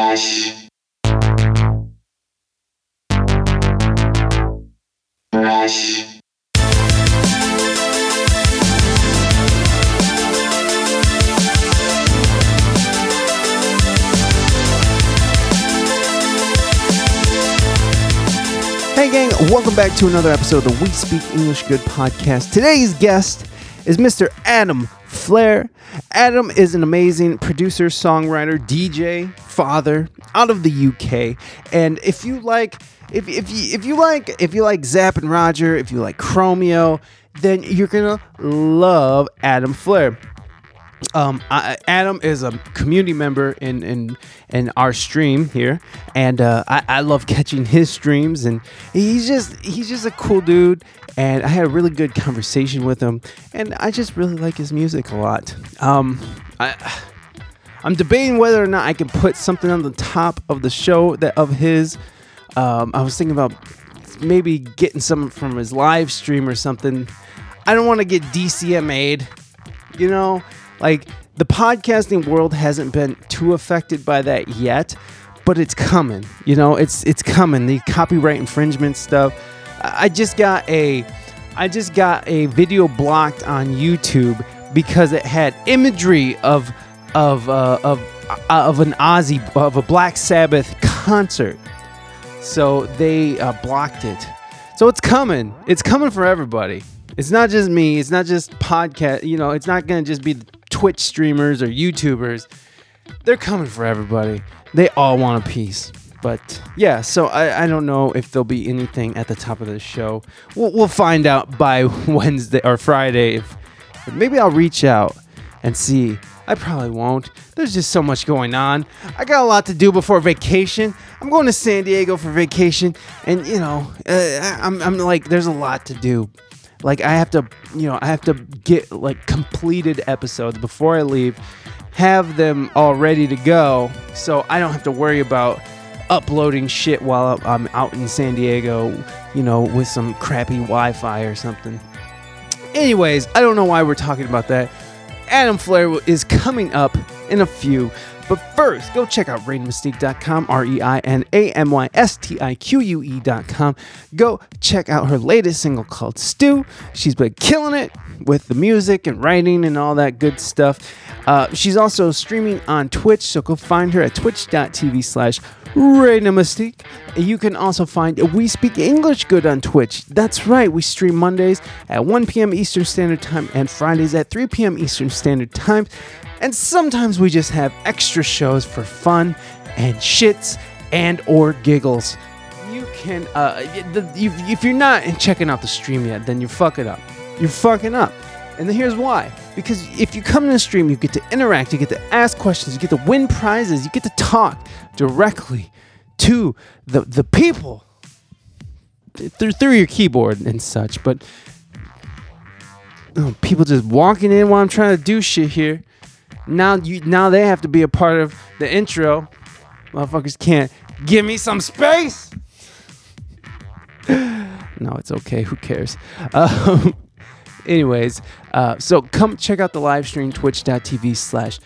Fresh. Fresh. Hey, gang, welcome back to another episode of the We Speak English Good podcast. Today's guest is Mr. Adam Flair. Adam is an amazing producer, songwriter, DJ, father out of the UK. And if you like, if, if you if you like if you like Zapp and Roger, if you like Chromeo, then you're gonna love Adam Flair um, I, Adam is a community member in in, in our stream here, and uh, I, I love catching his streams, and he's just he's just a cool dude, and I had a really good conversation with him, and I just really like his music a lot. Um, I. I'm debating whether or not I can put something on the top of the show that of his. Um, I was thinking about maybe getting some from his live stream or something. I don't want to get DCMA'd, you know like the podcasting world hasn't been too affected by that yet, but it's coming. You know, it's it's coming. The copyright infringement stuff. I just got a I just got a video blocked on YouTube because it had imagery of of uh, of uh, of an Ozzy of a Black Sabbath concert. So they uh, blocked it. So it's coming. It's coming for everybody. It's not just me. It's not just podcast. You know, it's not gonna just be Twitch streamers or YouTubers, they're coming for everybody. They all want a piece. But yeah, so I, I don't know if there'll be anything at the top of the show. We'll, we'll find out by Wednesday or Friday. If, maybe I'll reach out and see. I probably won't. There's just so much going on. I got a lot to do before vacation. I'm going to San Diego for vacation, and you know, uh, I'm, I'm like, there's a lot to do like I have to, you know, I have to get like completed episodes before I leave, have them all ready to go, so I don't have to worry about uploading shit while I'm out in San Diego, you know, with some crappy Wi-Fi or something. Anyways, I don't know why we're talking about that. Adam Flair is coming up in a few. But first, go check out ReinaMystique.com, R E I N A M Y S T I Q U E.com. Go check out her latest single called Stew. She's been killing it with the music and writing and all that good stuff. Uh, she's also streaming on Twitch, so go find her at twitch.tv slash Reina Mystique. You can also find We Speak English Good on Twitch. That's right, we stream Mondays at 1 p.m. Eastern Standard Time and Fridays at 3 p.m. Eastern Standard Time. And sometimes we just have extra shows for fun and shits and or giggles. You can, uh, if you're not checking out the stream yet, then you're fucking up. You're fucking up. And here's why. Because if you come to the stream, you get to interact, you get to ask questions, you get to win prizes, you get to talk directly to the, the people through, through your keyboard and such. But oh, people just walking in while I'm trying to do shit here now you now they have to be a part of the intro. Motherfuckers can't give me some space. no, it's okay. Who cares? Um, anyways, uh, so come check out the live stream twitch.tv slash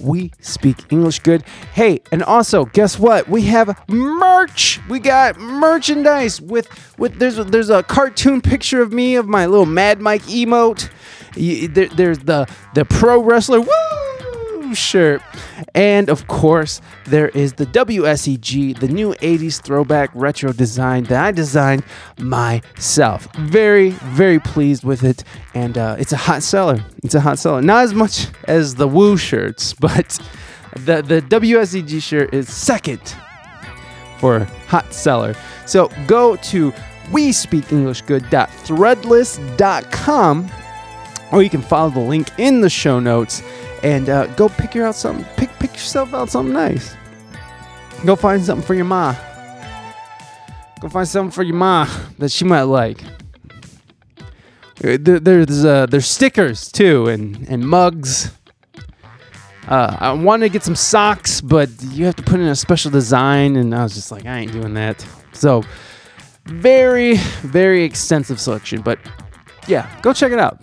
we speak English good. Hey, and also, guess what? We have merch. We got merchandise with with there's a, there's a cartoon picture of me of my little Mad Mike emote. there, there's the the pro wrestler. Woo! Shirt. And of course, there is the WSEG, the new 80s throwback retro design that I designed myself. Very, very pleased with it. And uh, it's a hot seller. It's a hot seller. Not as much as the Woo shirts, but the, the WSEG shirt is second for hot seller. So go to we speak English or you can follow the link in the show notes and uh, go pick out something. Pick pick yourself out something nice. Go find something for your ma. Go find something for your ma that she might like. Uh, there, there's uh, there's stickers too and and mugs. Uh, I wanted to get some socks, but you have to put in a special design, and I was just like, I ain't doing that. So, very, very extensive selection, but yeah, go check it out.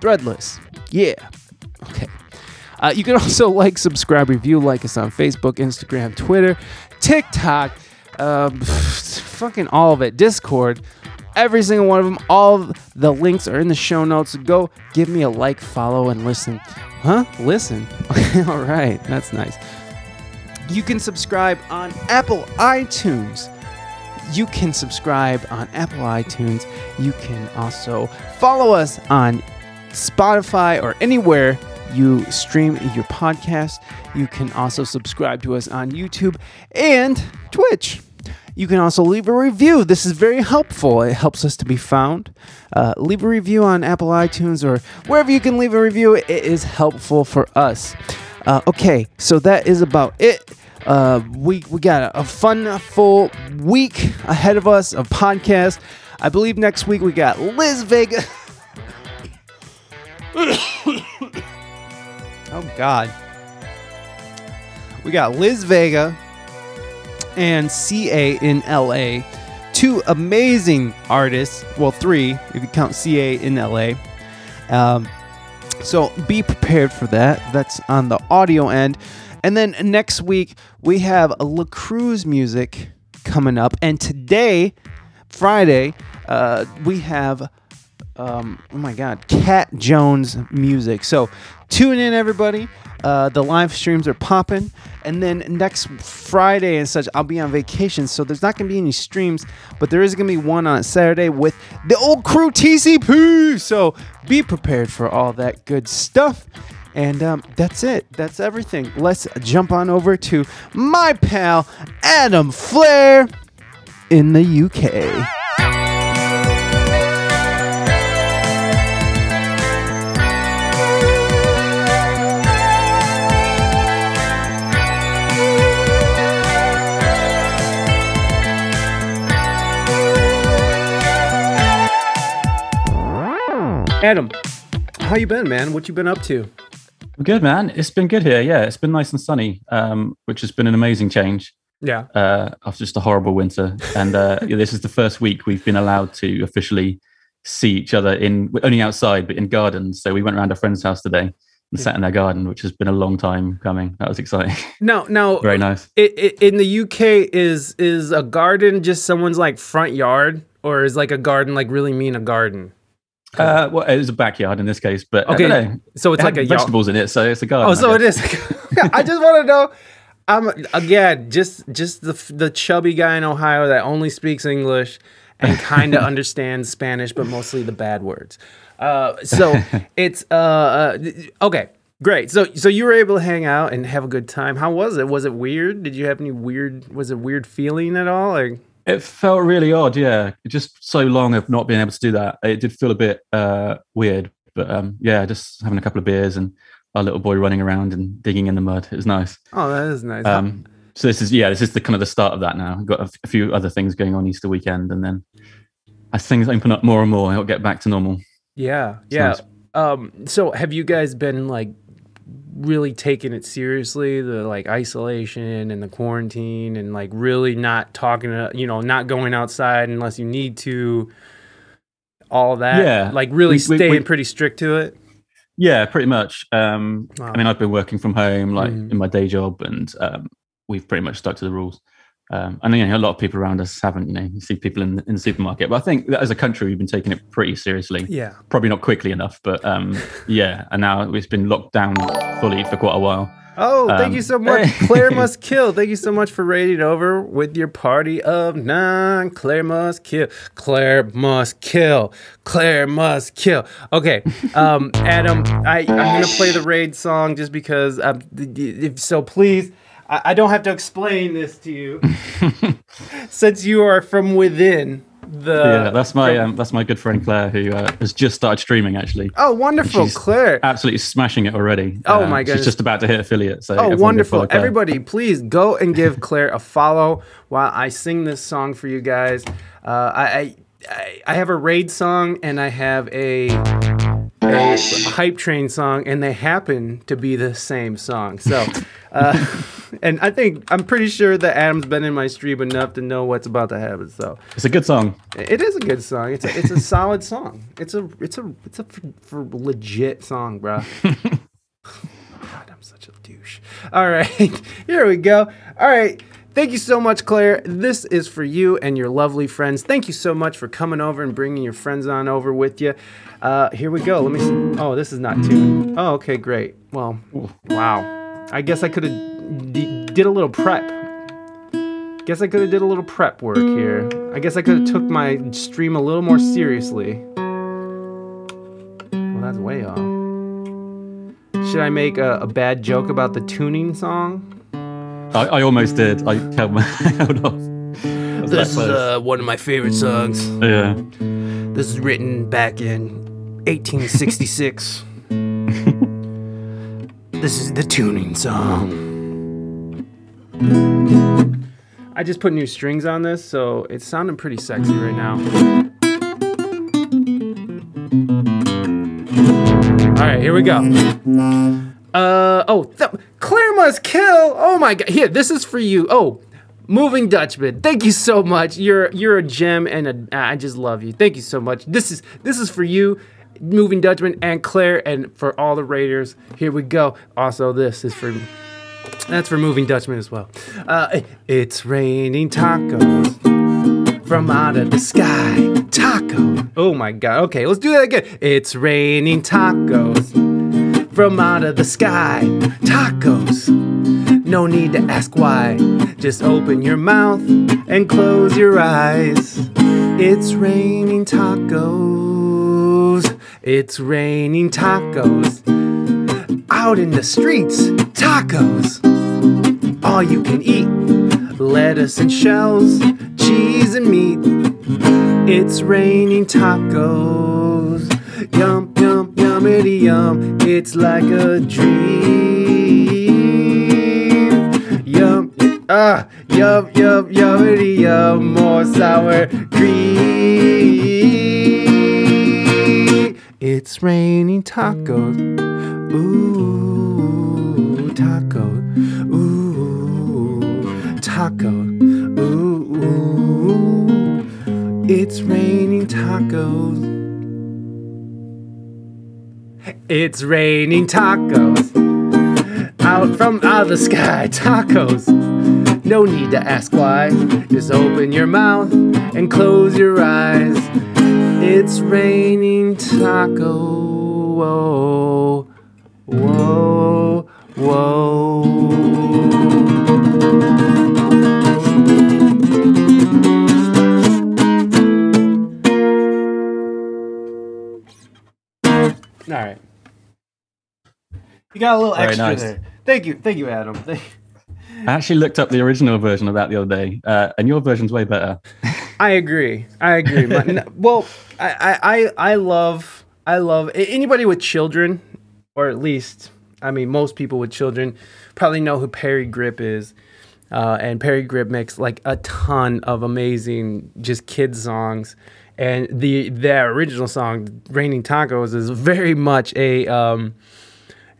Threadless, yeah. Okay. Uh, you can also like, subscribe, review, like us on Facebook, Instagram, Twitter, TikTok, um, fucking all of it, Discord. Every single one of them. All the links are in the show notes. Go give me a like, follow, and listen. Huh? Listen. all right. That's nice. You can subscribe on Apple iTunes. You can subscribe on Apple iTunes. You can also follow us on Spotify or anywhere you stream your podcast. You can also subscribe to us on YouTube and Twitch. You can also leave a review. This is very helpful. It helps us to be found. Uh, leave a review on Apple iTunes or wherever you can leave a review. It is helpful for us. Uh, okay, so that is about it. Uh, we we got a, a fun, full week ahead of us of podcast. I believe next week we got Liz Vega. Oh God, we got Liz Vega and CA in LA. Two amazing artists. Well, three if you count CA in LA. Um, so be prepared for that. That's on the audio end. And then next week, we have La Cruz music coming up. And today, Friday, uh, we have, um, oh my God, Cat Jones music. So tune in, everybody. Uh, the live streams are popping. And then next Friday and such, I'll be on vacation. So there's not going to be any streams, but there is going to be one on Saturday with the old crew TCP. So be prepared for all that good stuff. And um, that's it. That's everything. Let's jump on over to my pal, Adam Flair in the UK. Adam, how you been, man? What you been up to? Good man. It's been good here. Yeah, it's been nice and sunny, um, which has been an amazing change Yeah. uh, after just a horrible winter. And uh, this is the first week we've been allowed to officially see each other in only outside, but in gardens. So we went around a friend's house today and sat in their garden, which has been a long time coming. That was exciting. No, no, Very nice. i i in the UK, is is a garden just someone's like front yard, or is like a garden like really mean a garden? Uh, well, it was a backyard in this case, but Okay, I don't know. so it's It like a yard. vegetables in it, so it's a garden. Oh, so it is. I just want to know. I'm again just just the the chubby guy in Ohio that only speaks English and kind of understands Spanish, but mostly the bad words. Uh, so it's uh, uh, okay, great. So so you were able to hang out and have a good time. How was it? Was it weird? Did you have any weird? Was it weird feeling at all? Like It felt really odd, yeah. Just so long of not being able to do that. It did feel a bit uh, weird, but um, yeah, just having a couple of beers and our little boy running around and digging in the mud. It was nice. oh, that is nice. Um, so this is yeah, this is the kind of the start of that now. We've got a, f- a few other things going on Easter weekend, and then as things open up more and more, it'll get back to normal. Yeah, yeah. nice. Um, so have you guys been like really taking it seriously, the like isolation and the quarantine and like really not talking to you know, not going outside unless you need to, all that. Yeah. Like really We- we- staying we- pretty strict to it. Yeah, pretty much. Um, Wow. I mean, I've been working from home, like Mhm. in my day job, and um, we've pretty much stuck to the rules. Um, and you know, a lot of people around us haven't. You know, you see people in, in the supermarket, but I think that as a country, we've been taking it pretty seriously. Yeah. Probably not quickly enough, but um, yeah. And now it's been locked down fully for quite a while. Oh, thank Um, you so much. Claire must kill. Thank you so much for raiding over with your party of nine. Claire must kill. Claire must kill. Claire must kill. Okay, um, Adam, I, I'm gonna play the raid song just because. Th- so, please. I, I don't have to explain this to you, since you are from within the. yeah, that's my um, that's my good friend Claire, who uh, has just started streaming. Actually, Oh, wonderful, She's Claire. absolutely smashing it already. Oh Uh, my goodness. She's just about to hit affiliate. So Oh, wonderful. Everybody, please go and give Claire a follow while I sing this song for you guys. Uh, I, I- I have a raid song and I have a, a hype train song, and they happen to be the same song. So, uh, and I think, I'm pretty sure that Adam's been in my stream enough to know what's about to happen. So, It's a good song. it is a good song. It's a, it's a solid song. It's a it's a it's a for, for legit song, bro. God, I'm such a douche. All right, here we go. All right. Thank you so much, Claire. This is for you and your lovely friends. Thank you so much for coming over and bringing your friends on over with you. Uh, here we go. Let me see. Oh, this is not tuned. Oh, okay, great. Well, wow. I guess I could have d- did a little prep. Guess I could have did a little prep work here. I guess I could have took my stream a little more seriously. Well, that's way off. Should I make a, a bad joke about the tuning song? I, I almost did. I held my held off. I was that This is uh, one of my favorite songs. yeah. This is written back in 1866. this is the tuning song. I just put new strings on this, so it's sounding pretty sexy right now. All right, here we go. Uh oh, th- Claire must kill. Oh my god. Here, this is for you. Oh, Moving Dutchman. Thank you so much. You're you're a gem and a, I just love you. Thank you so much. This is this is for you, Moving Dutchman and Claire and for all the Raiders. Here we go. Also, this is for that's for Moving Dutchman as well. Uh, it's raining tacos from out of the sky. Taco. Oh my god. Okay, let's do that again. It's raining tacos from out of the sky. Tacos. No need to ask why. Just open your mouth and close your eyes. It's raining tacos. It's raining tacos. Out in the streets, tacos. All you can eat. Lettuce and shells, cheese and meat. It's raining tacos. Yum, yum, yummity yum. It's like a dream. Yum, ah, yum, yum, yummity yum. More sour cream. It's raining tacos. Ooh, taco. Ooh, taco. Ooh, it's raining tacos. It's raining tacos. Out from out of the sky, tacos. No need to ask why. Just open your mouth and close your eyes. It's raining taco. Whoa, whoa, whoa. All right. You got a little Very extra nice. there. Thank you, thank you, Adam. Thank- I actually looked up the original version of that the other day, uh, and your version's way better. I agree. I agree. My- n- well, I, I, I I love, I love anybody with children, or at least, I mean, most people with children probably know who Parry Gripp is. Uh, and Parry Gripp makes like a ton of amazing just kids songs, and the their original song "Raining Tacos" is very much a um,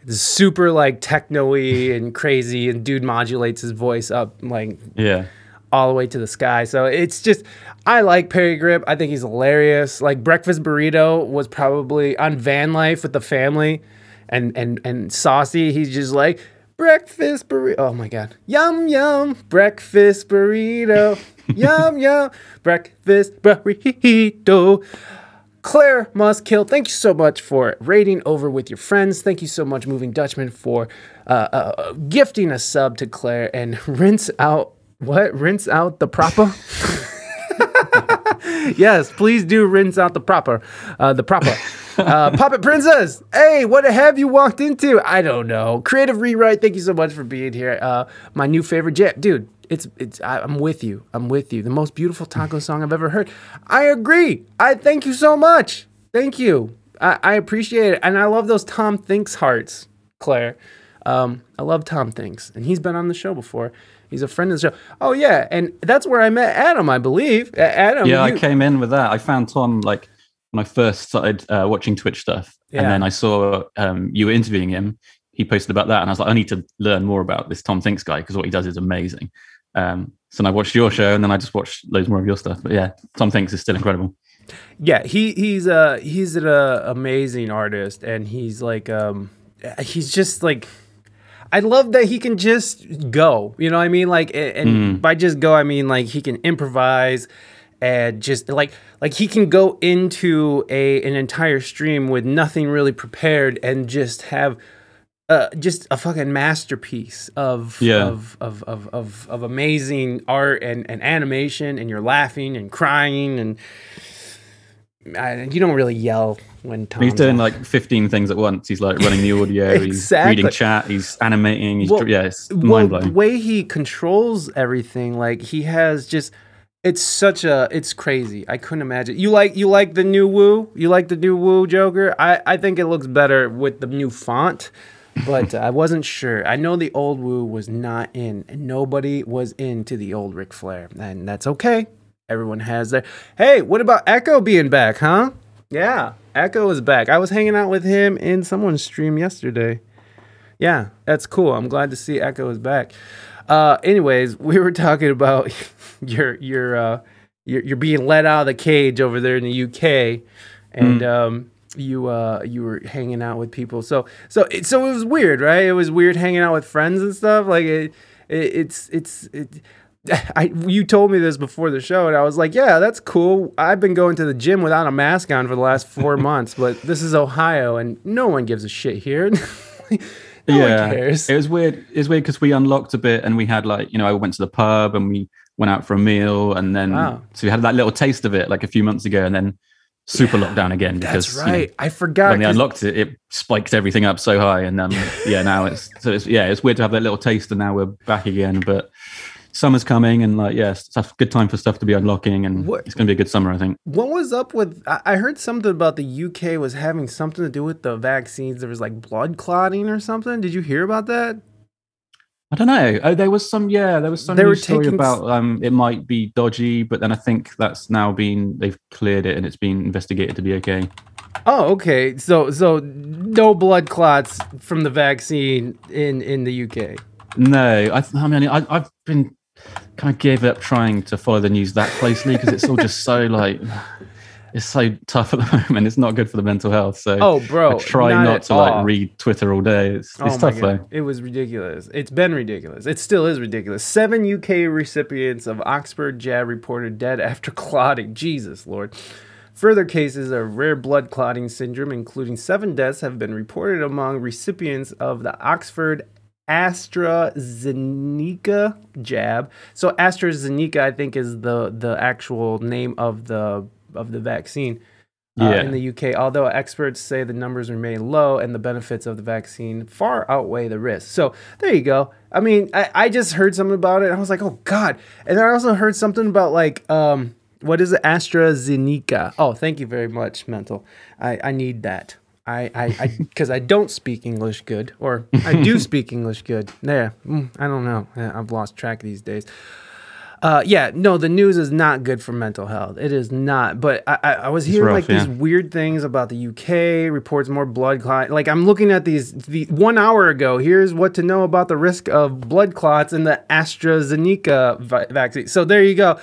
super like techno-y and crazy, and dude modulates his voice up like Yeah. all the way to the sky. So it's just, I like Parry Gripp. I think he's hilarious. Like Breakfast Burrito was probably on Van Life with the family, and and and Saucy. He's just like breakfast burrito. Oh my god, yum yum, breakfast burrito, yum yum, breakfast burrito. Claire must kill. Thank you so much for rating over with your friends. Thank you so much, Moving Dutchman, for uh, uh, gifting a sub to Claire and rinse out what? Rinse out the proper. yes, please do rinse out the proper, uh, the proper. Uh, Puppet Princess, hey, what have you walked into? I don't know. Creative Rewrite, thank you so much for being here. Uh, my new favorite jam, dude. It's it's. I, I'm with you. I'm with you. The most beautiful taco song I've ever heard. I agree. I thank you so much. Thank you. I, I appreciate it, and I love those Tom Thinks hearts, Claire. Um, I love Tom Thinks, and he's been on the show before. He's a friend of the show. Oh yeah, and that's where I met Adam, I believe. Adam, Yeah, you- I came in with that. I found Tom like when I first started uh, watching Twitch stuff, Yeah. and then I saw um, you were interviewing him. He posted about that, and I was like, I need to learn more about this Tom Thinks guy because what he does is amazing. Um, so I watched your show, and then I just watched loads more of your stuff. But yeah, Tom Thinks is still incredible. Yeah, he he's a he's an uh, amazing artist, and he's like um he's just like I love that he can just go. You know what I mean? Like, and Mm. by just go, I mean like he can improvise and just like like he can go into a an entire stream with nothing really prepared and just have uh, just a fucking masterpiece of, Yeah. of, of, of, of, of amazing art and, and animation and you're laughing and crying and uh, you don't really yell when Tom's He's doing like 15 things at once. He's like running the audio, he's reading chat, he's animating. He's, Well- yeah, it's well, mind the way he controls everything, like he has just it's such a it's crazy. I couldn't imagine. You like you like the new Woo? You like the new Woo Joker? I I think it looks better with the new font. But I wasn't sure. I know the old Woo was not in, nobody was into the old Ric Flair, and that's okay. Everyone has their. Hey, what about Echo being back, huh? Yeah, Echo is back. I was hanging out with him in someone's stream yesterday. Yeah, that's cool. I'm glad to see Echo is back. Uh, anyways, we were talking about your your uh, you're, you're being let out of the cage over there in the UK, and um, you uh, you were hanging out with people. So so it, so it was weird, right? It was weird hanging out with friends and stuff. Like it, it it's it's it. I you told me this before the show, and I was like, "Yeah, that's cool." I've been going to the gym without a mask on for the last four months, but this is Ohio, and no one gives a shit here. no one cares. It was weird. It was weird because we unlocked a bit and we had like, you know, I went to the pub and we went out for a meal and then Wow. so we had that little taste of it like a few months ago and then super lockdown again because That's you know, right. I forgot. when they unlocked it, it spiked everything up so high and um yeah now it's so it's yeah it's weird to have that little taste and now we're back again but summer's coming and like yeah it's a good time for stuff to be unlocking and What- it's gonna be a good summer I think What was up with? I heard something about the UK was having something to do with the vaccines. There was like blood clotting or something. Did you hear about that? I don't know. Oh, there was some. Yeah, there was some They were story taking about um, it might be dodgy, but then I think that's now been they've cleared it and it's been investigated to be okay. Oh, okay. So so no blood clots from the vaccine in in the UK. No, I, I mean, I, I've been kind of gave up trying to follow the news that closely because it's all just so like it's so tough at the moment. It's not good for the mental health. So Oh, bro, I try not not, to like read Twitter all day. It's, oh it's oh tough though. it was ridiculous. It's been ridiculous. It still is ridiculous. Seven UK recipients of Oxford jab reported dead after clotting. Jesus Lord. Further cases of rare blood clotting syndrome, including seven deaths, have been reported among recipients of the Oxford AstraZeneca jab. So AstraZeneca, I think, is the the actual name of the of the vaccine uh, Yeah. in the UK. Although experts say the numbers remain low and the benefits of the vaccine far outweigh the risks. So there you go. I mean, I, I just heard something about it. And I was like, oh god. And then I also heard something about like um what is it? AstraZeneca. Oh, thank you very much, mental. I I need that. I I because I, don't speak English good, or I do speak English good. There, mm, I don't know. I've lost track these days. Uh, yeah, no, the news is not good for mental health. It is not. But I, I, I was hearing rough, like these weird things about the UK reports more blood clot. Like I'm looking at these the one hour ago. Here's what to know about the risk of blood clots in the AstraZeneca vi- vaccine. So there you go.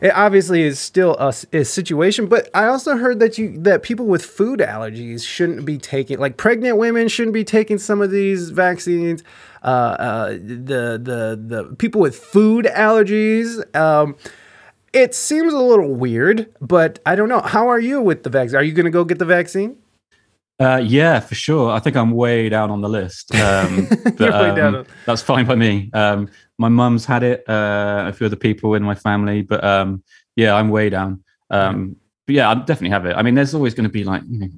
It obviously is still a situation, but I also heard that you that people with food allergies shouldn't be taking like pregnant women shouldn't be taking some of these vaccines. Uh, uh, the the the people with food allergies. Um, it seems a little weird, but I don't know. How are you with the vaccine? Are you going to go get the vaccine? Uh, yeah, for sure. I think I'm way down on the list. Um, but, You're way um, down on- That's fine by me. Um, my mum's had it. Uh, a few other people in my family, but um, yeah, I'm way down. Um, but yeah, I definitely have it. I mean, there's always going to be like you know,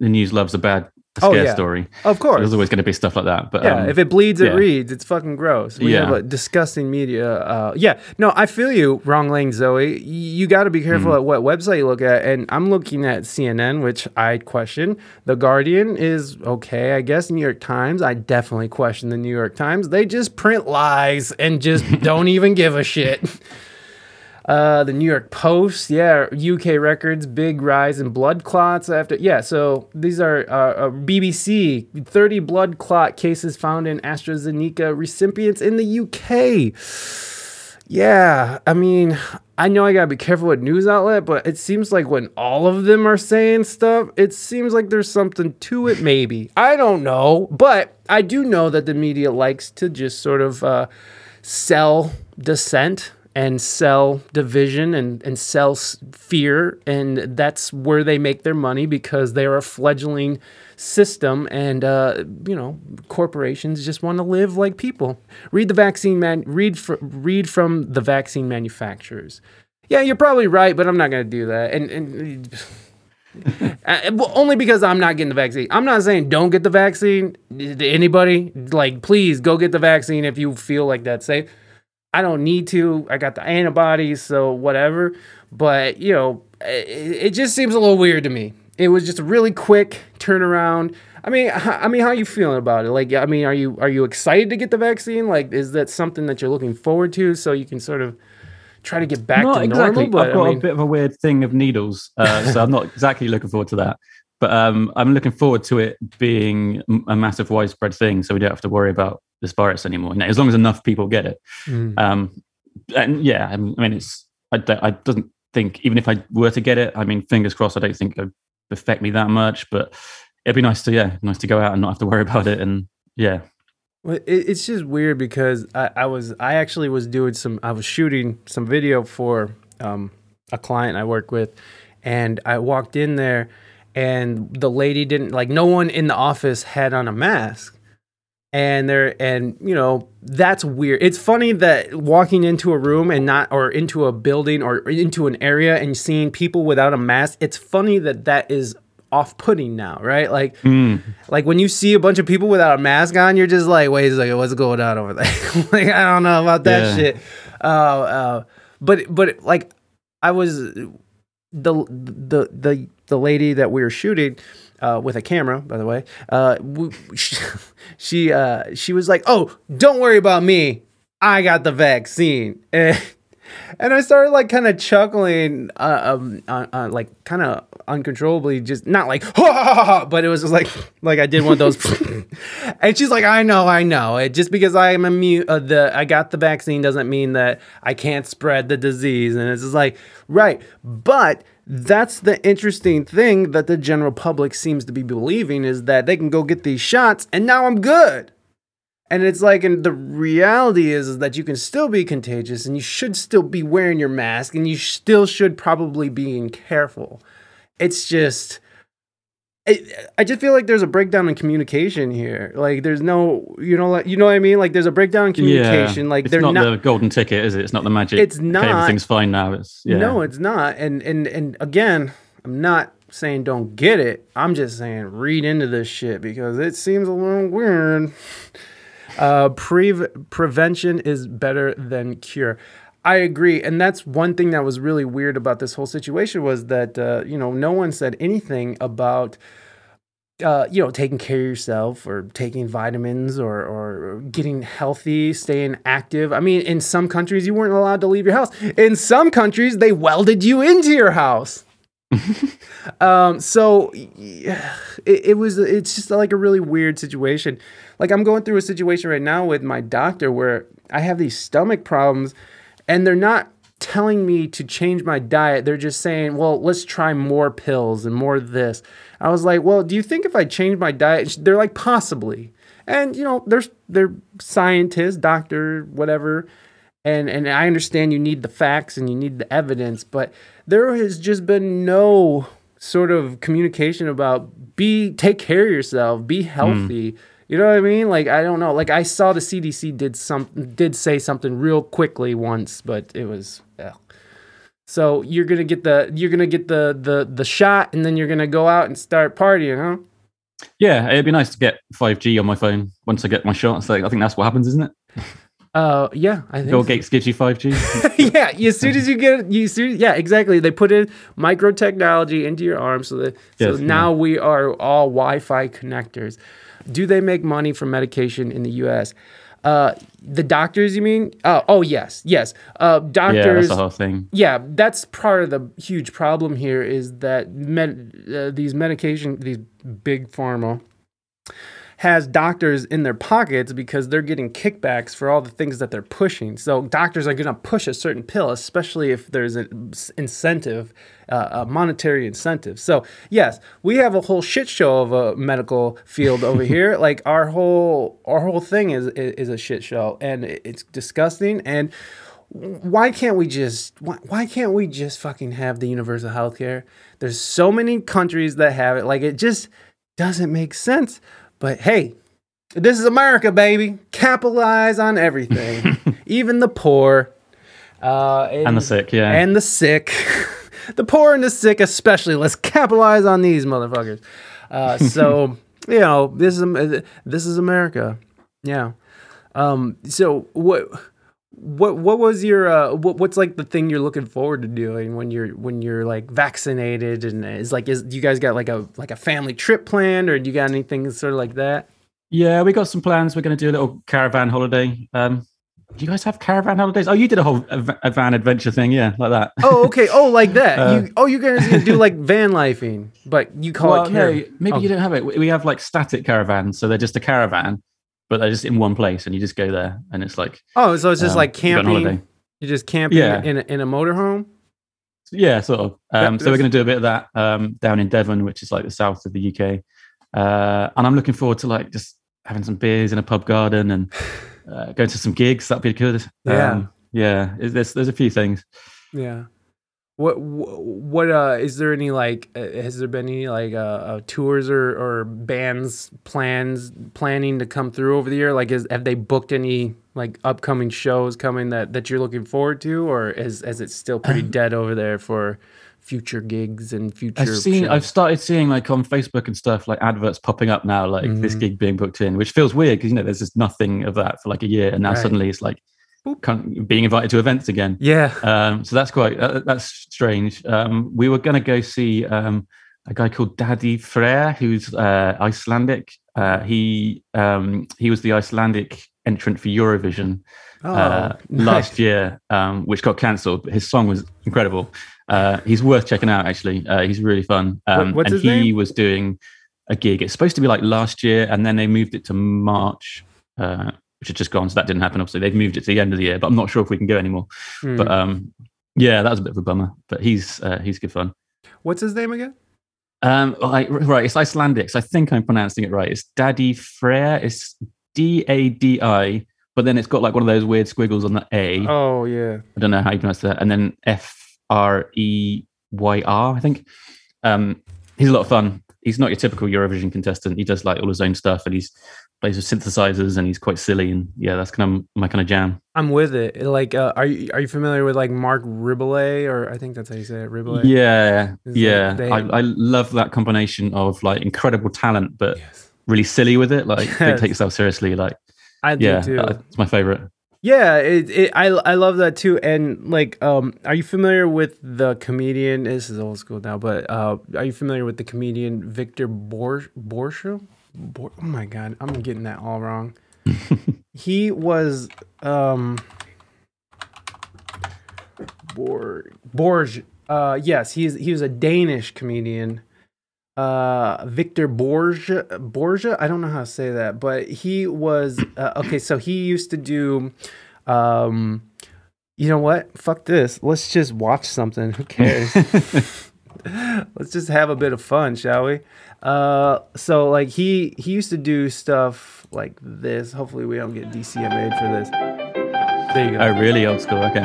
the news loves a bad a Oh, scare yeah. story. Of course. there's always going to be stuff like that. But Yeah, um, if it bleeds, it yeah. reads. It's fucking gross. We have Yeah. a disgusting media. Uh, yeah, no, I feel you, wrong lane, Zoe. You got to be careful Mm. at what website you look at. And I'm looking at CNN, which I question. The Guardian is okay, I guess. New York Times, I definitely question the New York Times. They just print lies and just don't even give a shit. Uh, the New York Post, yeah, UK records, big rise in blood clots after, yeah. So these are uh, uh, BBC, 30 blood clot cases found in AstraZeneca recipients in the UK. Yeah, I mean, I know I gotta be careful with news outlet, but it seems like when all of them are saying stuff, it seems like there's something to it. Maybe I don't know, but I do know that the media likes to just sort of uh, sell dissent and sell division and, and sell fear. And that's where they make their money because they're a fledgling system. And, uh, you know, corporations just want to live like people. Read the vaccine man, read, fr- read from the vaccine manufacturers. Yeah, you're probably right, but I'm not going to do that. And, and uh, well, only because I'm not getting the vaccine. I'm not saying don't get the vaccine. Anybody, like, please go get the vaccine if you feel like that's safe. I don't need to. I got the antibodies, so whatever. But you know, it, it just seems a little weird to me. It was just a really quick turnaround. I mean, I mean, how are you feeling about it? Like, I mean, are you are you excited to get the vaccine? Like, is that something that you're looking forward to, so you can sort of try to get back Not to exactly. normal? But I've got I mean, a bit of a weird thing of needles, uh, so I'm not exactly looking forward to that. But um, I'm looking forward to it being a massive widespread thing, so we don't have to worry about this virus anymore. You know, as long as enough people get it. mm, Um, and yeah, I mean, it's I, don't- I doesn't think even if I were to get it, I mean, fingers crossed, I don't think it would affect me that much. But it'd be nice to yeah, nice to go out and not have to worry about it. And yeah, Well, it's just weird because I, I was I actually was doing some I was shooting some video for um, a client I work with, and I walked in there, and the lady didn't like no one in the office had on a mask, and there and you know that's weird. It's funny that walking into a room and not or into a building or into an area and seeing people without a mask. It's funny that that is off-putting now, right? Like like when you see a bunch of people without a mask on, you're just like, wait a second, what's going on over there? like I don't know about that Yeah. shit. Uh, uh, but but like I was the the the the lady that we were shooting uh, with a camera, by the way. Uh, she she, uh, she was like, "Oh, don't worry about me. I got the vaccine." And, and I started like kind of chuckling, uh, um, like kind of uncontrollably, just not like, ha, ha, ha, but it was just like, like I did one of those. and she's like, I know, I know. It, just because I am immune, uh, the I got the vaccine doesn't mean that I can't spread the disease. And it's just like, right, but that's the interesting thing that the general public seems to be believing is that they can go get these shots and now I'm good. And it's like, and the reality is, is that you can still be contagious and you should still be wearing your mask and you still should probably be being careful. It's just, I just feel like there's a breakdown in communication here. Like there's no, you know, like you know what I mean. Like there's a breakdown in communication. yeah, like it's they're not, not. the golden ticket, is it? It's not the magic. It's okay, not. everything's fine now. It's yeah. No, it's not. And and and again, I'm not saying don't get it. I'm just saying read into this shit because it seems a little weird. Uh, pre- prevention is better than cure. I agree, and that's one thing that was really weird about this whole situation was that uh, you know no one said anything about uh, you know taking care of yourself or taking vitamins or or getting healthy, staying active. I mean, in some countries you weren't allowed to leave your house. In some countries they welded you into your house. um, so yeah, it, it was it's just like a really weird situation. Like I'm going through a situation right now with my doctor where I have these stomach problems and they're not telling me to change my diet. They're just saying, "Well, let's try more pills and more of this." I was like, "Well, do you think if I change my diet?" They're like, "Possibly." And you know, there's they're scientists, doctor, whatever. And and I understand you need the facts and you need the evidence, but there has just been no sort of communication about be take care of yourself, be hmm. healthy. You know what I mean? Like I don't know. Like I saw the CDC did some did say something real quickly once, but it was yeah. So you're gonna get the you're gonna get the the the shot, and then you're gonna go out and start partying, huh? Yeah, it'd be nice to get 5G on my phone once I get my shot. So I think that's what happens, isn't it? Uh, yeah, I think. Bill so. Gates gives you 5G. yeah, as soon as you get it, you soon, yeah, exactly. They put in micro technology into your arm, so that so Yes, now we are all Wi-Fi connectors. Do they make money from medication in the U.S.? Uh, the doctors, you mean? Uh, oh yes, yes. Uh, yeah, doctors. that's the whole thing. yeah, that's part of the huge problem here is that med- uh, these medication, these big pharma, has doctors in their pockets because they're getting kickbacks for all the things that they're pushing. So doctors are going to push a certain pill, especially if there's an incentive, uh, a monetary incentive. So yes, we have a whole shit show of a medical field over here. Like our whole our whole thing is is a shit show, and it's disgusting. And why can't we just why, why can't we just fucking have the universal health care? There's so many countries that have it. Like it just doesn't make sense. But hey, this is America, baby. Capitalize on everything, even the poor. Uh, and, And the sick, yeah. And the sick. the poor and the sick, especially. Let's capitalize on these motherfuckers. Uh, so, you know, this is this is America. Yeah. Um, so what what what was your uh what, what's like the thing you're looking forward to doing when you're when you're like vaccinated and is like is you guys got like a like a family trip planned or do you got anything sort of like that Yeah, we got some plans. We're going to do a little caravan holiday. Um, do you guys have caravan holidays? Oh, you did a whole a, a van adventure thing, yeah, like that. oh okay oh like that Uh, you oh you guys do like van lifing but you call well, it no, maybe oh. you don't have it. We we have like static caravans, so they're just a caravan, but they're just in one place, and you just go there, and it's like oh so it's just um, like you camping you're just camping Yeah. in a, in a motorhome Yeah, sort of. Um, so we're going to do a bit of that um, down in Devon, which is like the south of the UK, uh, and I'm looking forward to like just having some beers in a pub garden and uh, going to some gigs. That'd be good. Yeah. Um, yeah. There's there's a few things. Yeah. What what uh is there any like uh, has there been any like uh, uh tours or or bands plans planning to come through over the year like is have they booked any like upcoming shows coming that that you're looking forward to or is is it still pretty dead over there for future gigs and future I've seen shows? I've started seeing like on Facebook and stuff like adverts popping up now, like this Mhm. gig being booked in, which feels weird because you know there's just nothing of that for like a year, and now Right. suddenly it's like being invited to events again. yeah Um, so that's quite uh, that's strange. Um, we were going to go see um, a guy called Daði Freyr, who's uh, Icelandic. Uh, he um, he was the Icelandic entrant for Eurovision oh uh, nice. last year, um, which got cancelled. But his song was incredible. Uh, he's worth checking out. Actually, uh, he's really fun. Um, what's and his he name? was doing a gig. It's supposed to be like last year, and then they moved it to March, uh, which had just gone. So that didn't happen. Obviously, they've moved it to the end of the year. But I'm not sure if we can go anymore. Hmm. But um, yeah, that was a bit of a bummer. But he's uh, he's good fun. what's his name again Um, like, right, it's Icelandic. So I think I'm pronouncing it right. It's Daði Freyr. It's D A D I, but then it's got like one of those weird squiggles on the A. oh yeah I don't know how you pronounce that. And then F R E Y R, I think. Um, he's a lot of fun. He's not your typical Eurovision contestant. He does like all his own stuff, and he's plays with synthesizers, and he's quite silly. And yeah, that's kind of my kind of jam. I'm with it like uh, are you are you familiar with like Marc Rebillet or I think that's how you say it Rebillet Yeah, Is yeah. I, I love that combination of like incredible talent, but yes really silly with it. Like don't take yourself seriously. Like I do yeah, too it's my favorite. Yeah, it, it I I love that too. And like, um, are you familiar with the comedian? This is old school now, but uh, are you familiar with the comedian Victor Bor? Bor- oh my god, I'm getting that all wrong. he was um Borg Borge. Uh, yes, he's he was a Danish comedian. Uh, Victor Borgia, Borgia. I don't know how to say that, but he was uh, okay. So he used to do, um, you know what? Fuck this. Let's just watch something. Who cares? Let's just have a bit of fun, shall we? Uh, so like he he used to do stuff like this. Hopefully we don't get DCMA'd for this. There you go. Oh, really old school. Okay.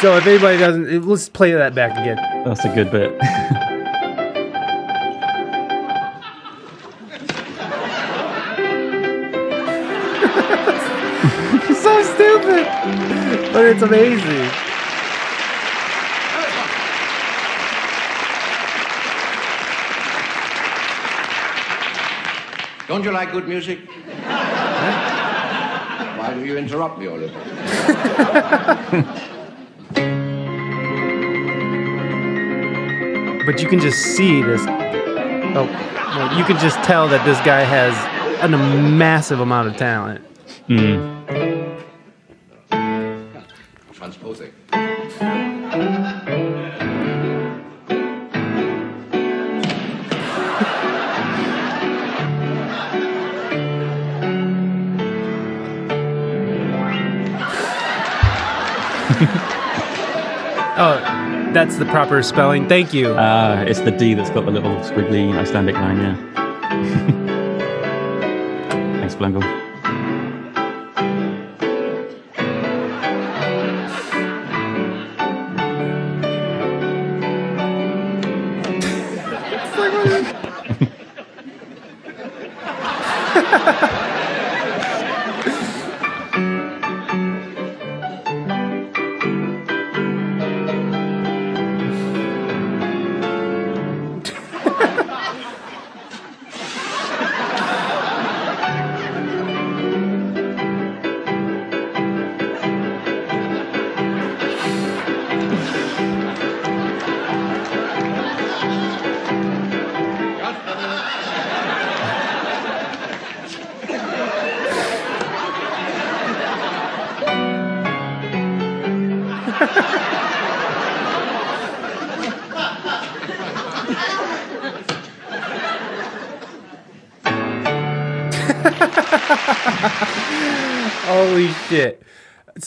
So if anybody doesn't, let's play that back again. That's a good bit. it's amazing. Don't you like good music? Why do you interrupt me, Oliver? But you can just see this. Oh, well, you can just tell that this guy has an, a massive amount of talent. Mm. Oh, that's the proper spelling. Thank you. Uh, it's the D that's got the little squiggly Icelandic line, yeah. Thanks, Blangle.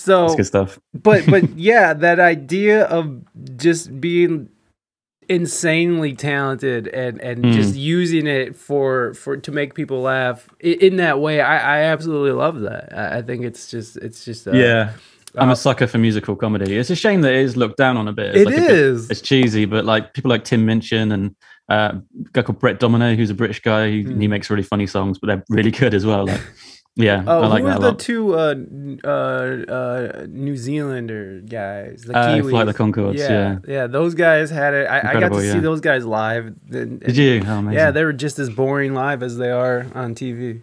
So That's good stuff. but but yeah, that idea of just being insanely talented and and Hmm. just using it for for to make people laugh in that way, I, I absolutely love that. I, I think it's just it's just uh, yeah. I'm a sucker for musical comedy. It's a shame that it is looked down on a bit. It's It like a bit- it's cheesy, but like people like Tim Minchin and uh, a guy called Brett Domino, who's a British guy. He, he makes really funny songs, but they're really good as well. Like, yeah, Oh, I like who that are the two uh, uh, uh, New Zealander guys? The Uh, Kiwis. Flight the Conchords, Yeah, yeah, yeah. those guys had it. I, I got to Incredible, see those guys live. and- Did you? Oh. Yeah, they were just as boring live as they are on TV.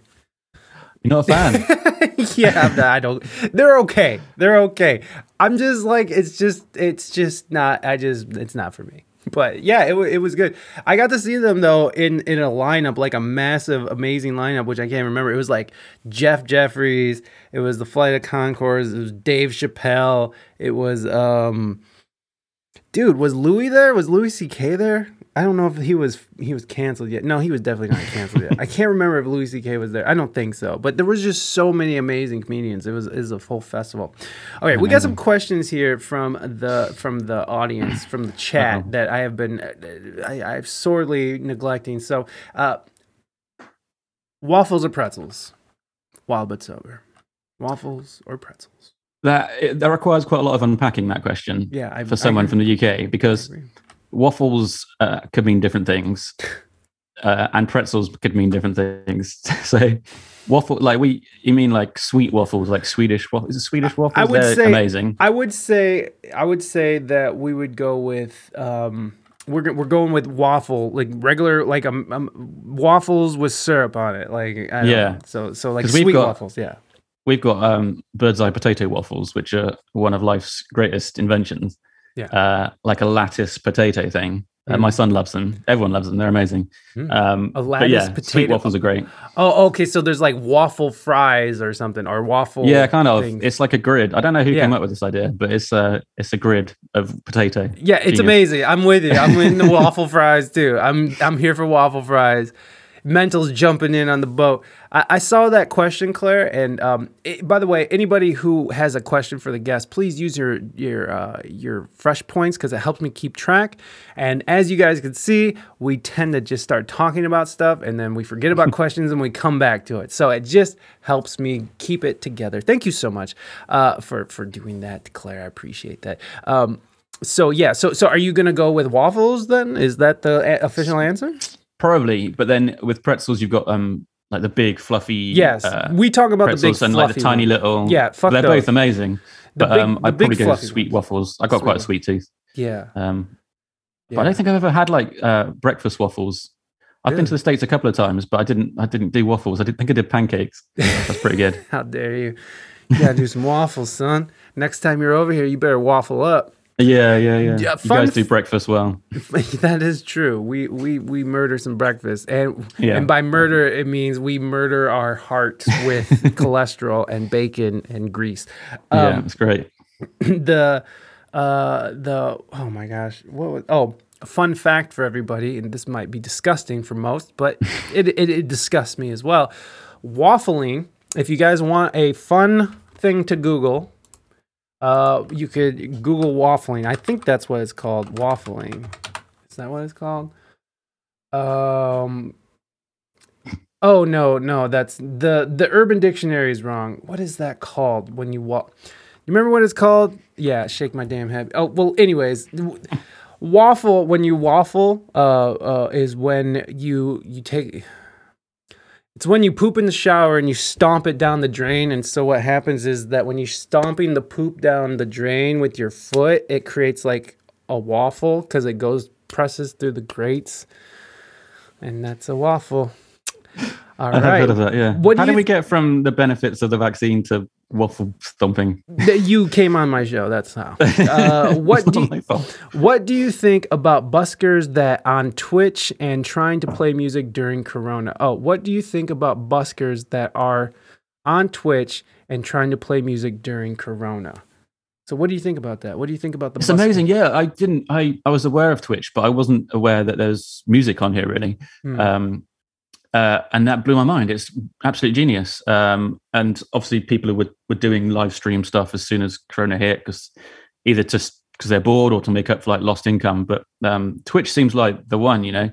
You're not a fan. yeah, I'm not- I don't. They're okay. They're okay. I'm just like it's just it's just not. I just it's not for me. But yeah, it, it was good. I got to see them though in in a lineup like a massive, amazing lineup, which I can't remember. It was like Jeff Jefferies. It was the Flight of Conchords. It was Dave Chappelle. It was um, dude, was Louis there? Was Louis C.K. there? I don't know if he was he was canceled yet. No, he was definitely not canceled yet. I can't remember if Louis C.K. was there. I don't think so. But there was just so many amazing comedians. It was it was a full festival. Okay, we got some questions here from the from the audience from the chat that I have been I, I'm sorely neglecting. So, uh, waffles or pretzels? Wild but sober. Waffles or pretzels? that that requires quite a lot of unpacking. That question. Yeah, I, For someone from the UK, because. Waffles uh, could mean different things, uh, and pretzels could mean different things. so, waffle like we, you mean like sweet waffles, like Swedish waffles? Is it Swedish waffles? I would They're say- amazing. I would say I would say that we would go with um we're we're going with waffle like regular like um, um waffles with syrup on it like I don't Yeah. know. so so like sweet got- waffles yeah We've got um, bird's eye potato waffles, which are one of life's greatest inventions. Yeah. Uh, like a lattice potato thing. Uh, my son loves them. Everyone loves them. They're amazing. Mm. Um, A lattice yeah, sweet waffles are great. oh okay so there's like waffle fries or something or waffle Yeah, kind of. things. It's like a grid. I don't know who Yeah. came up with this idea, but it's a it's a grid of potato. yeah it's Genius. amazing I'm with you I'm in the waffle fries too I'm I'm here for waffle fries Mental's jumping in on the boat. I, I saw that question, Claire. And um, it- by the way, anybody who has a question for the guest, please use your your uh, your fresh points because it helps me keep track. And as you guys can see, we tend to just start talking about stuff and then we forget about questions and we come back to it. So it just helps me keep it together. Thank you so much uh, for for doing that, Claire. I appreciate that. Um, so yeah, so so are you gonna go with waffles then? Is that the a- official answer? Probably, but then with pretzels, you've got um like the big fluffy Yes, uh, we talk about the big and like the tiny one. little Yeah, fuck they're those. both amazing. The but big- um, I'd probably go sweet ones. waffles. I got Sweet quite a sweet tooth. Yeah. Um, yeah. But I don't think I've ever had like uh, breakfast waffles. I've been to the states a couple of times, but I didn't. I didn't do waffles. I did think I did pancakes. That's pretty good. How dare you? You gotta do some waffles, son. Next time you're over here, you better waffle up. Yeah, yeah, yeah. Yeah, you guys do breakfast well. that is true. We we we murder some breakfast, and Yeah. and by murder it means we murder our hearts with cholesterol and bacon and grease. yeah, Um, it's great. the uh the oh my gosh what was oh a fun fact for everybody and this might be disgusting for most but it, it, it disgusts me as well waffling if you guys want a fun thing to google uh you could google waffling i think that's what it's called waffling is that what it's called um oh no no that's the the urban dictionary is wrong what is that called when you walk you remember what it's called? Yeah, shake my damn head. Oh well. Anyways, waffle when you waffle uh, uh, is when you you take. It's when you poop in the shower and you stomp it down the drain. And so what happens is that when you're stomping the poop down the drain with your foot, it creates like a waffle because it goes presses through the grates, and that's a waffle. All I have right. heard of that. Yeah. What do How did you- we get from the benefits of the vaccine to waffle stomping? Th- You came on my show. That's how. Uh, what do you. What do you think about buskers that on Twitch and trying to play music during Corona? Oh, what do you think about buskers that are on Twitch and trying to play music during Corona? So, what do you think about that? What do you think about the? It's busker? amazing. Yeah, I didn't. I I was aware of Twitch, but I wasn't aware that there's music on here really. Hmm. Um, uh, and that blew my mind. It's absolute genius. Um, and obviously, people were were doing live stream stuff as soon as Corona hit, because either just because they're bored or to make up for like lost income. But um, Twitch seems like the one, you know,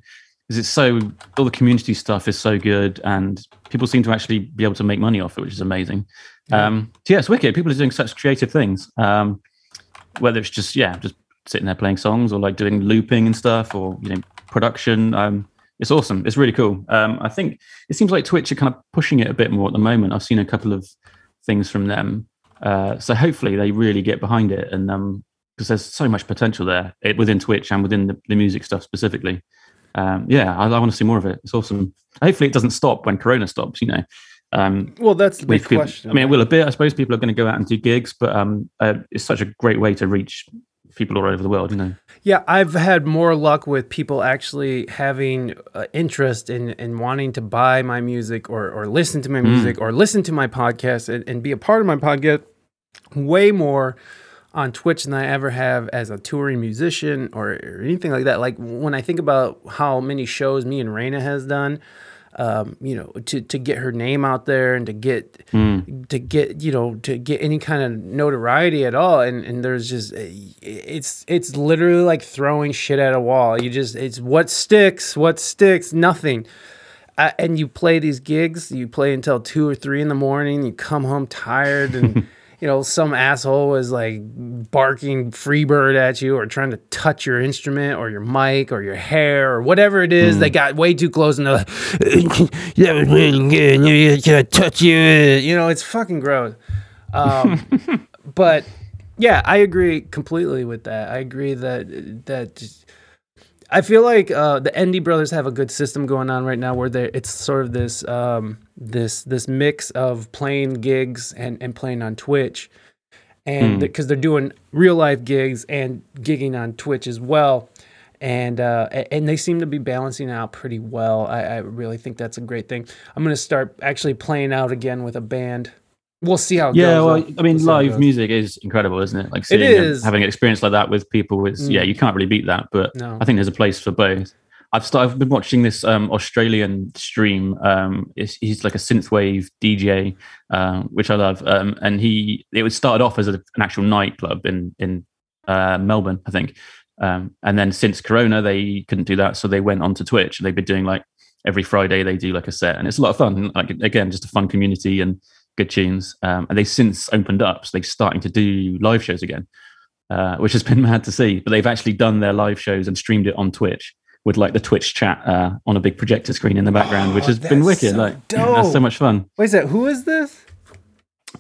because it's so all the community stuff is so good, and people seem to actually be able to make money off it, which is amazing. Um, so yeah, it's wicked. People are doing such creative things. Um, whether it's just yeah, just sitting there playing songs or like doing looping and stuff, or you know, production. Um, it's awesome. It's really cool. Um, I think it seems like Twitch are kind of pushing it a bit more at the moment. I've seen a couple of things from them. Uh, so hopefully they really get behind it and um because there's so much potential there it, within Twitch and within the, the music stuff specifically. Um, yeah, I, I want to see more of it. It's awesome. Hopefully it doesn't stop when Corona stops. You know, um, well, that's the big people- question. I mean, it will a bit. I suppose people are going to go out and do gigs, but um, uh, it's such a great way to reach people all over the world. You know. Yeah, I've had more luck with people actually having uh, interest in, in wanting to buy my music or, or listen to my music or listen to my podcast and, and be a part of my podcast way more on Twitch than I ever have as a touring musician or, or anything like that. Like when I think about how many shows me and Raina has done, um, you know, to, to get her name out there and to get to get you know to get any kind of notoriety at all, and and there's just it's it's literally like throwing shit at a wall. You just it's what sticks, what sticks, nothing. Uh, and you play these gigs, you play until two or three in the morning. You come home tired, and you know some asshole is like barking Freebird at you, or trying to touch your instrument, or your mic, or your hair, or whatever it is. They got way too close, and they're like, "That was really good. You touch you." You know, it's fucking gross. Um, but yeah, I agree completely with that. I agree that that. just- I feel like uh, the Endy brothers have a good system going on right now, where they it's sort of this um, this this mix of playing gigs and, and playing on Twitch, and because they're doing real life gigs and gigging on Twitch as well, and uh, and they seem to be balancing out pretty well. I, I really think that's a great thing. I'm gonna start actually playing out again with a band. We'll see how it Yeah, well, uh, I mean, we'll it live music is incredible, isn't it? Like seeing is. having an experience like that with people is yeah, Mm. you can't really beat that. But No. I think there's a place for both. I've started, I've been watching this um, Australian stream. Um, he's like a synthwave DJ, um, which I love. Um, and he it was started off as a, an actual nightclub in in uh, Melbourne, I think. Um, and then since Corona, they couldn't do that, so they went onto Twitch. and They've been doing like every Friday they do like a set, and it's a lot of fun. Like again, just a fun community and good tunes. Um, and they've since opened up, so they're starting to do live shows again, uh, which has been mad to see. But they've actually done their live shows and streamed it on Twitch with like the Twitch chat uh, on a big projector screen in the background, which Oh, has been wicked. so like yeah, that's so much fun. Wait a sec, who is this?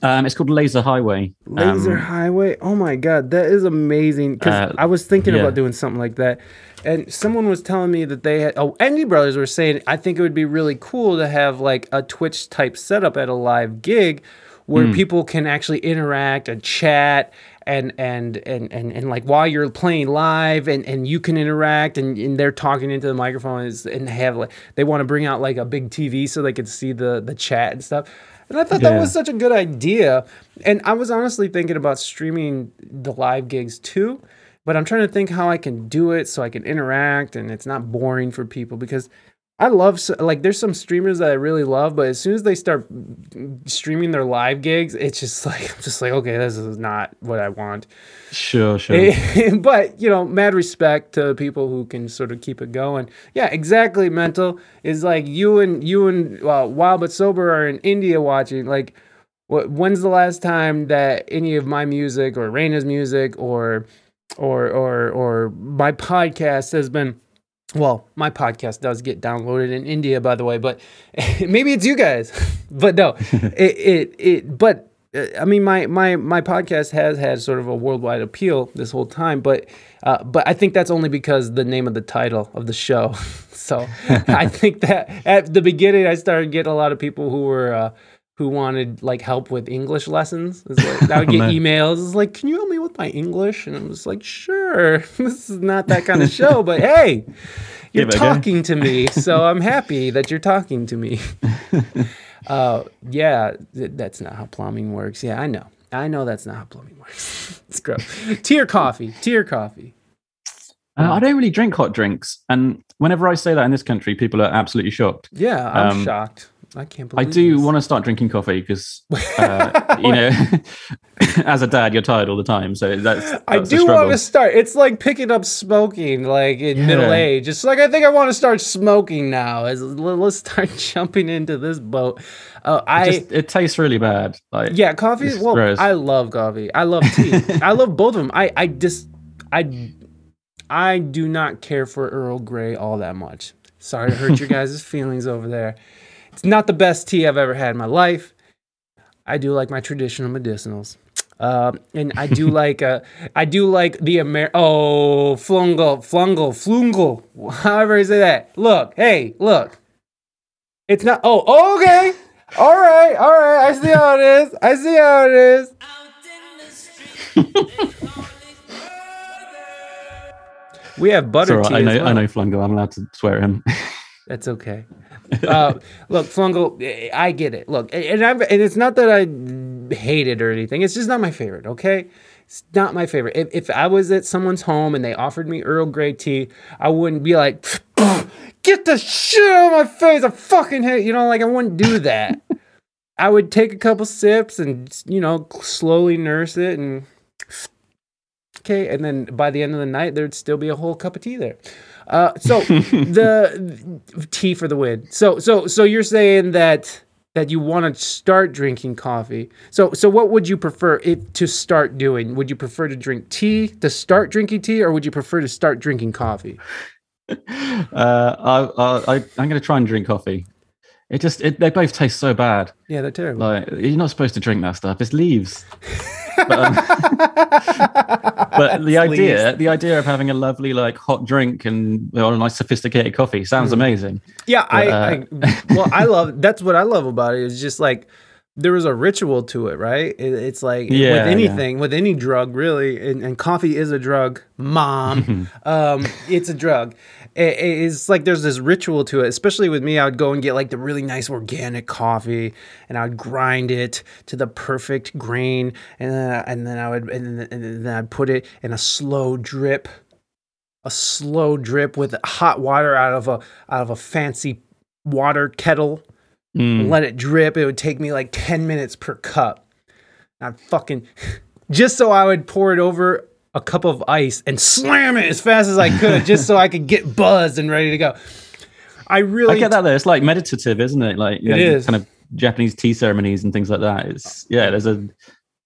Um, it's called Laser Highway. Laser Um, Highway. Oh my god, that is amazing. Because Uh, I was thinking yeah. about doing something like that, and someone was telling me that they had. Oh, Andy Brothers were saying I think it would be really cool to have like a Twitch type setup at a live gig, where Hmm. people can actually interact and chat. And, and and and and like while you're playing live and, and you can interact and, and they're talking into the microphone and they have like they want to bring out like a big TV so they can see the the chat and stuff. And I thought that was such a good idea. And I was honestly thinking about streaming the live gigs too, but I'm trying to think how I can do it so I can interact and it's not boring for people because I love like there's some streamers that I really love, but as soon as they start streaming their live gigs, it's just like I'm just like okay, this is not what I want. Sure, sure. but you know, mad respect to people who can sort of keep it going. Yeah, exactly. Mental is like you and you and uh, Wild but Sober are in India watching. Like, what? When's the last time that any of my music or Raina's music or or or or my podcast has been? Well, my podcast does get downloaded in India, by the way, but maybe it's you guys. but no, it it it. But uh, I mean, my my my podcast has had sort of a worldwide appeal this whole time, but uh, but I think that's only because the name of the title of the show. so I think that at the beginning, I started getting a lot of people who were. Uh, who wanted like help with English lessons? Like, I would get emails. It's like, can you help me with my English? And I was like, sure. this is not that kind of show, but hey, you're Give it a go. talking to me, so I'm happy that you're talking to me. uh, yeah, th- that's not how plumbing works. Yeah, I know. I know that's not how plumbing works. it's gross. Tear coffee? Tear coffee? Uh, I don't really drink hot drinks, and whenever I say that in this country, people are absolutely shocked. Yeah, I'm Um, shocked. I can't I do this. want to start drinking coffee because, uh, you know, as a dad, you're tired all the time. So that's, I that's a do want to start. It's like picking up smoking, like in middle age. It's like I think I want to start smoking now. As let's start jumping into this boat. Uh, I Just, it tastes really bad. Like yeah, coffee. Well, gross. I love coffee. I love tea. I love both of them. I I just I I do not care for Earl Grey all that much. Sorry to hurt your guys' feelings over there. It's not the best tea I've ever had in my life. I do like my traditional medicinals. Um, and I do like uh, I do like the Amer oh flungle flungle flungle however you say that. Look, hey, look. It's not oh okay. All right, all right. I see how it is. I see how it is. We have butter right. tea. I know, well. I know Flungo. I'm allowed to swear at him. That's okay. Uh, look, Flungle, I get it. Look, and I've, and it's not that I hate it or anything. It's just not my favorite. Okay, it's not my favorite. If, if I was at someone's home and they offered me Earl Grey tea, I wouldn't be like, "Get the shit out of my face!" I fucking hate. You know, like I wouldn't do that. I would take a couple sips and you know slowly nurse it and okay, and then by the end of the night there'd still be a whole cup of tea there. Uh, so the tea for the win. So so so you're saying that that you want to start drinking coffee. So so what would you prefer it to start doing? Would you prefer to drink tea to start drinking tea, or would you prefer to start drinking coffee? uh, I, I, I'm going to try and drink coffee. It just, it, they both taste so bad. Yeah, they're terrible. Like you're not supposed to drink that stuff. It's leaves. but, um, but the idea, the idea of having a lovely like hot drink and or a nice sophisticated coffee sounds Hmm. amazing. Yeah, I, uh, I well, I love that's what I love about it is just like there was a ritual to it, right? It, it's like Yeah, with yeah. anything, with any drug, really, and, and coffee is a drug, mom. um, it's a drug. It- it's like there's this ritual to it. Especially with me, I would go and get like the really nice organic coffee, and I would grind it to the perfect grain, and then I, and then I would and then, and then I'd put it in a slow drip a slow drip with hot water out of a out of a fancy water kettle Mm. let it drip. It would take me like 10 minutes per cup. I'd fucking just so I would pour it over a cup of ice and slam it as fast as I could just so I could get buzzed and ready to go. I really I get that though. It's like meditative, isn't it? Like you It know, is. kind of Japanese tea ceremonies and things like that. It's yeah, there's a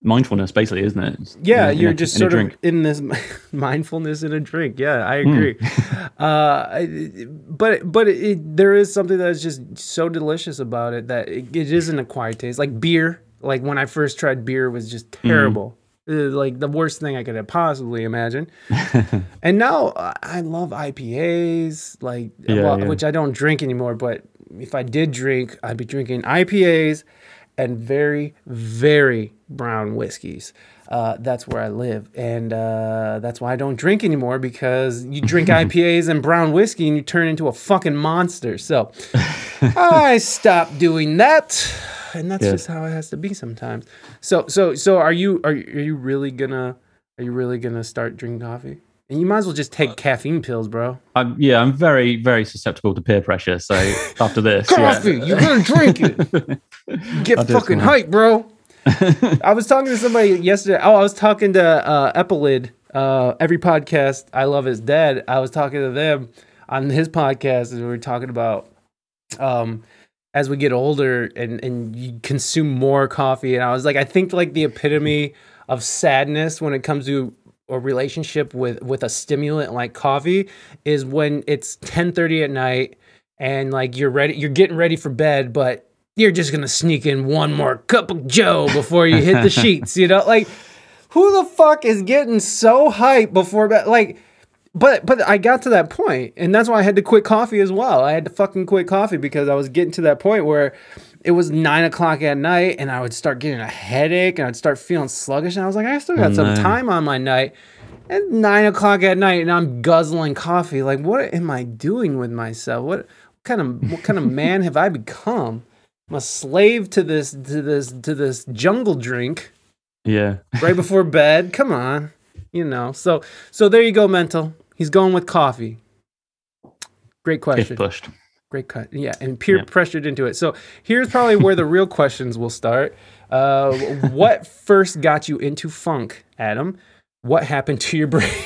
mindfulness basically, isn't it? Yeah, in you're in a- just sort of in this mindfulness in a drink. Yeah, I Hmm. agree. uh, I- but but it, there is something that's just so delicious about it that it, it is an acquired taste. Like beer, like when I first tried beer, was just Hmm. terrible. Uh, Like the worst thing I could have possibly imagine. and now uh, I love IPAs, like Yeah, well, yeah. which I don't drink anymore. But if I did drink, I'd be drinking IPAs and very, very brown whiskeys. Uh, that's where I live, and uh, that's why I don't drink anymore because you drink IPAs and brown whiskey and you turn into a fucking monster. So I stopped doing that. and that's Yeah. just how it has to be sometimes. So so so are you are are you really gonna are you really gonna start drinking coffee? And you might as well just Uh, take caffeine pills, bro. I'm, yeah, I'm very, very susceptible to peer pressure. So after this, Coffee, yeah. you gotta drink it. Get I'll fucking hype, bro. I was talking to somebody yesterday. Oh, I was talking to uh, Epilid. Uh, every podcast I love is dead. I was talking to them on his podcast, and we were talking about um, as we get older and and you consume more coffee. And I was like, I think like the epitome of sadness when it comes to a relationship with with a stimulant like coffee is when it's 10:30 at night and like you're ready you're getting ready for bed but you're just going to sneak in one more cup of joe before you hit the sheets you know like who the fuck is getting so hype before bed like but but I got to that point, and that's why I had to quit coffee as well. I had to fucking quit coffee because I was getting to that point where it was nine o'clock at night, and I would start getting a headache, and I'd start feeling sluggish, and I was like, I still got some no. time on my night. At nine o'clock at night, and I'm guzzling coffee. Like, what am I doing with myself? What, what kind of what kind of man have I become? I'm a slave to this to this to this jungle drink yeah. right before bed. Come on, you know. So so there you go, mental. He's going with coffee. Great If question. pushed. Great cut. Yeah, and peer Yeah. pressured into it. So here's probably where the real questions will start. Uh, what first got you into funk, Adam? What happened to your brain?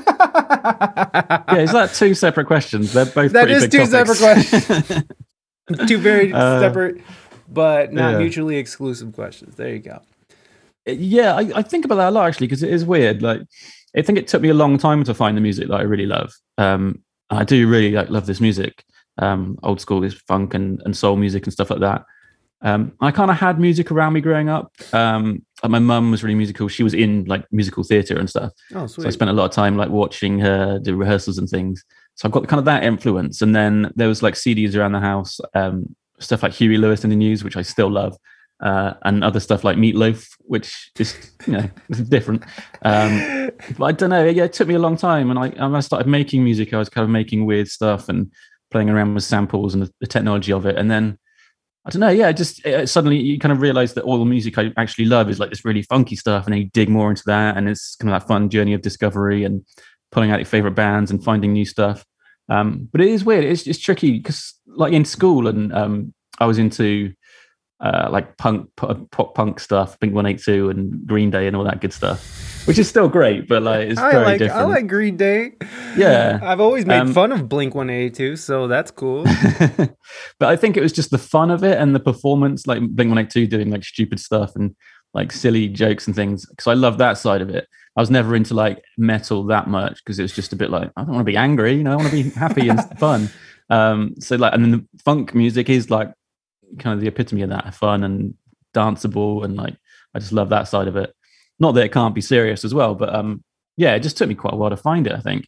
Yeah, is that two separate questions? They're both That is two separate questions. Two very Uh, separate, but not yeah. mutually exclusive questions. There you go. yeah, I, I think about that a lot actually because it is weird. Like, I think it took me a long time to find the music that I really love. Um, I do really like love this music, um, old school, this funk and, and soul music and stuff like that. Um, I kind of had music around me growing up. Um, my mum was really musical. She was in like musical theatre and stuff. Oh, So I spent a lot of time like watching her do rehearsals and things. So I've got kind of that influence. And then there was like CDs around the house, um, stuff like Huey Lewis and the News, which I still love, uh, and other stuff like Meatloaf, which is you know different. Um, but I don't know. Yeah, it took me a long time, and I and when I started making music, I was kind of making weird stuff and playing around with samples and the, the technology of it, and then. I don't know. Yeah, just uh, suddenly you kind of realize that all the music I actually love is like this really funky stuff, and then you dig more into that, and it's kind of that fun journey of discovery and pulling out your favorite bands and finding new stuff. Um, but it is weird. It's it's tricky because like in school, and um, I was into uh, like punk, pop, pop punk stuff, Blink One Eight Two, and Green Day, and all that good stuff, which is still great. But like it's I very like different. I like Green Day. Yeah. I've always made Um, fun of Blink 182, so that's cool. but I think it was just the fun of it and the performance, like Blink One Eight Two doing like stupid stuff and like silly jokes and things. Because I love that side of it. I was never into like metal that much because it was just a bit like I don't want to be angry, you know, I want to be happy and fun. Um, so like, and then the funk music is like kind of the epitome of that, fun and danceable, and like I just love that side of it. Not that it can't be serious as well, but um, yeah, it just took me quite a while to find it. I think.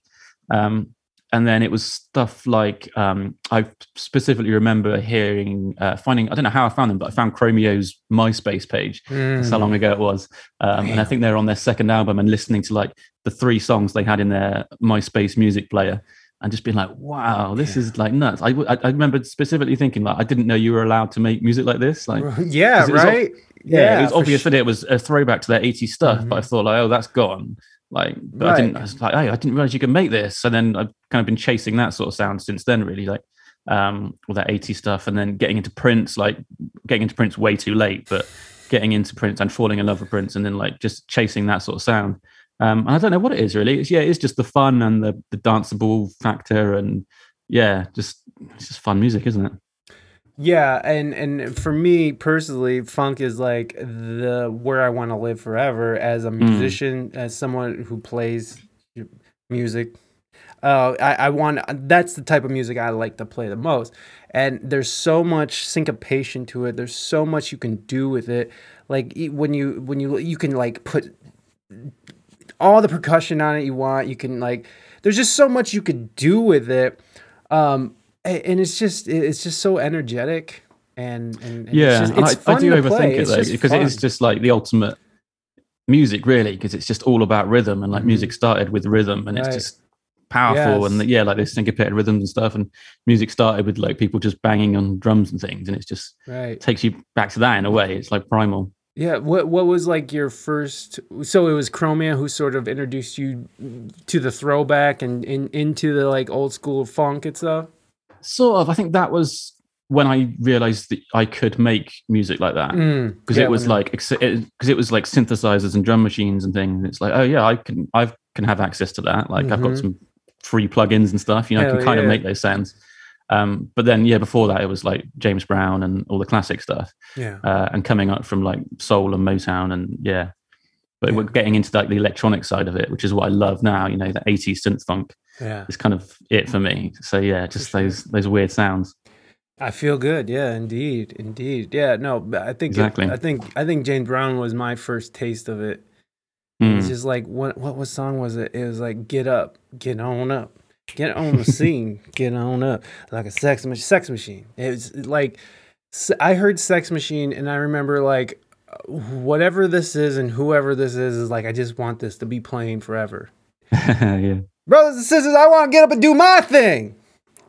Um, and then it was stuff like um, I specifically remember hearing, uh, finding. I don't know how I found them, but I found Chromeo's MySpace page. That's how Mm. long ago it was. Um, and I think they're on their second album and listening to like the three songs they had in their MySpace music player and just being like, wow, this is like nuts. I, I, I remember specifically thinking like, I didn't know you were allowed to make music like this. Like, yeah, 'Cause it was all- right. yeah, it was obvious sure. that it was a throwback to their 80s stuff, but I thought like, oh, that's gone. Like, but I didn't. I was like, hey, I didn't realize you could make this. And then I've kind of been chasing that sort of sound since then, really, like um, all that 80s stuff, and then getting into Prince, like getting into Prince way too late, but getting into Prince and falling in love with Prince, and then like just chasing that sort of sound. Um, and I don't know what it is really. It's yeah, it's just the fun and the the danceable factor, and yeah, just it's just fun music, isn't it? Yeah, and and for me personally, funk is like the where I want to live forever as a musician, as someone who plays music. Uh, I, I want that's the type of music I like to play the most, and there's so much syncopation to it. There's so much you can do with it. Like when you when you you can like put all the percussion on it you want. You can like there's just so much you could do with it. Um, and it's just it's just so energetic and and, and it's yeah, just, and it's I, I do overthink it though just because it is just like the ultimate music, really, because it's just all about rhythm and like Mhm. music started with rhythm, and it's Right. just powerful Yes. and yeah, like those syncopated rhythms and stuff. And music started with like people just banging on drums and things, and it's just Right. takes you back to that in a way. It's like primal. Yeah. What What was like your first? So it was Chromeo who sort of introduced you to the throwback and in, into the like old school funk and stuff. Sort of. I think that was when I realized that I could make music like that. Mm, because yeah, it was like because it, it was like synthesizers and drum machines and things. It's like, oh yeah, I can I can have access to that. Like I've got Mhm. some free plugins and stuff. You know, I can kind yeah. of make those sounds. Um, but then yeah, before that it was like James Brown and all the classic stuff, yeah. uh, and coming up from like soul and Motown and yeah. But Yeah. we're getting into like the electronic side of it, which is what I love now. You know, the 80s synth funk Yeah. is kind of it for me. So yeah, just sure. those those weird sounds. I feel good. Yeah, indeed, indeed. Yeah, no, but I think it- Exactly. I think I think James Brown was my first taste of it. Mm. It's just like what what what song was it? It was like get up, get on up, get on the scene, get on up, like a sex machine. Sex machine. It was like I heard sex machine, and I remember like whatever this is and whoever this is is like I just want this to be playing forever. yeah. Brothers and sisters, I want to get up and do my thing,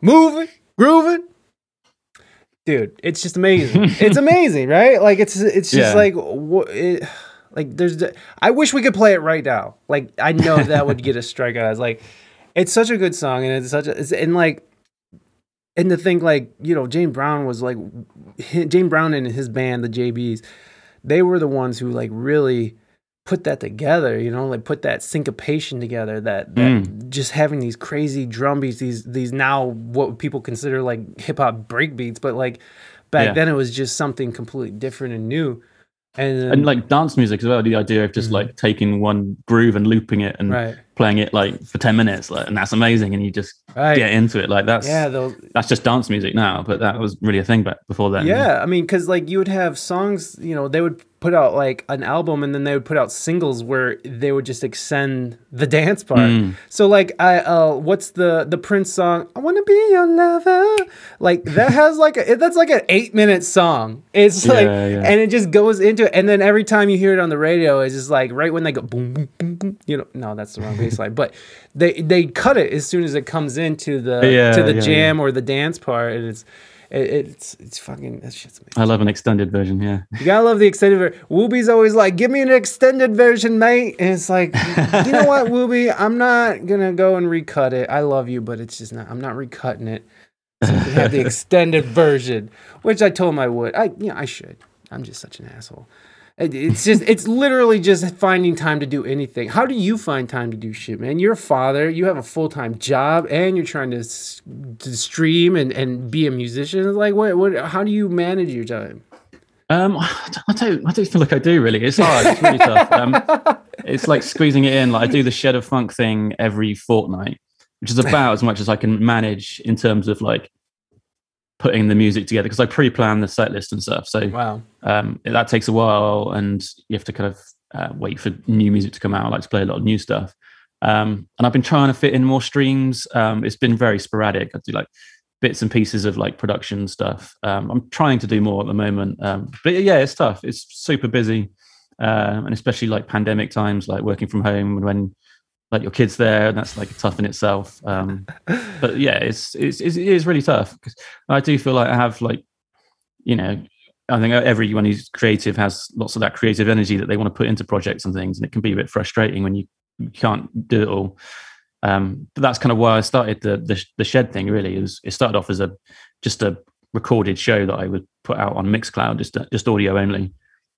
moving, grooving. Dude, it's just amazing. it's amazing, right? Like it's it's just Yeah. like what it, like there's I wish we could play it right now. Like I know that would get a strikeout. It's like it's such a good song and it's such a it's and like and to think like you know James Brown was like James Brown and his band the JBs, they were the ones who like really put that together. You know, like put that syncopation together. That that just having these crazy drum beats, these these now what people consider like hip hop break beats, but like back Yeah. then it was just something completely different and new. And, then, and like dance music as well. The idea of just Mhm. like taking one groove and looping it and right, playing it like for ten minutes, like, and that's amazing. And you just right, get into it. Like that's yeah, that's just dance music now, but that was really a thing back before then. Yeah, I mean, because like you would have songs, you know, they would put out like an album and then they would put out singles where they would just extend the dance part. Mm. So like, I uh, what's the the Prince song? I want to be your lover. Like that has like a, that's like an eight minute song. It's like, Yeah, yeah. and it just goes into it, and then every time you hear it on the radio, it's just like right when they go boom boom boom boom. You know, no, that's the wrong bass line, but they they cut it as soon as it comes into the Yeah, to the yeah, jam or the dance part, and it's. It, it's it's fucking that shit's amazing. I love an extended version. Yeah, You gotta love the extended version. Wooby's always like, "Give me an extended version, mate." And it's like, you know what, Wooby? I'm not gonna go and recut it. I love you, but it's just not. I'm not recutting it. So have the extended version, which I told him I would. I yeah, I should. I'm just such an asshole. It- It's just, it's literally just finding time to do anything. How do you find time to do shit, man? You're a father, you have a full time job, and you're trying to, to stream and, and be a musician. Like, what, what, how do you manage your time? um, I don't, I don't feel like I do really. It's hard. It's really tough. Um, it's like squeezing it in. Like I do the Shed of Funk thing every fortnight, which is about as much as I can manage in terms of like putting the music together because I pre-plan the set list and stuff. So Wow. um, that takes a while, and you have to kind of uh, wait for new music to come out. I like to play a lot of new stuff, um, and I've been trying to fit in more streams. Um, it's been very sporadic. I do like bits and pieces of like production stuff. Um, I'm trying to do more at the moment, um, but yeah, it's tough. It's super busy, uh, and especially like pandemic times, like working from home and when like your kids there, and that's like tough in itself. Um, but yeah, it's, it's it's it is really tough because I do feel like I have like you know I think everyone who's creative has lots of that creative energy that they want to put into projects and things, and it can be a bit frustrating when you, can't do it all. Um, but that's kind of why I started the, the the shed thing. Really, it was it started off as a just a recorded show that I would put out on Mixcloud, just just audio only,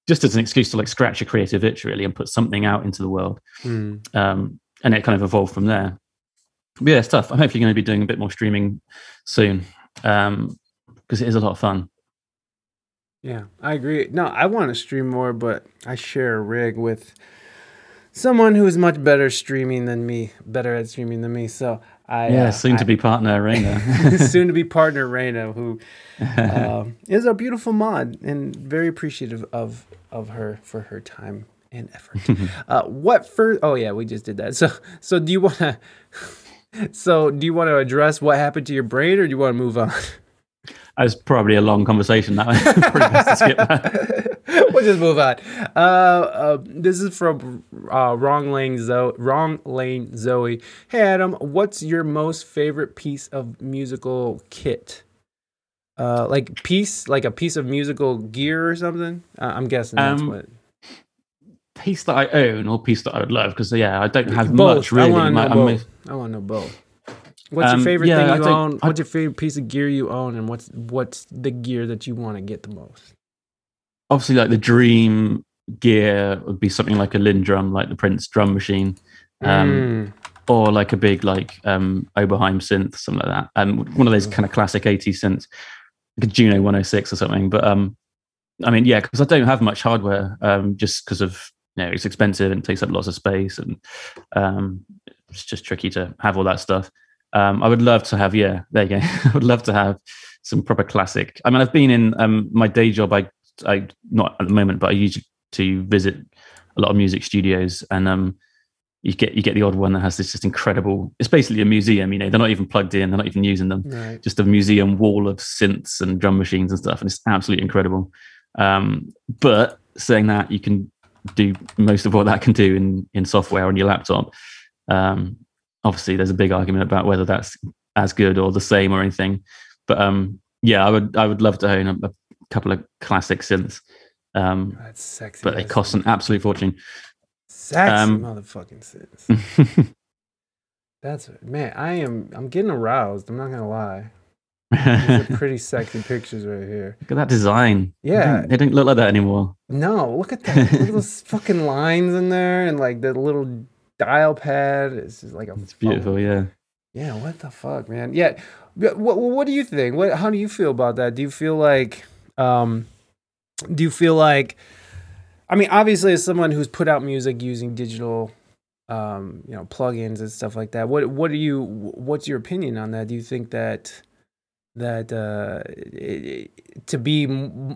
just as an excuse to like scratch a creative itch really and put something out into the world. Hmm. Um, and it kind of evolved from there. But yeah, it's tough. I'm hopefully going to be doing a bit more streaming soon because it is a lot of fun. Yeah, I agree. No, I want to stream more, but I share a rig with someone who is much better streaming than me, better at streaming than me. So I Yeah, uh, soon to I- be partner Raina. soon to be partner Raina, who um, is a beautiful mod and very appreciative of of her for her time and effort. uh, what first? Oh yeah, we just did that. So so do you want to? So do you want to address what happened to your brain, or do you want to move on? That's probably a long conversation. That one. probably best to skip that. well, we'll just move on. Uh, uh, this is from uh, Wrong Lane Zoe. Wrong Lane Zoe. Hey Adam, what's your most favorite piece of musical kit? Uh, like piece, like a piece of musical gear or something. Uh, I'm guessing that's Um, what. Piece that I own or piece that I would love because yeah, I don't have Both. much really. I want to know both. I want to know both. What's Um, your favorite yeah, thing I you think- own? I- What's your favorite piece of gear you own, and what's what's the gear that you want to get the most? obviously like the dream gear would be something like a LinnDrum, like the Prince drum machine, um, Mm. or like a big like um, Oberheim synth, something like that. Um, one of those kind of classic 80s synths, like a Juno 106 or something. But um, I mean, yeah, because I don't have much hardware, um, just because of you know it's expensive and it takes up lots of space, and um, it's just tricky to have all that stuff. Um, I would love to have, yeah, there you go. I would love to have some proper classic. I mean, I've been in um, my day job. I, I not at the moment, but I used to visit a lot of music studios, and um, you get you get the odd one that has this just incredible. It's basically a museum. You know, they're not even plugged in. They're not even using them. Right. Just a museum wall of synths and drum machines and stuff, and it's absolutely incredible. Um, but saying that, you can do most of what that can do in in software on your laptop. Um, obviously, there's a big argument about whether that's as good or the same or anything. But um, yeah, I would I would love to own a, a couple of classic synths, um, That's sexy. but they cost an absolute fortune. sexy um, motherfucking sense. That's man. I am. I'm getting aroused. I'm not gonna lie. These are pretty sexy pictures right here. Look at that design. They Yeah. don't- they don't look like that anymore. No, look at that. look at those fucking lines in there, and like the little dial pad. It's just like a. It's beautiful. Yeah. Yeah. What the fuck, man? Yeah. What, what, what do you think? What? How do you feel about that? Do you feel like? Um, do you feel like? I mean, obviously, as someone who's put out music using digital, um, you know, plugins and stuff like that. What What do you? What's your opinion on that? Do you think that? That uh, to be,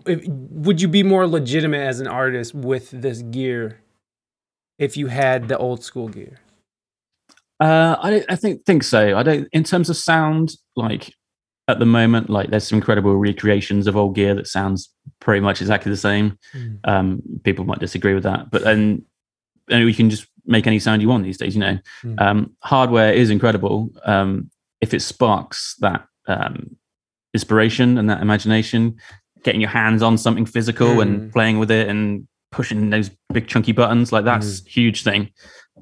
if- would you be more legitimate as an artist with this gear if you had the old school gear? Uh, I I think think so. I don't in terms of sound like at the moment like there's some incredible recreations of old gear that sounds pretty much exactly the same. Um, people might disagree with that, but then and you can just make any sound you want these days. You know, Mm. um, hardware is incredible. Um, if it sparks that um, inspiration and that imagination, getting your hands on something physical Mm. and playing with it and pushing those big chunky buttons, like that's a huge thing,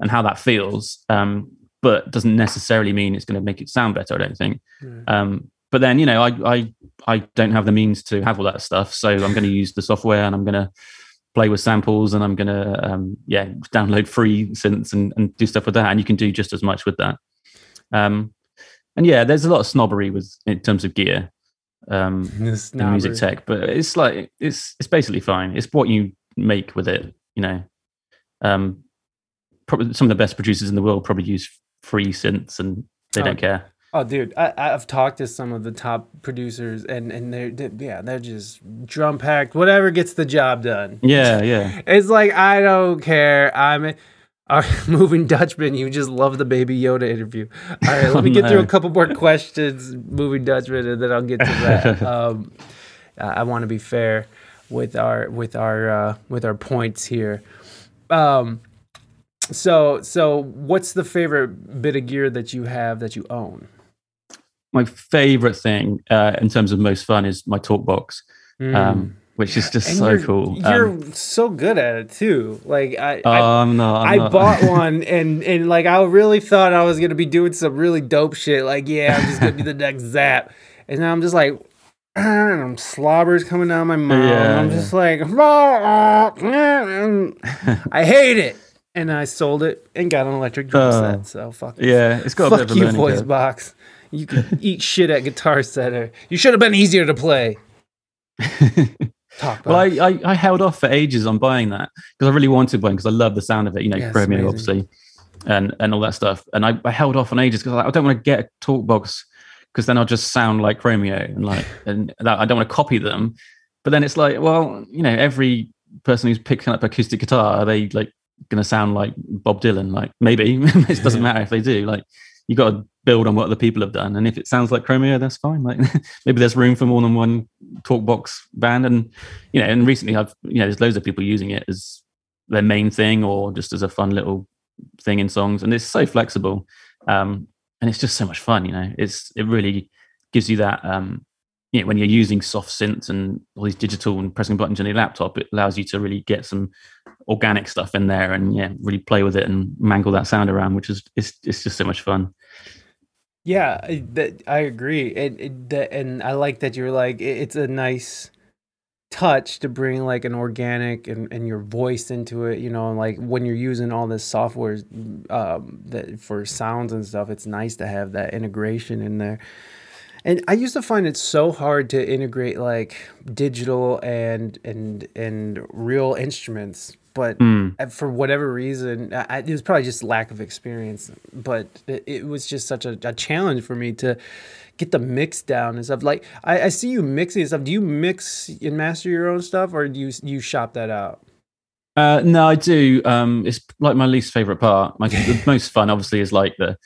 and how that feels. Um, but doesn't necessarily mean it's going to make it sound better. I don't think. Right. Um, but then you know, I I I don't have the means to have all that stuff, so I'm going to use the software and I'm going to play with samples and I'm going to um, yeah download free synths and, and do stuff with that, and you can do just as much with that. Um, and yeah, there's a lot of snobbery with in terms of gear um, in music tech, but it's like it's it's basically fine. It's what you make with it, you know. Um, probably some of the best producers in the world probably use free synths and they Oh, don't care. Oh, dude, I, I've talked to some of the top producers, and and they're, they yeah, they're just drum packed. Whatever gets the job done. Yeah, yeah. It's like I don't care. I'm our moving Dutchman. You just love the Baby Yoda interview. All right, let me get through a couple more questions, moving Dutchman, and then I'll get to that. um, I I want to be fair with our with our uh, with our points here. Um, so so what's the favorite bit of gear that you have that you own? My favorite thing uh, in terms of most fun is my talk box, um, which is just. And so you're, cool. You're Um, so good at it too. Like I, oh, I, I'm not. I'm I not. bought one and and like I really thought I was gonna be doing some really dope shit. Like yeah, I'm just gonna be the next Zapp, and now I'm just like. And I'm slobbers coming down my mouth. Yeah, I'm yeah. just like, I hate it. And I sold it and got an electric drum Oh. set. So fuck yeah, it's got a bit Fuck of a you, voice curve. box. You can eat shit at Guitar Center. You should have been easier to play. Talk Well. I, I, I held off for ages on buying that because I really wanted one because I love the sound of it, you know, Yeah, amazing. obviously, and and all that stuff. And I, I held off on ages because I, I don't want to get a talk box because then I'll just sound like Chromeo and like, and that, I don't want to copy them. But then it's like, well, you know, every person who's picking up acoustic guitar, are they like going to sound like Bob Dylan? Like maybe it doesn't matter if they do. Like you got to build on what other people have done. And if it sounds like Chromeo, that's fine. Like maybe there's room for more than one Talkbox band. And you know, and recently I've you know there's loads of people using it as their main thing or just as a fun little thing in songs. And it's so flexible, um, and it's just so much fun. You know, it's it really gives you that. Um, you know, when you're using soft synths and all these digital and pressing buttons on your laptop, it allows you to really get some organic stuff in there and yeah, really play with it and mangle that sound around, which is it's it's just so much fun. Yeah, I, that, I agree, and that, and I like that you're like it, it's a nice touch to bring like an organic and, and your voice into it. You know, like when you're using all this software um, that for sounds and stuff, it's nice to have that integration in there. And I used to find it so hard to integrate like digital and and and real instruments but Mm. for whatever reason, I, it was probably just lack of experience. But it, it was just such a, a challenge for me to get the mix down and stuff. Like I, I see you mixing and stuff. Do you mix and master your own stuff, or do you you shop that out? Uh, no, I do. Um, it's like my least favorite part. My the most fun, obviously, is like the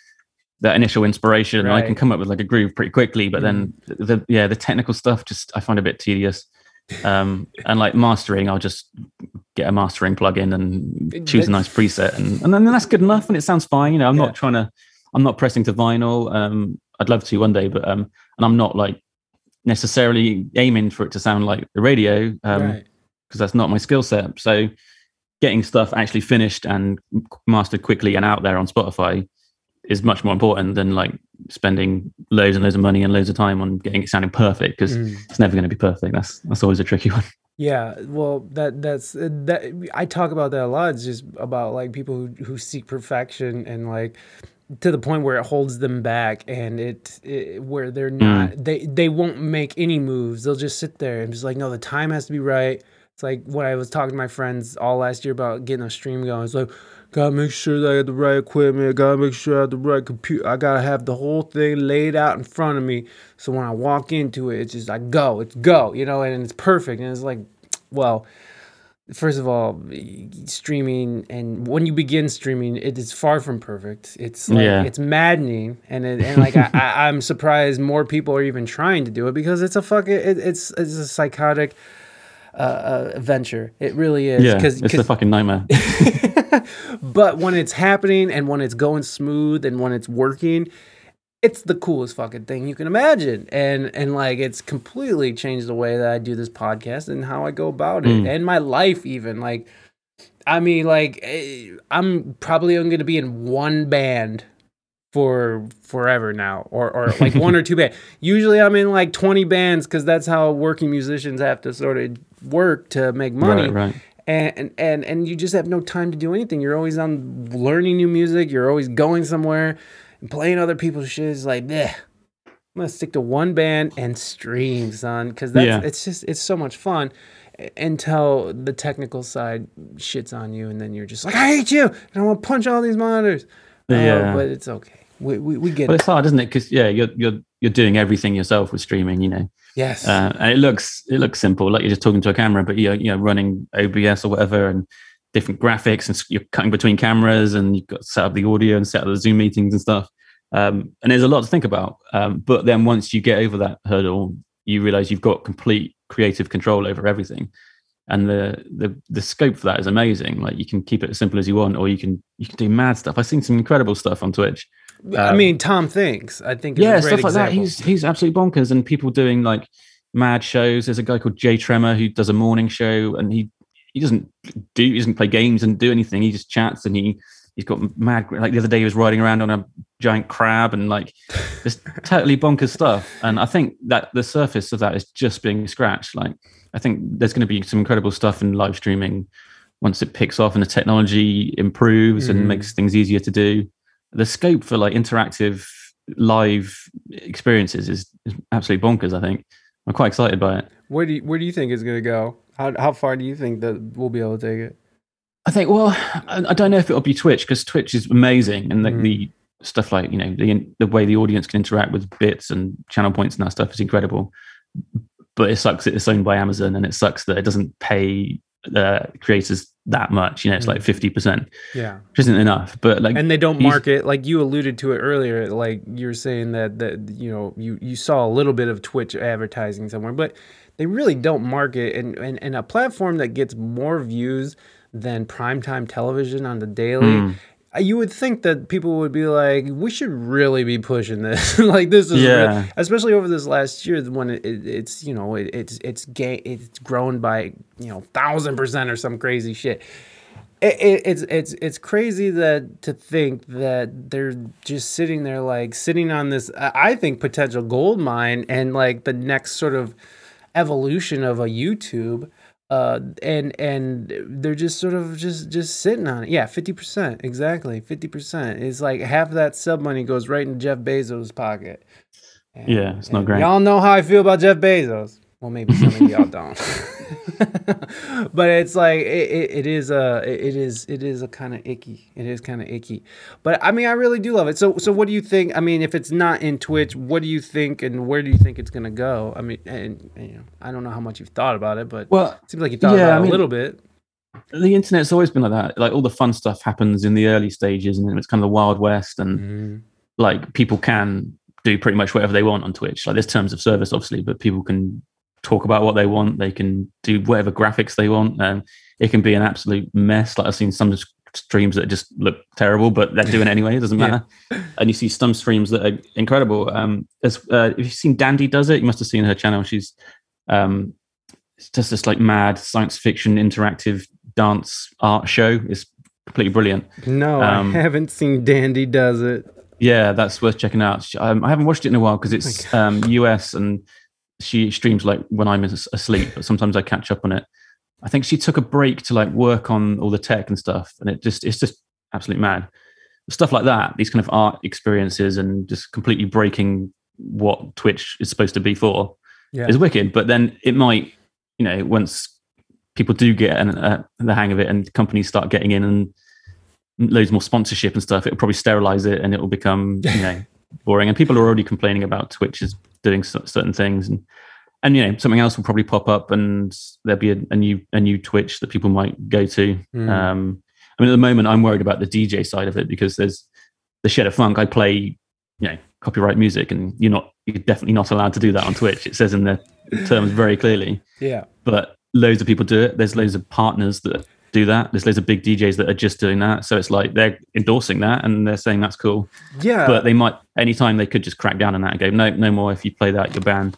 that initial inspiration. I can come up with like a groove pretty quickly, but then the, the yeah, the technical stuff just I find a bit tedious. Um, and like mastering, I'll just get a mastering plugin and choose a nice preset, and and then that's good enough, and it sounds fine. You know, I'm Yeah. not trying to, I'm not pressing to vinyl. Um, I'd love to one day, but um, and I'm not like necessarily aiming for it to sound like the radio. Um, right. because that's not my skill set. So getting stuff actually finished and mastered quickly and out there on Spotify is much more important than like spending loads and loads of money and loads of time on getting it sounding perfect because Mm. it's never going to be perfect. That's that's always a tricky one. Yeah, well, that that's that. I talk about that a lot. It's just about like people who, who seek perfection and like to the point where it holds them back, and it, it where they're not they they won't make any moves. They'll just sit there and just like, no, the time has to be right. It's like when I was talking to my friends all last year about getting a stream going. It's like, gotta make sure that I got the right equipment. I gotta make sure I have the right computer. I gotta have the whole thing laid out in front of me. So when I walk into it, it's just like go, it's go, you know, and it's perfect. And it's like, well, first of all, streaming and when you begin streaming, it is far from perfect. It's like, Yeah. it's maddening, and it, and like I, I, I'm surprised more people are even trying to do it because it's a fucking it, it's it's a psychotic uh, uh, venture. It really is. Yeah, Cause, it's a 'cause- fucking nightmare. but when it's happening and when it's going smooth and when it's working, it's the coolest fucking thing you can imagine. And and like it's completely changed the way that I do this podcast and how I go about it Mm. and my life even like I mean like eh, I'm probably only going to be in one band for forever now or or like one or two bands. Usually I'm in like 20 bands cuz that's how working musicians have to sort of work to make money Right, right. and and and you just have no time to do anything. You're always on learning new music. You're always going somewhere and playing other people's shit. Is like, bleh. I'm gonna stick to one band and stream, son, because that's Yeah. it's just it's so much fun uh, until the technical side shits on you, and then you're just like, I hate you, and I want to punch all these monitors. Uh, Yeah. but it's okay. We we, we get Well, it. it's hard, isn't it? Because yeah, you're you're you're doing everything yourself with streaming. You know, Yes. uh, and it looks it looks simple, like you're just talking to a camera, but you're you know running OBS or whatever and different graphics, and you're cutting between cameras, and you've got to set up the audio and set up the Zoom meetings and stuff. Um, and there's a lot to think about. Um, but then once you get over that hurdle, you realize you've got complete creative control over everything, and the the the scope for that is amazing. Like you can keep it as simple as you want, or you can you can do mad stuff. I've seen some incredible stuff on Twitch I um, mean, Tom thinks. I think. Yeah, stuff like that. He's he's absolutely bonkers, and people doing like mad shows. There's a guy called Jay Tremor who does a morning show, and he he doesn't do he doesn't play games and do anything. He just chats, and he he's got mad. Like the other day, he was riding around on a giant crab, and like just totally bonkers stuff. And I think that the surface of that is just being scratched. Like I think there's going to be some incredible stuff in live streaming once it picks off and the technology improves Mhm. and makes things easier to do the scope for like interactive live experiences is, is absolutely bonkers. I think I'm quite excited by it. Where do you, where do you think it's gonna go? How how far do you think that we'll be able to take it? I think. Well, I, I don't know if it'll be Twitch because Twitch is amazing, and the, Mhm. the stuff like you know the the way the audience can interact with bits and channel points and that stuff is incredible. But it sucks that it's owned by Amazon, and it sucks that it doesn't pay uh, creators that much. You know, it's like fifty percent, Yeah. which isn't enough. But like, and they don't market like you alluded to it earlier like you're saying that that you know you you saw a little bit of twitch advertising somewhere but they really don't market and and, and a platform that gets more views than primetime television on the daily Hmm. You would think that people would be like we should really be pushing this like this is real- Yeah. especially over this last year when it, it, it's you know it, it's it's ga- it's grown by you know thousand percent or some crazy shit it, it, it's it's it's crazy that to think that they're just sitting there like sitting on this I I think potential gold mine and like the next sort of evolution of a YouTube uh and and they're just sort of just just sitting on it. Yeah 50% exactly. 50% it's like half of that sub money goes right in Jeff Bezos pocket. And- Yeah, it's not and great. y'all know how I feel about Jeff Bezos well maybe some of y'all don't but it's like it, it, it is a it is it is a kind of icky it is kind of icky but i mean i really do love it so so what do you think i mean if it's not in twitch what do you think and where do you think it's going to go i mean and, and, you know i don't know how much you've thought about it but well, it seems like you thought yeah, about I it mean- a little bit the internet's always been like that. Like all the fun stuff happens in the early stages, and it's kind of the wild west, and Mhm. like people can do pretty much whatever they want on Twitch. Like there's terms of service, obviously, but people can talk about what they want. They can do whatever graphics they want, and it can be an absolute mess. Like I've seen some streams that just look terrible, but they're doing it anyway. It doesn't Yeah. matter. And you see some streams that are incredible. Um, there's, uh, if you've seen Dandy does it, you must have seen her channel. She's um, it's just this like mad science fiction interactive dance art show. It's completely brilliant. no Um, i haven't seen dandy does it Yeah, that's worth checking out. Um, I haven't watched it in a while because it's um, US and she streams like when I'm asleep, but sometimes I catch up on it. I think she took a break to like work on all the tech and stuff, and it just it's just absolutely mad. Stuff like that, these kind of art experiences, and just completely breaking what Twitch is supposed to be for yeah is wicked. But then it might, you know, once people do get an, uh, the hang of it and companies start getting in and loads more sponsorship and stuff, it'll probably sterilize it and it will become, you know, boring. And people are already complaining about Twitch is doing certain things and. And you know something else will probably pop up, and there'll be a, a new a new Twitch that people might go to. Mm. Um, I mean, at the moment, I'm worried about the DJ side of it because there's the Shed of Funk. I play, you know, copyright music, and you're not, you're definitely not allowed to do that on Twitch. It says in the terms very clearly. yeah But loads of people do it. There's loads of partners that do that. There's loads of big DJs that are just doing that. So it's like they're endorsing that and they're saying that's cool. yeah But they might anytime they could just crack down on that and go, no, no more. If you play that, you're banned.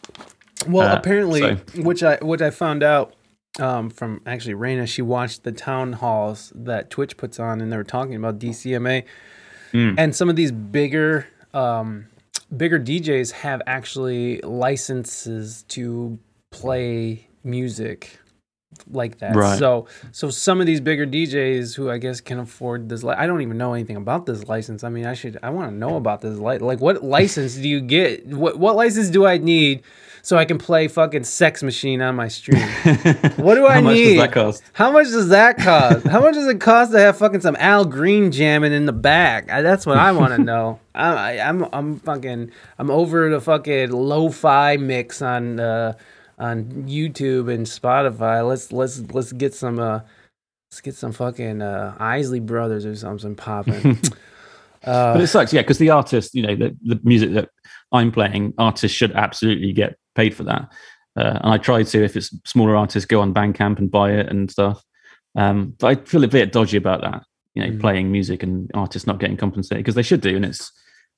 Well, Uh, apparently, so- which I which I found out um, from actually Raina, she watched the town halls that Twitch puts on, and they were talking about DCMA, Mm. and some of these bigger um, bigger DJs have actually licenses to play music like that. Right. So so some of these bigger DJs who I guess can afford this li- I don't even know anything about this license. I mean, I should I want to know about this li- like what license do you get? What what license do I need so I can play fucking Sex Machine on my stream? What do I How much need? does that cost? How much does that cost? How much does it cost to have fucking some Al Green jamming in the back? I, that's what I want to know. I, I, I'm I'm fucking I'm over the fucking lo-fi mix on uh, on YouTube and Spotify. Let's let's let's get some uh let's get some fucking uh, Isley Brothers or something popping. but uh, it sucks, yeah, because the artist, you know, the, the music that I'm playing, artists should absolutely get paid for that. Uh, and I try to, if it's smaller artists, go on Bandcamp and buy it and stuff. Um, but I feel a bit dodgy about that, you know, Mm. playing music and artists not getting compensated because they should do, and it's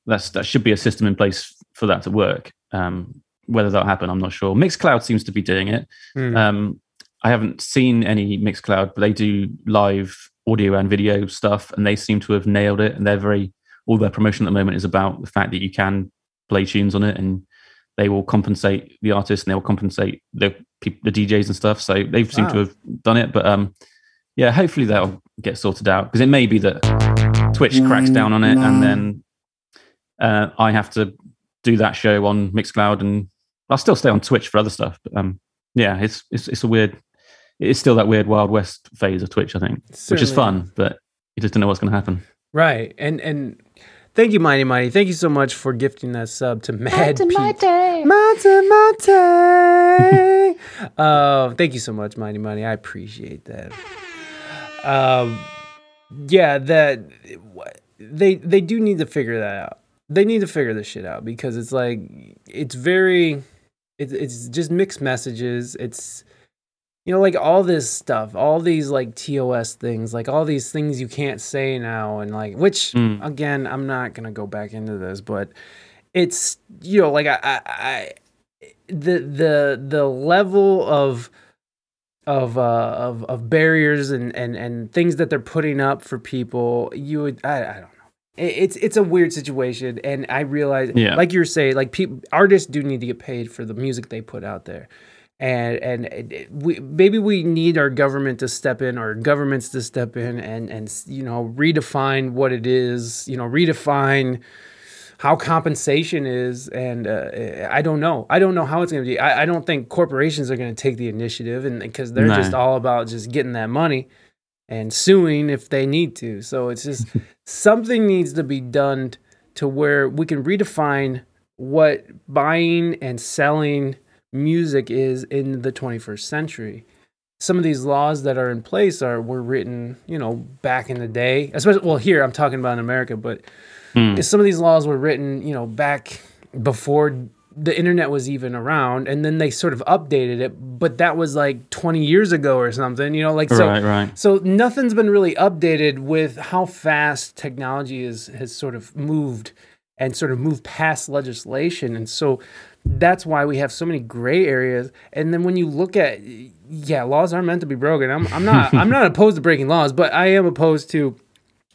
that's that should be a system in place for that to work. Um, whether that'll happen, I'm not sure. Mixcloud seems to be doing it. hmm. Um, I haven't seen any Mixcloud, but they do live audio and video stuff, and they seem to have nailed it. And they're very all their promotion at the moment is about the fact that you can play tunes on it, and they will compensate the artists and they will compensate the the DJs and stuff. So they've seemed to have done it. But um, yeah, hopefully that'll get sorted out because it may be that Twitch cracks down on it, and then uh, I have to do that show on Mixcloud, and I'll still stay on Twitch for other stuff. But um, yeah, it's it's it's a weird. It's still that weird Wild West phase of Twitch, I think, which is fun, but you just don't know what's going to happen. Right. And and thank you, Mighty Mighty. Thank you so much for gifting that sub to Mad Pete. Mate, mate. uh, thank you so much, Mighty Mighty. I appreciate that. um, yeah, that they they do need to figure that out. They need to figure this shit out because it's like it's very it's it's just mixed messages. It's you know like all this stuff, all these like TOS things, like all these things you can't say now and like which Mm. again, I'm not going to go back into this, but it's you know like I I, I the the the level of of uh of of barriers and and and things that they're putting up for people you would i, I don't it's it's a weird situation and i realize Yeah. like you're saying like people artists do need to get paid for the music they put out there. And and we maybe we need our government to step in or governments to step in and and you know redefine what it is you know redefine how compensation is. And uh, i don't know. I don't know how it's going to be. I, I don't think corporations are going to take the initiative and because they're No. just all about just getting that money and suing if they need to so it's just something needs to be done to where we can redefine what buying and selling music is in the 21st century some of these laws that are in place are were written you know back in the day especially well here i'm talking about in america but Mm. some of these laws were written, you know, back before the internet was even around, and then they sort of updated it. But that was like 20 years ago or something, you know, like so. right, right. So nothing's been really updated with how fast technology is has sort of moved and sort of moved past legislation, and so that's why we have so many gray areas. And then when you look at, yeah, laws are meant to be broken. I'm, I'm not I'm not opposed to breaking laws, but I am opposed to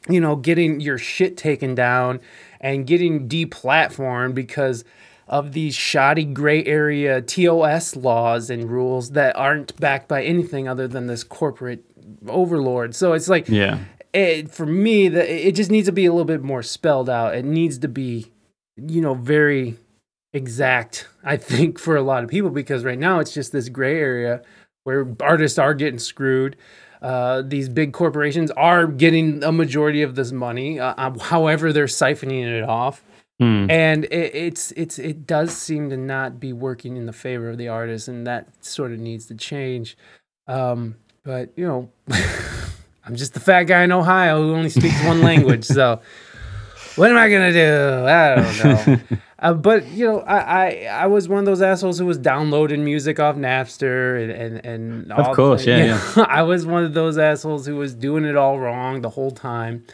you know, getting your shit taken down and getting deplatformed because of these shoddy gray area TOS laws and rules that aren't backed by anything other than this corporate overlord. So it's like, Yeah. it, for me, the, it just needs to be a little bit more spelled out. It needs to be, you know, very exact, I think, for a lot of people because right now it's just this gray area where artists are getting screwed. Uh, these big corporations are getting a majority of this money, uh, uh, however they're siphoning it off, Mm. and it, it's it's it does seem to not be working in the favor of the artist, and that sort of needs to change. Um, but you know, I'm just the fat guy in Ohio who only speaks one language, so what am I gonna do? I don't know. uh, but you know, I, I I was one of those assholes who was downloading music off Napster and and, and Of course, yeah, yeah. I was one of those assholes who was doing it all wrong the whole time.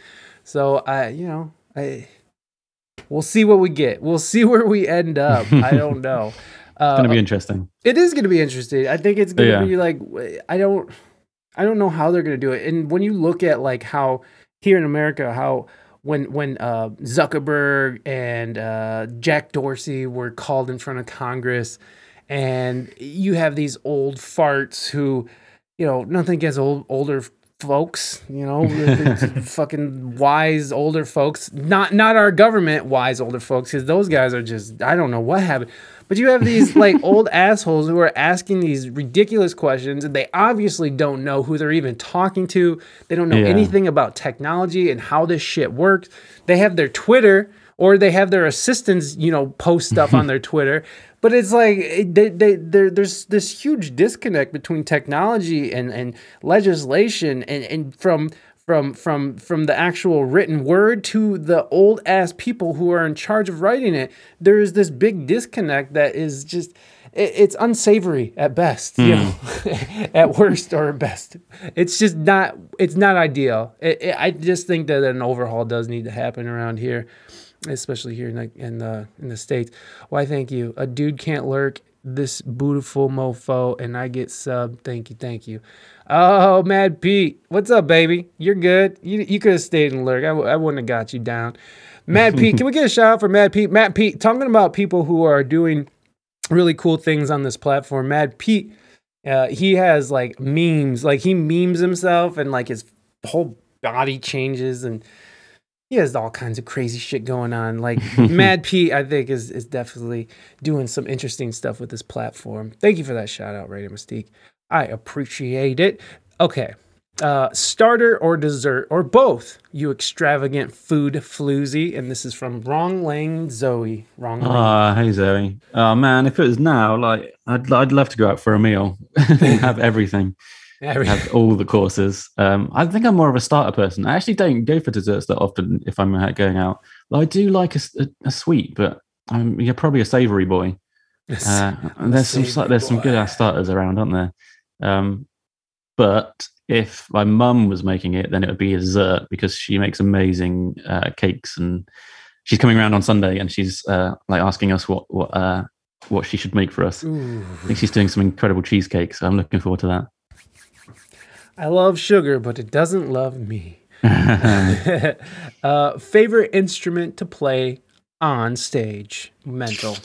So I, you know, I we'll see what we get. We'll see where we end up. I don't know. Uh, It's gonna be interesting. it is going to be interesting. I think it's going to Yeah. be like I don't I don't know how they're going to do it. And when you look at like how here in America how when when uh, Zuckerberg and uh, Jack Dorsey were called in front of Congress, and you have these old farts who, you know, nothing against old older folks, you know, fucking wise older folks. Not not our government wise older folks, because those guys are just I don't know what happened. But you have these like old assholes who are asking these ridiculous questions, and they obviously don't know who they're even talking to. They don't know Yeah. anything about technology and how this shit works. They have their Twitter or they have their assistants, you know, post stuff on their Twitter. But it's like they, they, there, there's this huge disconnect between technology and, and legislation and, and from from from from the actual written word to the old ass people who are in charge of writing it. There is this big disconnect that is just it, it's unsavory at best, you hmm. know, at worst or at best. It's just not it's not ideal. It, it, I just think that an overhaul does need to happen around here, especially here in the in the in the states. Why? Thank you. A dude can't lurk. This beautiful mofo, and I get sub. Thank you, thank you. Oh, Mad Pete, what's up, baby? You're good. You you could have stayed and lurk. I, wouldn't have got you down. Mad Pete, can we get a shout out for Mad Pete? Mad Pete, talking about people who are doing really cool things on this platform. Mad Pete, uh, he has like memes, like he memes himself and like his whole body changes and he has all kinds of crazy shit going on. Like Mad Pete, I think is is definitely doing some interesting stuff with this platform. Thank you for that shout out, Radio Mystique. I appreciate it. Okay. Uh, starter or dessert or both, you extravagant food floozy. And this is from Wrong Lane Zoe. Wrong Lane. Ah, hey Zoe. Oh man, if it was now, like I'd I'd love to go out for a meal and have everything. Every- have all the courses. Um, I think I'm more of a starter person. I actually don't go for desserts that often if I'm going out. I do like a sweet, but I'm you're probably a savoury boy. Uh, and there's some there's some good ass starters around, aren't there? Um, but if my mum was making it, then it would be a dessert because she makes amazing uh, cakes, and she's coming around on Sunday, and she's uh, like asking us what what uh, what she should make for us. Ooh. I think she's doing some incredible cheesecake, so I'm looking forward to I love sugar, but it doesn't love me. uh, favorite instrument to play on stage? Mental.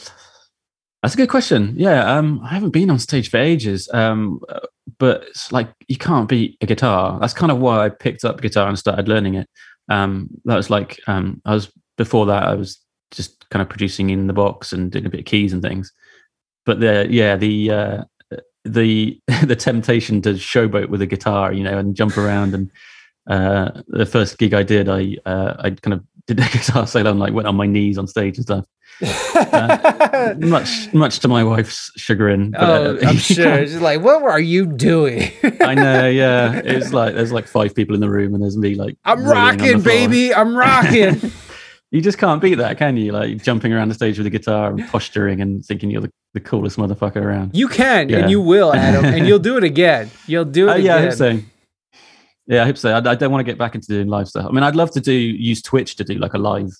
That's a good question. Yeah, um, I haven't been on stage for ages, um, but it's like you can't beat a guitar. That's kind of why I picked up guitar and started learning it. Um, that was like um, I was before that I was just kind of producing in the box and doing a bit of keys and things. But the yeah the uh, the the temptation to showboat with a guitar, you know, and jump around and uh, the first gig I did, I uh, I kind of did a guitar solo and like went on my knees on stage and stuff. Uh, much much to my wife's chagrin. But, oh, uh, I'm sure. She's like, what are you doing? I know, yeah. It's like there's like five people in the room, and there's me like I'm rolling on the rocking, baby. I'm rocking. You just can't beat that, can you? Like jumping around the stage with a guitar and posturing and thinking you're the, the coolest motherfucker around. you can, Yeah. and you will, Adam, and you'll do it again. You'll do it Oh, yeah, I hope so. Yeah, I hope so. I, I don't want to get back into doing live stuff. I mean, I'd love to do use Twitch to do like a live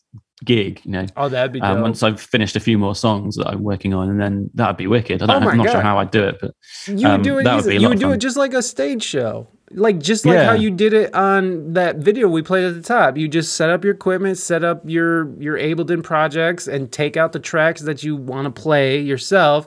gig, you know. Oh, that'd be. Um, once I've finished a few more songs that I'm working on, and then that'd be wicked. I don't, Oh I'm not sure how I'd do it, but you would um, do it. that would be a You would do fun. it just like a stage show, like just like how you did it on that video we played at the top. You just set up your equipment, set up your your Ableton projects, and take out the tracks that you want to play yourself,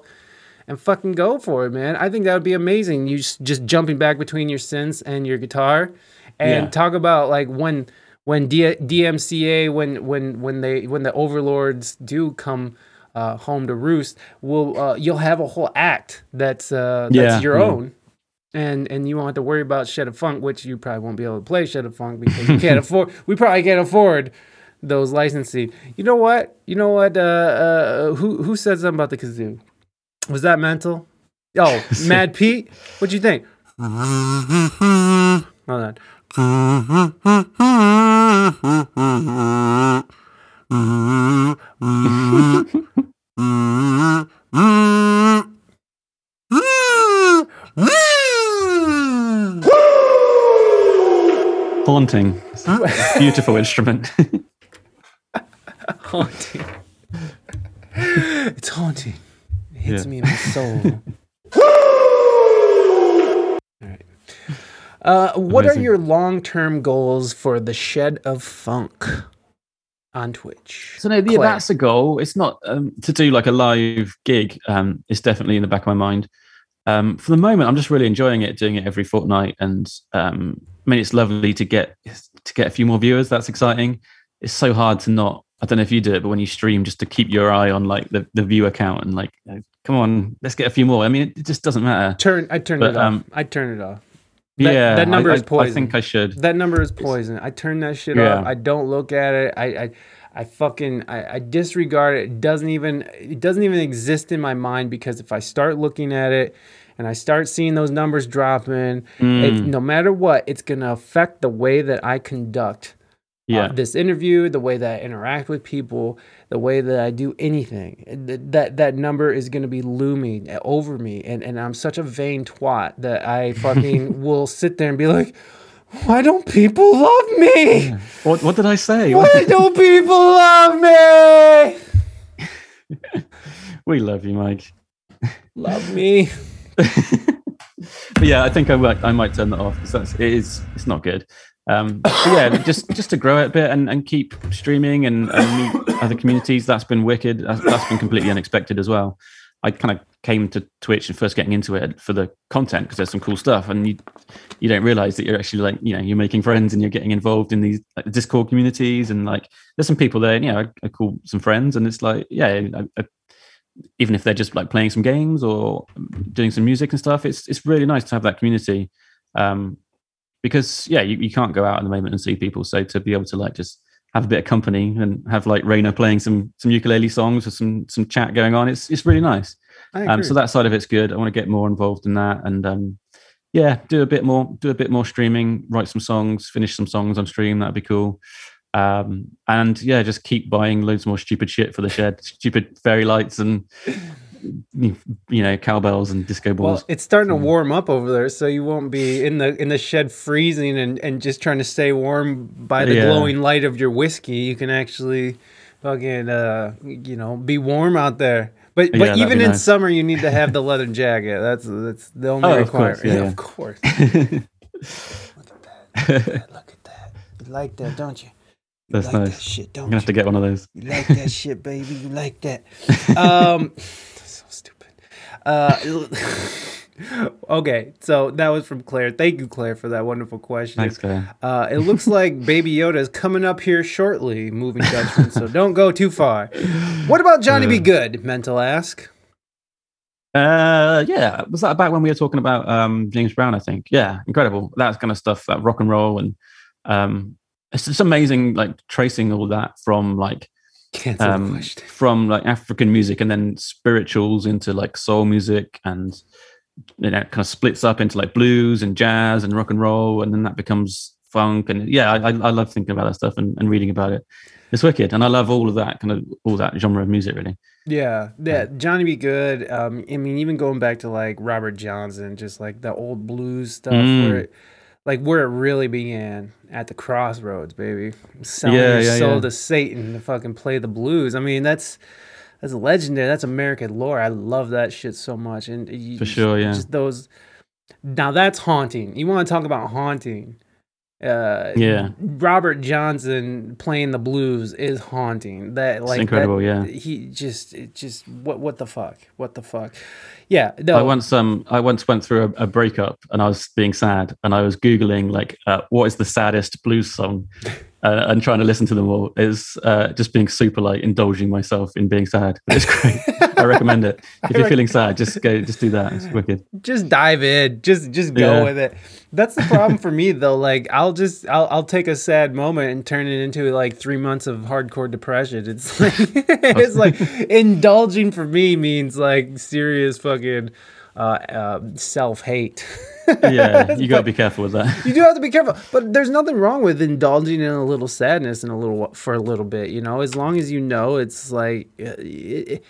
and fucking go for it, man. I think that would be amazing. You just, just jumping back between your synths and your guitar, and Yeah. talk about like when when D- DMCA when when when they when the overlords do come. Uh, home to roost. Will uh, you'll have a whole act that's uh, that's Yeah, your yeah. own, and and you won't have to worry about Shed of Funk, which you probably won't be able to play Shed of Funk because you can't afford. We probably can't afford those licensing. You know what? You know what? Uh, uh, who who said something about the kazoo? Was that mental? Oh, Mad Pete. What'd you think? Hold on. Haunting. Beautiful instrument. haunting. it's haunting. It hits Yeah. me in my soul. All right. Uh, what are your long-term goals for the Shed of Funk on Twitch? So no, yeah, that's a goal. It's not um, to do like a live gig. Um, it's definitely in the back of my mind. Um, for the moment, I'm just really enjoying it, doing it every fortnight, and um, I mean, it's lovely to get to get a few more viewers. That's exciting. It's so hard to not. I don't know if you do it, but when you stream, just to keep your eye on like the, the viewer count and like, you know, come on, let's get a few more. I mean, it, it just doesn't matter. Turn. I turn But, it off. um, I turned it off. That- yeah, that number I, is I- I think I should. That number is poison. I turn that shit Yeah. off. I don't look at it. I, I, I fucking, I, I disregard it. It doesn't even, it doesn't even exist in my mind because if I start looking at it and I start seeing those numbers dropping, it, Mm, no matter what, it's gonna affect the way that I conduct uh, yeah, this interview, the way that I interact with people, the way that I do anything. Th- That that number is going to be looming over me, and and I'm such a vain twat that I fucking will sit there and be like, why don't people love me? what, what did I say? Why don't people love me? we love you, Mike. Love me. but yeah, I think I might I might turn that off because that's it is it's not good. Um, yeah, just just to grow it a bit and, and keep streaming and, and meet other communities. That's been wicked. That's, been completely unexpected as well. I kind of came to Twitch and first getting into it for the content because there's some cool stuff, and you you don't realize that you're actually like you know you're making friends and you're getting involved in these like, Discord communities and like there's some people there you know I call some friends and it's like yeah I, I, even if they're just like playing some games or doing some music and stuff it's it's really nice to have that community um because yeah you, you can't go out at the moment and see people so to be able to like just have a bit of company and have like Raina playing some some ukulele songs or some some chat going on it's it's really nice um so that side of it's good I want to get more involved in that and um yeah, do a bit more, do a bit more streaming, write some songs, finish some songs on stream. That'd be cool. Um, and yeah, just keep buying loads more stupid shit for the shed, stupid fairy lights and you know cowbells and disco balls. Well, it's starting to warm up over there, so you won't be in the in the shed freezing and, and just trying to stay warm by the Yeah. glowing light of your whiskey. You can actually fucking uh you know be warm out there. But Yeah, but even in nice. summer, you need to have the leather jacket. That's that's the only Oh, of course, requirement. yeah, yeah. of course. Look at that. Look at that. You like that, don't you? You That's like that nice. shit, I'm don't gonna have to get one of those. You like that shit, baby. You like that. Um. Uh, okay, so that was from Claire. Thank you, Claire, for that wonderful question. Thanks, Claire. Uh, it looks like Baby Yoda is coming up here shortly, moving Dutchman, so don't go too far. What about Johnny Be Uh. Good? Mental ask. Uh, yeah, was that about when we were talking about um James Brown? I think. Yeah, incredible. That kind of stuff, that rock and roll, and um, it's just amazing. Like tracing all that from like um from like African music and then spirituals into like soul music and you know, it kind of splits up into like blues and jazz and rock and roll, and then that becomes funk. And yeah, I, I love thinking about that stuff and, and reading about it. It's wicked, and I love all of that kind of all that genre of music. Really, Yeah, yeah, Johnny B. Goode. Um, I mean, even going back to like Robert Johnson, just like the old blues stuff, Mm. where it, like where it really began at the crossroads, baby, selling Yeah, your yeah, soul yeah. to Satan to fucking play the blues. I mean, that's that's legendary. That's American lore. I love that shit so much, and you, For sure, yeah. just those. Now that's haunting. You want to talk about haunting? Uh, Yeah. Robert Johnson playing the blues is haunting. That like that- incredible, yeah. He just, it just what, what the fuck, what the fuck? Yeah, no. I once um I once went through a, a breakup and I was being sad and I was googling like uh, what is the saddest blues song uh, and trying to listen to them all is uh, just being super like indulging myself in being sad. But it's great. I recommend it. If you're feeling sad, just go just do that. It's wicked. just dive in just just go Yeah. with it that's the problem for me though like i'll just I'll, I'll take a sad moment and turn it into like three months of hardcore depression it's like it's like indulging for me means like serious fucking uh, uh self-hate Yeah, you got to be careful with that. you do have to be careful but there's nothing wrong with indulging in a little sadness and a little for a little bit you know? As long as you know it's like uh, it, it-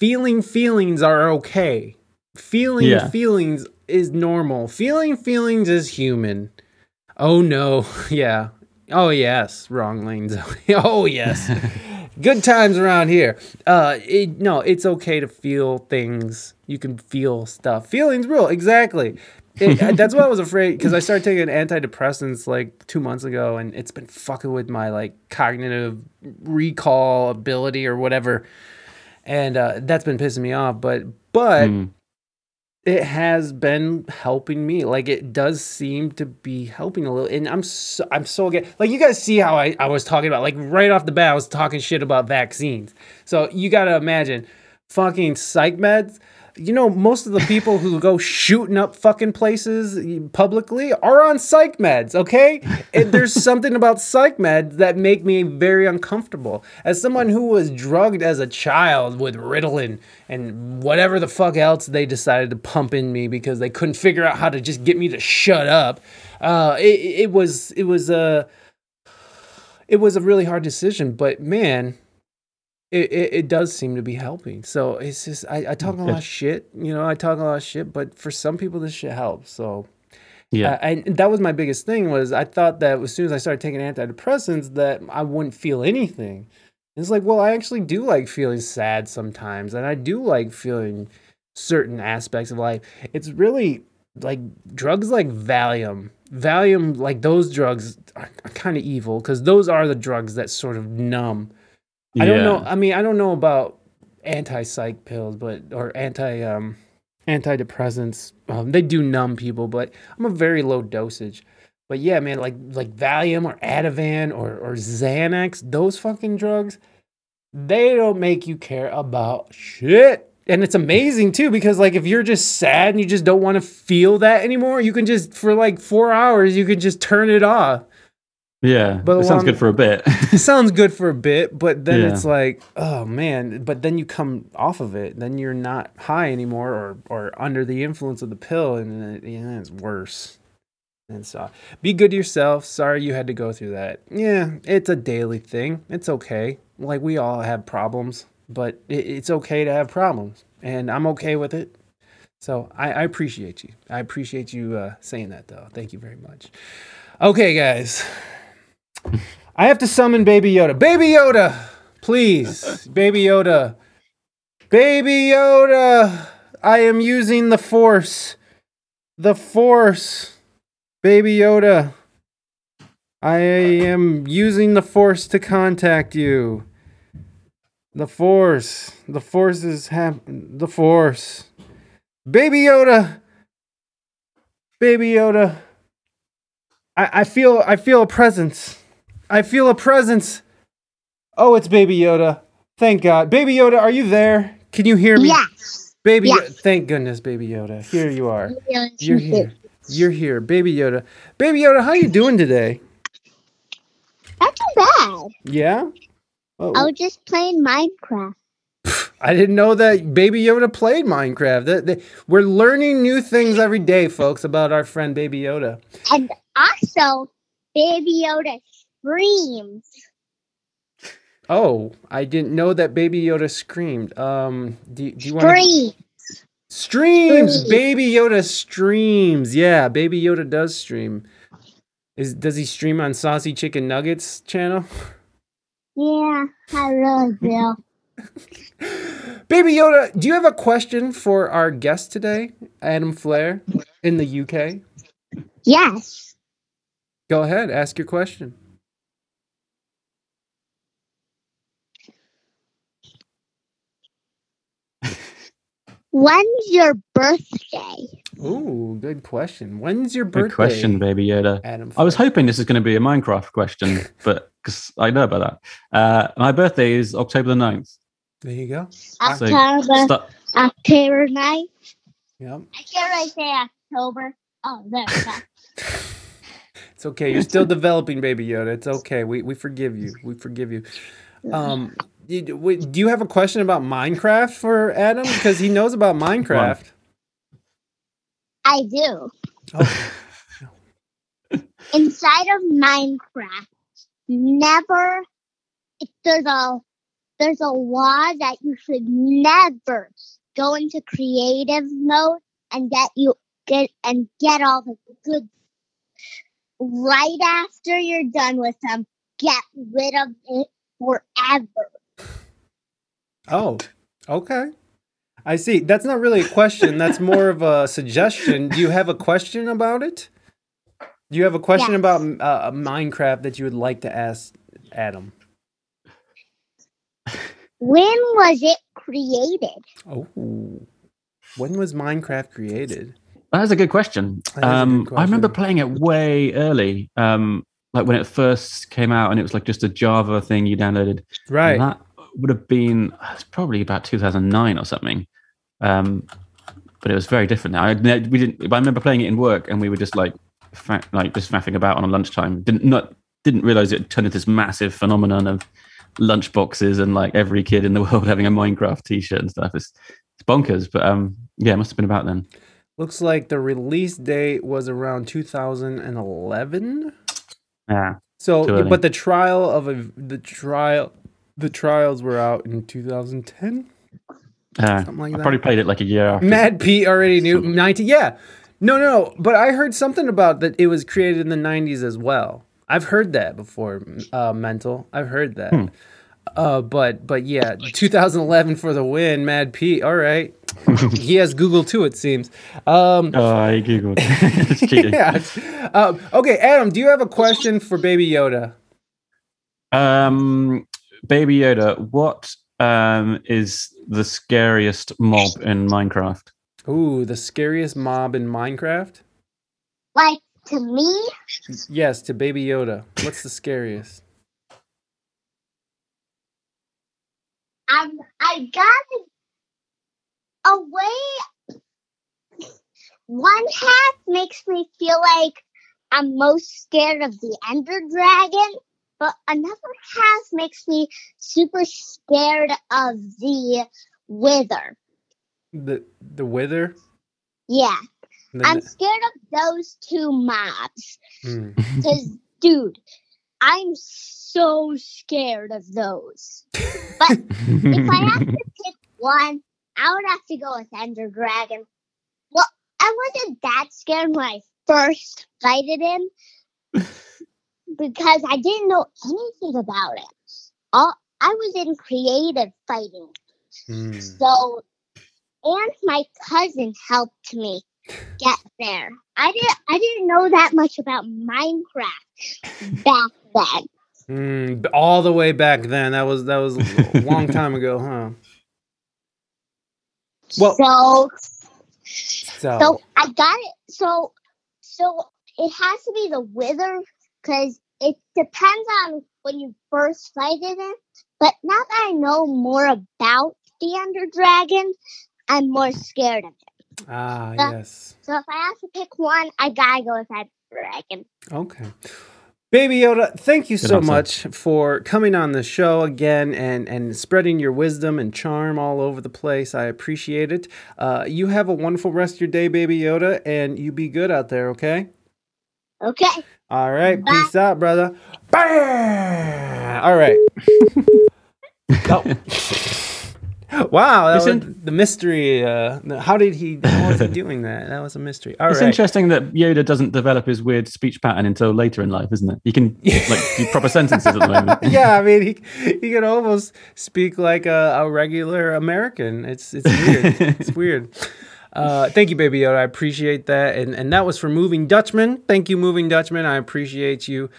feeling feelings are okay. Feeling Yeah. feelings is normal. Feeling feelings is human. Oh no. Yeah. Oh yes. Wrong lanes. Oh yes. Good times around here. Uh it, no it's okay to feel things. You can feel stuff. Feelings real exactly it, that's why I was afraid because I started taking antidepressants like two months ago, and it's been fucking with my like cognitive recall ability or whatever, and uh, that's been pissing me off. But but Mm. it has been helping me. Like it does seem to be helping a little, and I'm so I'm so again. Like you guys see how I I was talking about like right off the bat I was talking shit about vaccines. So you got to imagine fucking psych meds. You know, most of the people who go shooting up fucking places publicly are on psych meds, okay? And there's something about psych meds that make me very uncomfortable. As someone who was drugged as a child with Ritalin and whatever the fuck else they decided to pump in me because they couldn't figure out how to just get me to shut up, uh, it, it was it was a it was a really hard decision. But man, it, it, it does seem to be helping. So it's just I, I talk a lot of shit, you know, I talk a lot of shit, but for some people this shit helps. So Yeah. uh, and that was my biggest thing was I thought that as soon as I started taking antidepressants that I wouldn't feel anything. It's like, well, I actually do like feeling sad sometimes, and I do like feeling certain aspects of life. It's really like drugs like Valium. Valium, like those drugs, are, are kind of evil because those are the drugs that sort of numb. I don't know. I mean, I don't know about anti psych pills, but or anti um antidepressants. Um, they do numb people, but I'm a very low dosage. But yeah, man, like like Valium or Ativan or or Xanax, those fucking drugs, they don't make you care about shit. And it's amazing too because like if you're just sad and you just don't want to feel that anymore, you can just for like 4 hours you can just turn it off. Yeah, But it sounds good for a bit. It sounds good for a bit, but then Yeah. it's like, oh man, but then you come off of it, then you're not high anymore or or under the influence of the pill and it, yeah, it's worse. And so be good to yourself. Sorry you had to go through that. Yeah, it's a daily thing. It's okay. Like we all have problems, but it, it's okay to have problems. And I'm okay with it. So I, I appreciate you. I appreciate you uh, saying that though. Thank you very much. Okay, guys. I have to summon Baby Yoda. Baby Yoda, please. Baby Yoda. Baby Yoda. I am using the Force. The Force. Baby Yoda. I am using the Force to contact you. The Force. The Force is hap- the Force. Baby Yoda. Baby Yoda. I, I feel I feel a presence. I feel a presence. Oh, it's Baby Yoda. Thank God. Baby Yoda, are you there? Can you hear me? Yes. Baby, Yes. thank goodness, Baby Yoda. Here you are. You're here. You're here, Baby Yoda. Baby Yoda, how you doing today? Not too bad. Yeah. Oh, I was just playing Minecraft. I didn't know that Baby Yoda played Minecraft. That- that- we're learning new things every day, folks, about our friend Baby Yoda. And also, Baby Yoda screams. Oh, I didn't know that Baby Yoda screamed. Um, do, do you want to Scream. streams? Streams. Baby Yoda streams. Yeah, Baby Yoda does stream. Is does he stream on Saucy Chicken Nuggets channel? Yeah, I really do. Baby Yoda, do you have a question for our guest today, Adam Flair, in the UK? Yes. Go ahead, ask your question. When's your birthday? Ooh, good question. When's your birthday? Good question, Baby Yoda. Adam. I was hoping this is going to be a Minecraft question, but because I know about that. Uh, my birthday is October the 9th. There you go. So October, October 9th. Yep. I can't really say October. Oh, there we go. It's okay. You're still developing, Baby Yoda. It's okay. We we forgive you. We forgive you. Um, you- wait, do you have a question about Minecraft for Adam? Because he knows about Minecraft. I do. Oh, Inside of Minecraft, never there's a there's a law that you should never go into creative mode and get you get and get all the good right after you're done with them. Get rid of it forever. Oh, okay. I see. That's not really a question. That's more of a suggestion. Do you have a question about it? Do you have a question Yes. about uh, Minecraft that you would like to ask Adam? When was it created? Oh, when was Minecraft created? That's a good question. That is a good Um, I remember playing it way early, um, like when it first came out, and it was like just a Java thing you downloaded. And Right. that would have been it's probably about 2009 or something. Um, but it was very different now. I, we didn't. I remember playing it in work, and we were just like, fa- like just faffing about on a lunchtime. Didn't not didn't realize it turned into this massive phenomenon of lunchboxes and like every kid in the world having a Minecraft T-shirt and stuff. It's, it's bonkers, but um, yeah, it must have been about then. Looks like the release date was around 2011. Yeah, So, but the trial of a the trial the trials were out in 2010. uh, Something like I that. probably played it like a year after. Mad Pete already knew 19. Yeah, no, no, but I heard something about that. It was created in the 90s as well. I've heard that before. Uh, mental. I've heard that. Hmm. Uh, but but yeah, 2011 for the win, Mad Pete. All right, he has Google too. It seems. Um, Oh, I googled. it's cheating. yeah. Um, okay, Adam, do you have a question for Baby Yoda? Um, Baby Yoda, what um is the scariest mob in Minecraft? Ooh, the scariest mob in Minecraft? Like to me, Yes, to Baby Yoda. What's the scariest? I'm I got a way. One half makes me feel like I'm most scared of the Ender Dragon, but another half makes me super scared of the Wither. The the wither. Yeah, The- I'm scared of those two mobs. Mm. Because, dude, I'm so scared of those. But if I have to pick one, I would have to go with Ender Dragon. Well, I wasn't that scared when I first fighted him because I didn't know anything about it. All I was in creative fighting, Mm. so and my cousin helped me get there. I didn't I didn't know that much about Minecraft back then. Mm, all the way back then. That was that was a long time ago, huh? Well, So so, So I got it. So so it has to be the wither because it depends on when you first fighted it. But now that I know more about the Ender Dragon, I'm more scared of it. ah uh, yes. So if I have to pick one, I gotta go with Ender Dragon. Okay. Baby Yoda, thank you Good so answer. much for coming on the show again and, and spreading your wisdom and charm all over the place. I appreciate it. Uh, you have a wonderful rest of your day, Baby Yoda, and you be good out there, okay? Okay. All right. Bye. Peace out, brother. Bam! All right. oh. Wow, that was the mystery. Uh, how did he? How was he doing that? That was a mystery. All it's right. interesting that Yoda doesn't develop his weird speech pattern until later in life, isn't it? He can like do proper sentences at the moment. yeah, I mean, he he can almost speak like a, a regular American. It's it's weird. it's weird. Uh, thank you, Baby Yoda. I appreciate that. And and that was for Moving Dutchman. Thank you, Moving Dutchman. I appreciate you,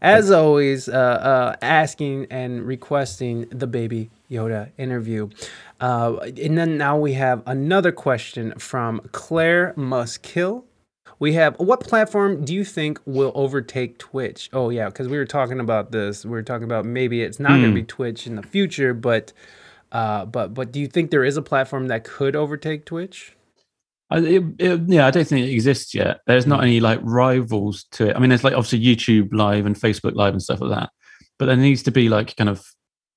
as always, uh, uh, asking and requesting the Baby Yoda interview. Uh, and then now we have another question from Claire Muskill. We have what platform do you think will overtake Twitch? Oh yeah, because we were talking about this. We were talking about maybe it's not going to Hmm. be Twitch in the future, but uh, but but do you think there is a platform that could overtake Twitch? I, it, it- yeah, I don't think it exists yet. There's not any like rivals to it. I mean, there's like obviously YouTube Live and Facebook Live and stuff like that, but there needs to be like kind of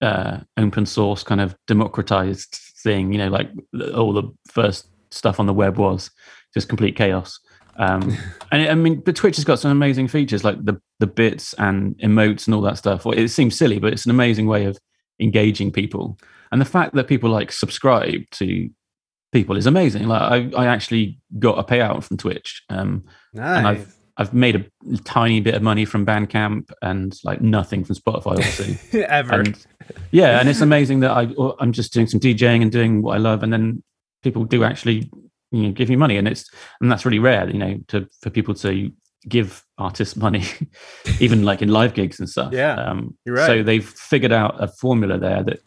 uh, open source, kind of democratized thing. You know, like all the first stuff on the web was just complete chaos. Um, and I mean, but Twitch has got some amazing features like the the bits and emotes and all that stuff. Well, It seems silly, but it's an amazing way of engaging people. And the fact that people like subscribe to people is amazing. Like I, I actually got a payout from Twitch. Um, and Nice. I've I've made a tiny bit of money from Bandcamp and like nothing from Spotify, obviously. Ever. and yeah, and it's amazing that I I'm just doing some DJing and doing what I love, and then people do actually you know give me money, and it's and that's really rare, you know, to for people to give artists money, even like in live gigs and stuff. Yeah, um, you're right. So they've figured out a formula there that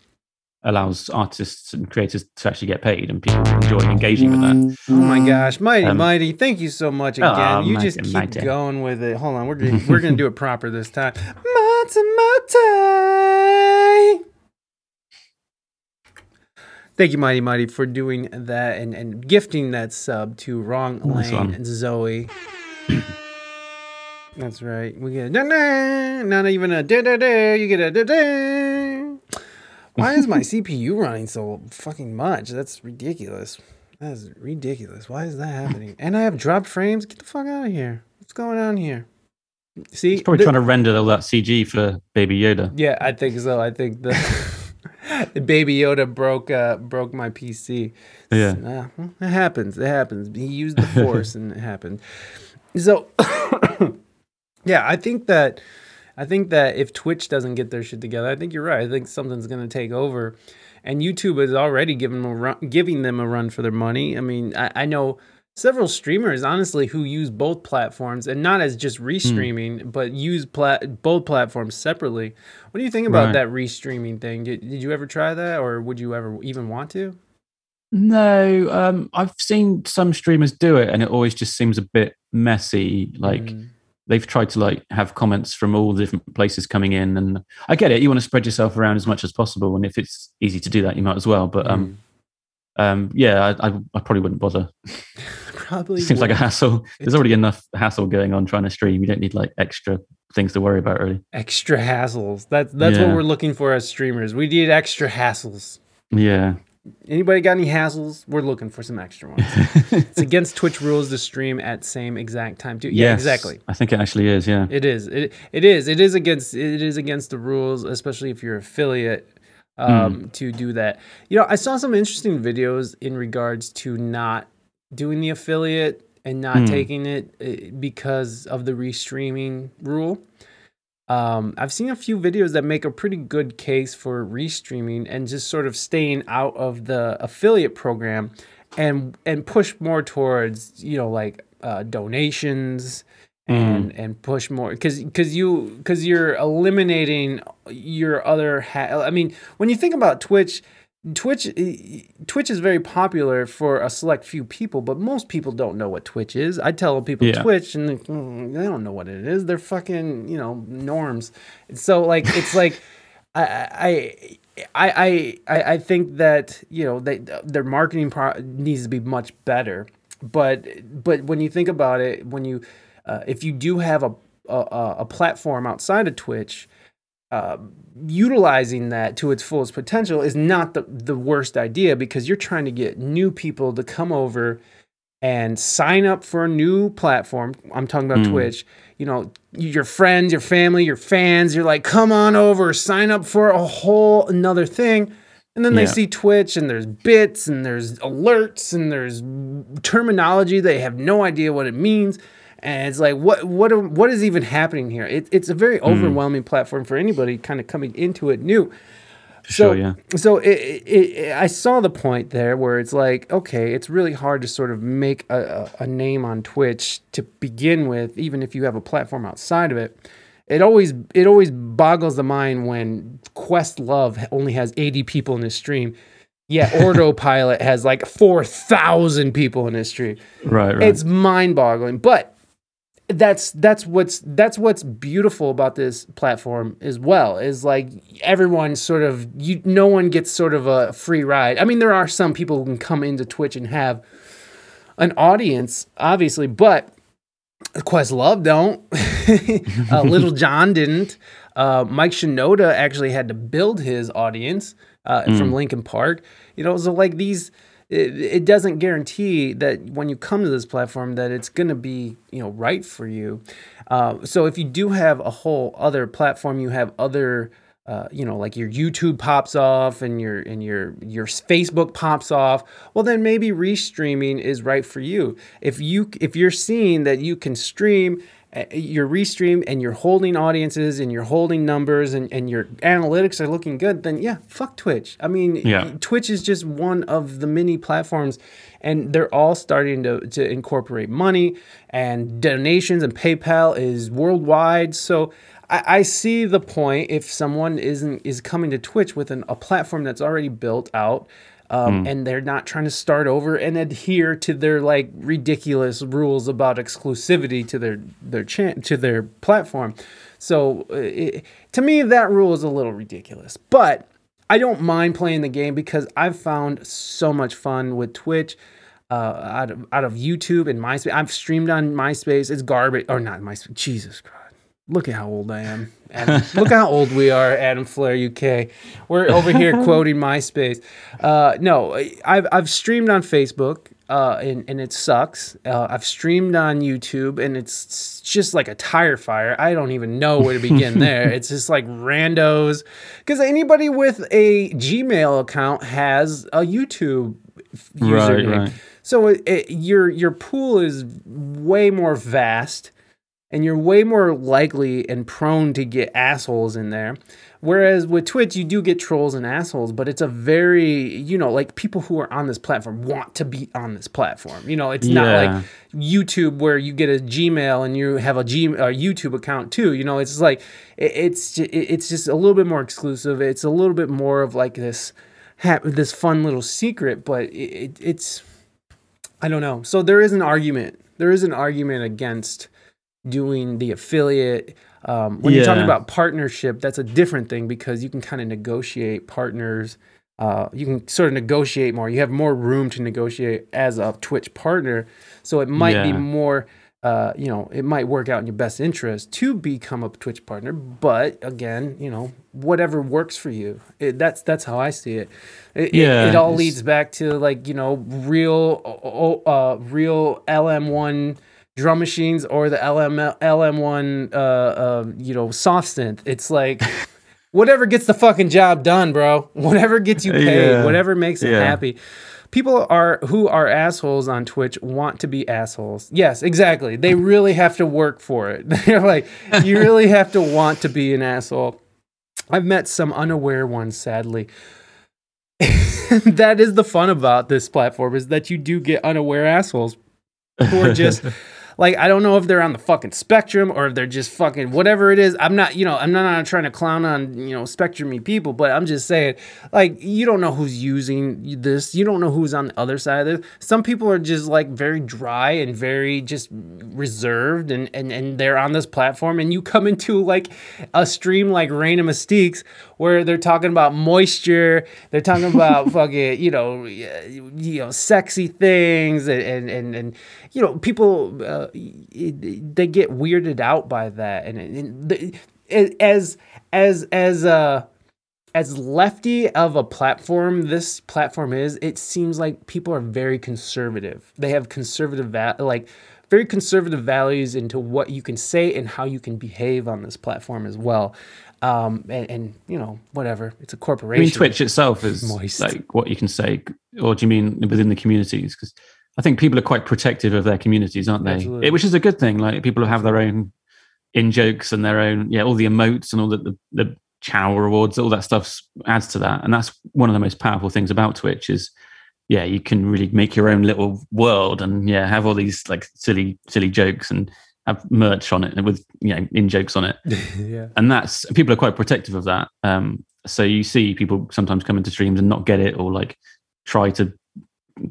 allows artists and creators to actually get paid, and people enjoy engaging with that. Oh my gosh, mighty, Um, mighty! Thank you so much again. Oh, you just keep mighty. going with it. Hold on, we're gonna, we're gonna do it proper this time. Mata mata. Thank you, mighty, mighty, for doing that and, and gifting that sub to Wrong Nice Lane one. Zoe. That's right. We get a da-da, not even a da da da. You get a da da. Why is my CPU running so fucking much? That's ridiculous. That is ridiculous. Why is that happening? And I have dropped frames. Get the fuck out of here. What's going on here? See, He's probably the- trying to render all that CG for Baby Yoda. yeah, I think so. I think the the baby Yoda broke uh broke my PC. Yeah. Uh, it happens. It happens. He used the force and it happened. So yeah, I think that I think that if Twitch doesn't get their shit together, I think you're right. I think something's gonna take over. And YouTube is already giving them a run, giving them a run for their money. I mean, I, I know several streamers, honestly, who use both platforms and not as just restreaming, but use plat- both platforms separately. What do you think about Right. that restreaming thing? Did, did you ever try that, or would you ever even want to? No, um, I've seen some streamers do it, and it always just seems a bit messy. Like Mm. They've tried to like have comments from all the different places coming in, and I get it. You want to spread yourself around as much as possible, and if it's easy to do that, you might as well. But um, Mm. um, yeah, I, I, I probably wouldn't bother. probably Seems like a hassle. There's already enough hassle going on trying to stream. You don't need like extra things to worry about, really. extra hassles. That's that's what we're looking for as streamers. We need extra hassles. Yeah. Anybody got any hassles? We're looking for some extra ones. it's against Twitch rules to stream at same exact time too. Yeah, Yes, exactly. I think it actually is. Yeah. It is. It, it is. It is against. It is against the rules, especially if you're affiliate, um, to do that. You know, I saw some interesting videos in regards to not doing the affiliate and not Hmm. taking it uh, because of the restreaming rule. Um, I've seen a few videos that make a pretty good case for restreaming and just sort of staying out of the affiliate program and and push more towards you know like uh, donations and and push more because because you because you're eliminating your other ha- I mean when you think about Twitch Twitch eh, Twitch is very popular for a select few people, but most people don't know what Twitch is. I tell people Yeah. Twitch and they, "Mm, they don't know what it is. They're fucking, you know, norms. So like it's like I I I I I think that, you know, they their marketing pro- needs to be much better. But but when you think about it, when you uh, if you do have a a, a platform outside of Twitch, uh, utilizing that to its fullest potential is not the, the worst idea because you're trying to get new people to come over and sign up for a new platform. I'm talking about Mm. Twitch. You know, your friends, your family, your fans, you're like, come on over, sign up for a whole another thing. And then they Yeah. see Twitch and there's bits and there's alerts and there's terminology they have no idea what it means. And it's like, what what are- what is even happening here? It, it's a very hmm. overwhelming platform for anybody kind of coming into it new. So, Sure, yeah. so it, it, it, I saw the point there where it's like, okay, it's really hard to sort of make a, a, a name on Twitch to begin with, even if you have a platform outside of it. It always it always boggles the mind when Questlove only has 80 people in his stream, yet Ordo Pilot has like 4,000 people in his stream Right. Right. it's mind-boggling but that's that's what's that's what's beautiful about this platform as well is like everyone sort of you no one gets sort of a free ride. I mean there are some people who can come into twitch and have an audience obviously but questlove don't. Uh, little john didn't. Uh, mike shinoda actually had to build his audience uh, from Linkin Park. You know so like these it, it doesn't guarantee that when you come to this platform that it's going to be you know right for you. Uh, so if you do have a whole other platform you have other uh, you know like your youtube pops off and your and your your facebook pops off well then maybe restreaming is right for you. If you if you're seeing that you can stream Uh, your restream and you're holding audiences and you're holding numbers and, and your analytics are looking good then yeah fuck twitch i mean Yeah. Twitch is just one of the many platforms, and they're all starting to, to incorporate money and donations, and PayPal is worldwide. So I, I see the point if someone isn't is coming to Twitch with an, a platform that's already built out. Um, And they're not trying to start over and adhere to their like ridiculous rules about exclusivity to their their chan- to their platform. So uh, it, to me, that rule is a little ridiculous. But I don't mind playing the game because I've found so much fun with Twitch. Uh, out of out of YouTube and MySpace, I've streamed on MySpace. It's garbage, or not MySpace. Jesus Christ! Look at how old I am. Adam, look how old we are, Adam Flair UK. We're over here quoting MySpace. Uh, no, I've I've streamed on Facebook, uh, and and it sucks. Uh, I've streamed on YouTube, and it's just like a tire fire. I don't even know where to begin there. It's just like randos, because anybody with a Gmail account has a YouTube Right, right. So it, it, your your pool is way more vast, and you're way more likely and prone to get assholes in there. Whereas with Twitch, you do get trolls and assholes, but it's a very you know like people who are on this platform want to be on this platform. You know, it's not like YouTube where you get a Gmail and you have a G a YouTube account too. You know, it's like it's it's just a little bit more exclusive. It's a little bit more of like this this fun little secret, but it, it's I don't know. So there is an argument. There is an argument against doing the affiliate. Um, when you're talking about partnership, that's a different thing because you can kind of negotiate partners uh, you can sort of negotiate more. You have more room to negotiate as a Twitch partner, so it might be more. Uh, you know, it might work out in your best interest to become a Twitch partner. But again, you know, whatever works for you. It, that's that's how I see it. It, it- Yeah, it, all leads back to like you know real uh, real LM1 drum machines or the LM LM1 uh, uh, you know soft synth. It's like. Whatever gets the fucking job done, bro. Whatever gets you paid, Yeah. whatever makes it happy. People are who are assholes on Twitch want to be assholes. Yes, exactly. They really have to work for it. They're like, you really have to want to be an asshole. I've met some unaware ones, sadly. that is the fun about this platform is that you do get unaware assholes who are just like I don't know if they're on the fucking spectrum or if they're just fucking whatever it is. I'm not, you know, I'm not trying to clown on, you know, spectrumy people, but I'm just saying, like, you don't know who's using this. You don't know who's on the other side of this. Some people are just like very dry and very just reserved and and, and they're on this platform and you come into like a stream like Rain of Mystiques where they're talking about moisture, they're talking about fucking, you know, you know, sexy things and and and, and you know, people uh, they get weirded out by that, and, and the, as as as uh as lefty of a platform this platform is, it seems like people are very conservative. They have conservative va- like very conservative values into what you can say and how you can behave on this platform as well. Um, and, and you know, whatever. It's a corporation. I mean, Twitch itself is Moist. like what you can say, or do you mean within the communities? Because I think people are quite protective of their communities, aren't they? It, which is a good thing. Like people have their own in jokes and their own, yeah, all the emotes and all the, the, the channel rewards, all that stuff adds to that. And that's one of the most powerful things about Twitch is, yeah, you can really make your own little world and yeah, have all these like silly, silly jokes and have merch on it with you know in jokes on it yeah. and that's people are quite protective of that um so you see people sometimes come into streams and not get it or like try to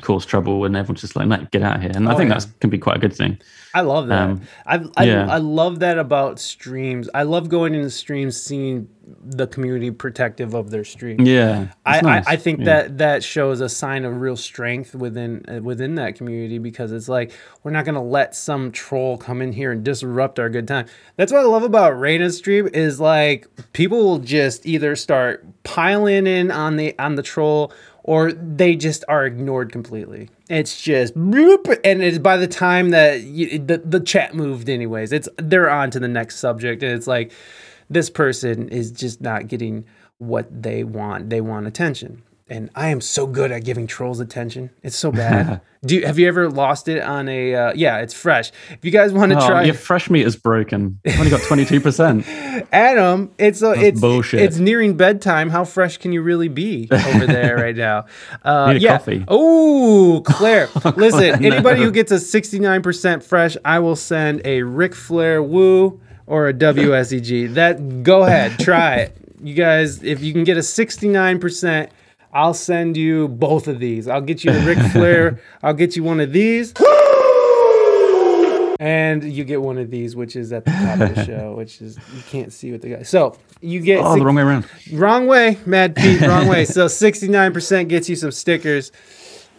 cause trouble and everyone's just like no get out of here and i Oh, think yeah. that can be quite a good thing I love that. Um, I I, yeah. I love that about streams. I love going into streams, seeing the community protective of their stream. yeah I, nice. I, I think Yeah. that that shows a sign of real strength within uh, within that community because it's like we're not gonna let some troll come in here and disrupt our good time. That's what I love about Raina's stream is like people will just either start piling in on the on the troll or they just are ignored completely. It's just bloop, and it's by the time that you, the the chat moved anyways, it's they're on to the next subject and it's like this person is just not getting what they want. They want attention. And I am so good at giving trolls attention. It's so bad. Do you, have you ever lost it on a? Uh, yeah, it's fresh. If you guys want to oh, try, your fresh meat is broken I've only got 22% Adam, it's a, it's bullshit. It's nearing bedtime. How fresh can you really be over there right now? Uh, yeah. coffee. Oh, Claire. Listen, no. anybody who gets a 69% fresh, I will send a Ric Flair woo or a WSEG. That go ahead, try it. You guys, if you can get a 69%, I'll send you both of these. I'll get you a Ric Flair. I'll get you one of these. And you get one of these, which is at the top of the show, which is you can't see what the guy. So you get oh six- the wrong way around Wrong way, Mad Pete. Wrong way. So 69% gets you some stickers.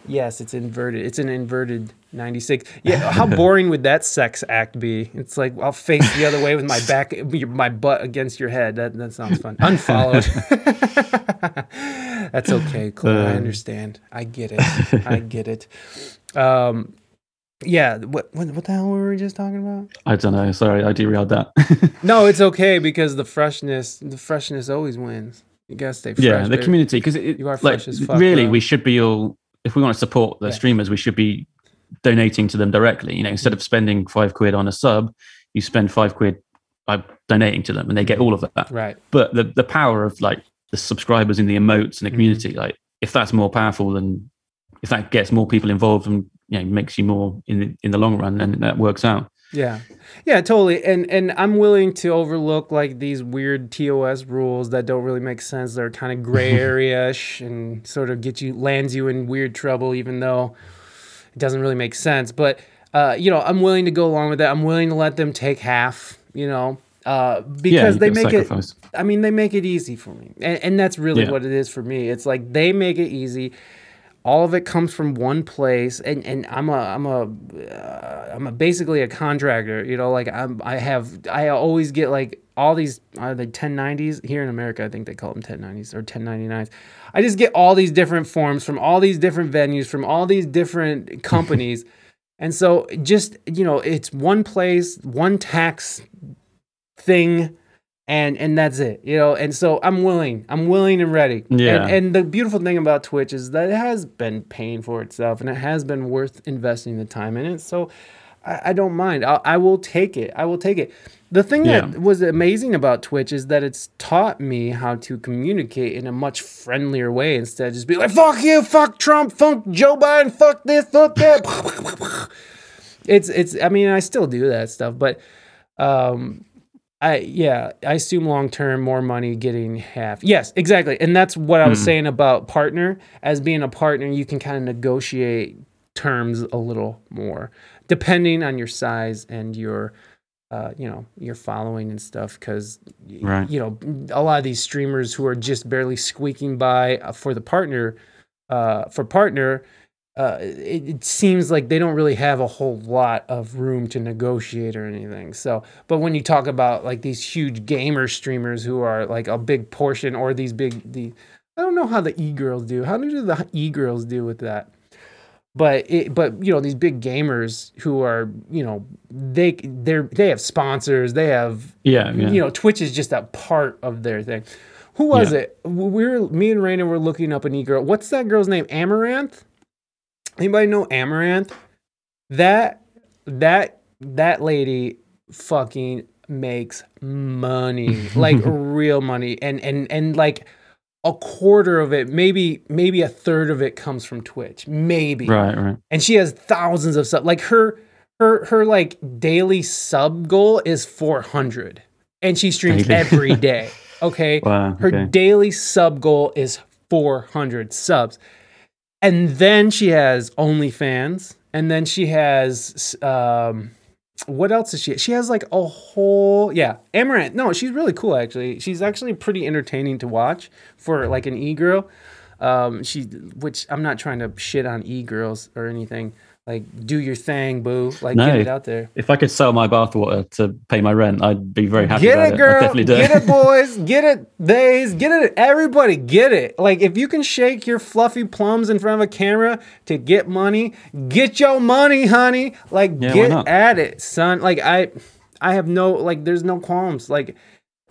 Yes, it's inverted. It's an inverted 96. Yeah, how boring would that sex act be? It's like I'll face the other way with my back, my butt against your head. That that sounds fun. Unfollowed. That's okay, Claire. I Uh. understand. I get it. I get it. Um, yeah. What, what what the hell were we just talking about? i don't know sorry i derailed that No, it's okay because the freshness, the freshness always wins. You gotta stay fresh. yeah the baby. community because You are like as fuck, really we should be all if we want to support the Yeah. streamers we should be donating to them directly you know instead of spending five quid on a sub you spend five quid by donating to them and they get all of that Right. but the the power of like the subscribers in the emotes and the Mhm. community like if that's more powerful than if that gets more people involved and you know makes you more in the, in the long run then that works out Yeah. Yeah, totally. And and I'm willing to overlook like these weird TOS rules that don't really make sense. They're kind of gray area-ish and sort of get you lands you in weird trouble even though it doesn't really make sense. But uh, you know, I'm willing to go along with that. I'm willing to let them take half, you know. uh, because you they make it. I mean, they make it easy for me, and, and that's really Yeah. what it is for me. It's like they make it easy. All of it comes from one place, and, and I'm a I'm a uh, I'm a basically a contractor. You know, like I'm I have I always get like all these are the 1090s here in America. I think they call them 1090s or 1099s. I just get all these different forms from all these different venues from all these different companies, and so just you know, it's one place, one tax thing and and that's it you know? And so i'm willing i'm willing and ready. Yeah. and, and the beautiful thing about twitch is that it has been paying for itself and it has been worth investing the time in it. So i, I don't mind. I'll, i will take it. I will take it. The thing that was amazing about twitch is that it's taught me how to communicate in a much friendlier way instead of just be like fuck you fuck trump fuck joe biden fuck this fuck that. It's it's i mean i still do that stuff but um I yeah, I assume long term more money getting half. Yes, exactly. And that's what I was saying about partner. As being a partner, you can kind of negotiate terms a little more depending on your size and your uh, you know, your following and stuff cuz Right. you know, a lot of these streamers who are just barely squeaking by uh, for the partner uh for partner uh, it, it seems like they don't really have a whole lot of room to negotiate or anything. So, but when you talk about like these huge gamer streamers who are like a big portion, or these big the, I don't know how the e girls do. How do the e girls do with that? But it, but you know these big gamers who are you know they they're they have sponsors they have Yeah, yeah. you know Twitch is just a part of their thing. Who was Yeah. it? We were me and Raina were looking up an e girl. What's that girl's name? Amaranth. Anybody know Amaranth? That that that lady fucking makes money, like real money, and and and like a quarter of it, maybe maybe a third of it comes from Twitch, maybe. Right, right. and she has thousands of sub like her her her like daily sub goal is 400 and she streams every day okay? Wow, her okay. daily sub goal is 400 subs. And then she has OnlyFans, and then she has um, what else is she? She has like a whole yeah, Amaranth. No, she's really cool actually. She's actually pretty entertaining to watch for like an e girl. Um, she which I'm not trying to shit on e girls or anything. Like do your thing, boo. Like get it out there. If I could sell my bathwater to pay my rent, I'd be very happy Get about it, it. girl. I definitely do. Get it, boys. Get it, theys. Get it. Everybody, get it. Like if you can shake your fluffy plums in front of a camera to get money, get your money, honey. Like Yeah, get at it, son. Like I, I have no like. There's no qualms. Like.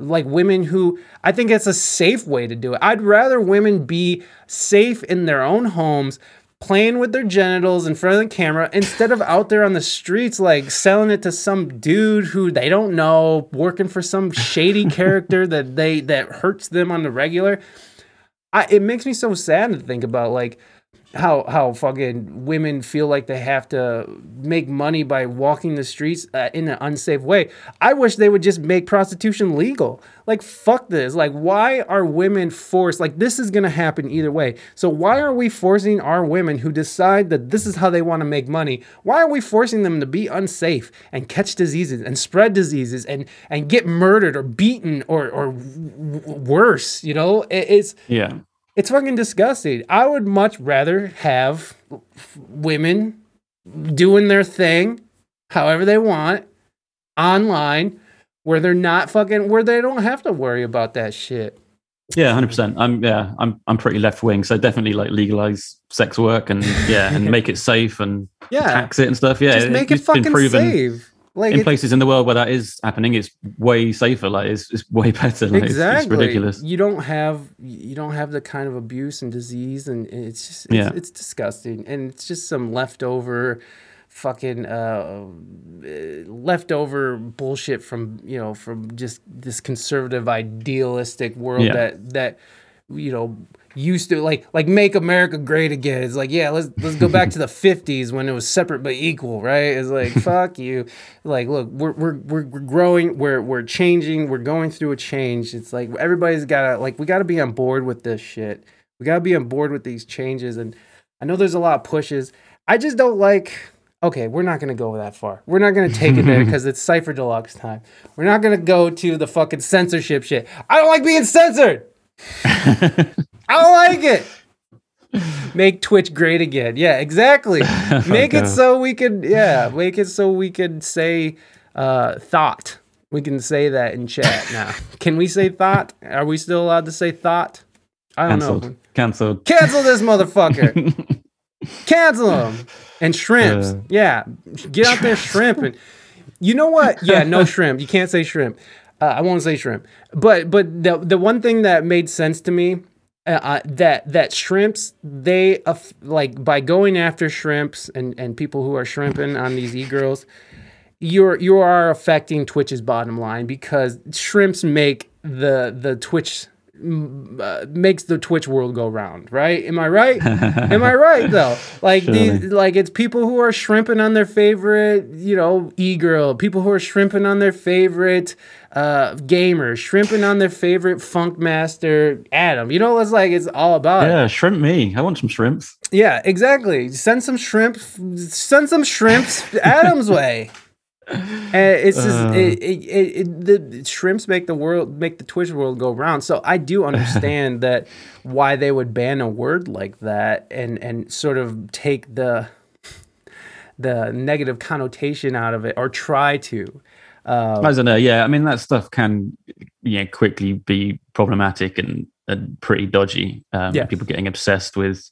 Like women who I think it's a safe way to do it. I'd rather women be safe in their own homes, playing with their genitals in front of the camera instead of out there on the streets like selling it to some dude who they don't know, working for some shady character that they that hurts them on the regular. I it makes me so sad to think about like how how fucking women feel like they have to make money by walking the streets uh, in an unsafe way. I wish they would just make prostitution legal. Like fuck this. Like why are women forced? Like this is going to happen either way. So why are we forcing our women who decide that this is how they want to make money? Why are we forcing them to be unsafe and catch diseases and spread diseases and and get murdered or beaten or or w- worse, you know? It- it's yeah. It's fucking disgusting. I would much rather have women doing their thing however they want online where they're not fucking where they don't have to worry about that shit. Yeah, hundred percent. I'm yeah, I'm I'm pretty left wing, so definitely like legalize sex work and yeah, and make it safe and Yeah. tax it and stuff. Yeah, Just make it it's fucking safe. Like in places in the world where that is happening. It's way safer. Like it's, it's way better. Like, it's- exactly. it's, ridiculous. You don't have you don't have the kind of abuse and disease, and it's just it's, Yeah. it's disgusting, and it's just some leftover fucking uh, uh, leftover bullshit from you know from just this conservative idealistic world Yeah. that that you know used to like like make America great again. It's like yeah, let's let's go back to the '50s when it was separate but equal, right? It's like fuck you. Like look, we're we're we're, we're growing, we're we're changing, we're going through a change. It's like everybody's gotta like we gotta be on board with this shit. We gotta be on board with these changes, and I know there's a lot of pushes. I just don't like okay, we're not gonna go that far. We're not gonna take it there because it's Cipher Deluxe time. We're not gonna go to the fucking censorship shit. I don't like being censored. I don't like it. Make Twitch great again. Yeah, exactly. Make it so we can yeah, make it so we can say uh thought. We can say that in chat now. Can we say thought? Are we still allowed to say thought? I don't know. Cancelled. Cancelled. Cancel this motherfucker. Cancel him. And shrimps. Uh, yeah. Get out there shrimping. You know what? Yeah, no shrimp. You can't say shrimp. Uh, I won't say shrimp. But but the the one thing that made sense to me uh, uh, that that shrimps they aff- like by going after shrimps and and people who are shrimping on these e-girls you're you are affecting Twitch's bottom line because shrimps make the the Twitch uh, makes the Twitch world go round, right? Am I right? Am I right though? Like these, like it's people who are shrimping on their favorite, you know, e girl. People who are shrimping on their favorite uh gamers, shrimping on their favorite funk master Adam. You know, it's like it's all about. it. Yeah, shrimp me. I want some shrimps. Yeah, exactly. Send some shrimp. Send some shrimps Adam's way. It's just Uh. it, it, it, the shrimps make the world make the Twitch world go round. So I do understand that why they would ban a word like that and and sort of take the the negative connotation out of it or try to. Um, I don't know. Yeah, I mean that stuff can, you know, quickly be problematic and, and pretty dodgy. Um, Yeah. People getting obsessed with,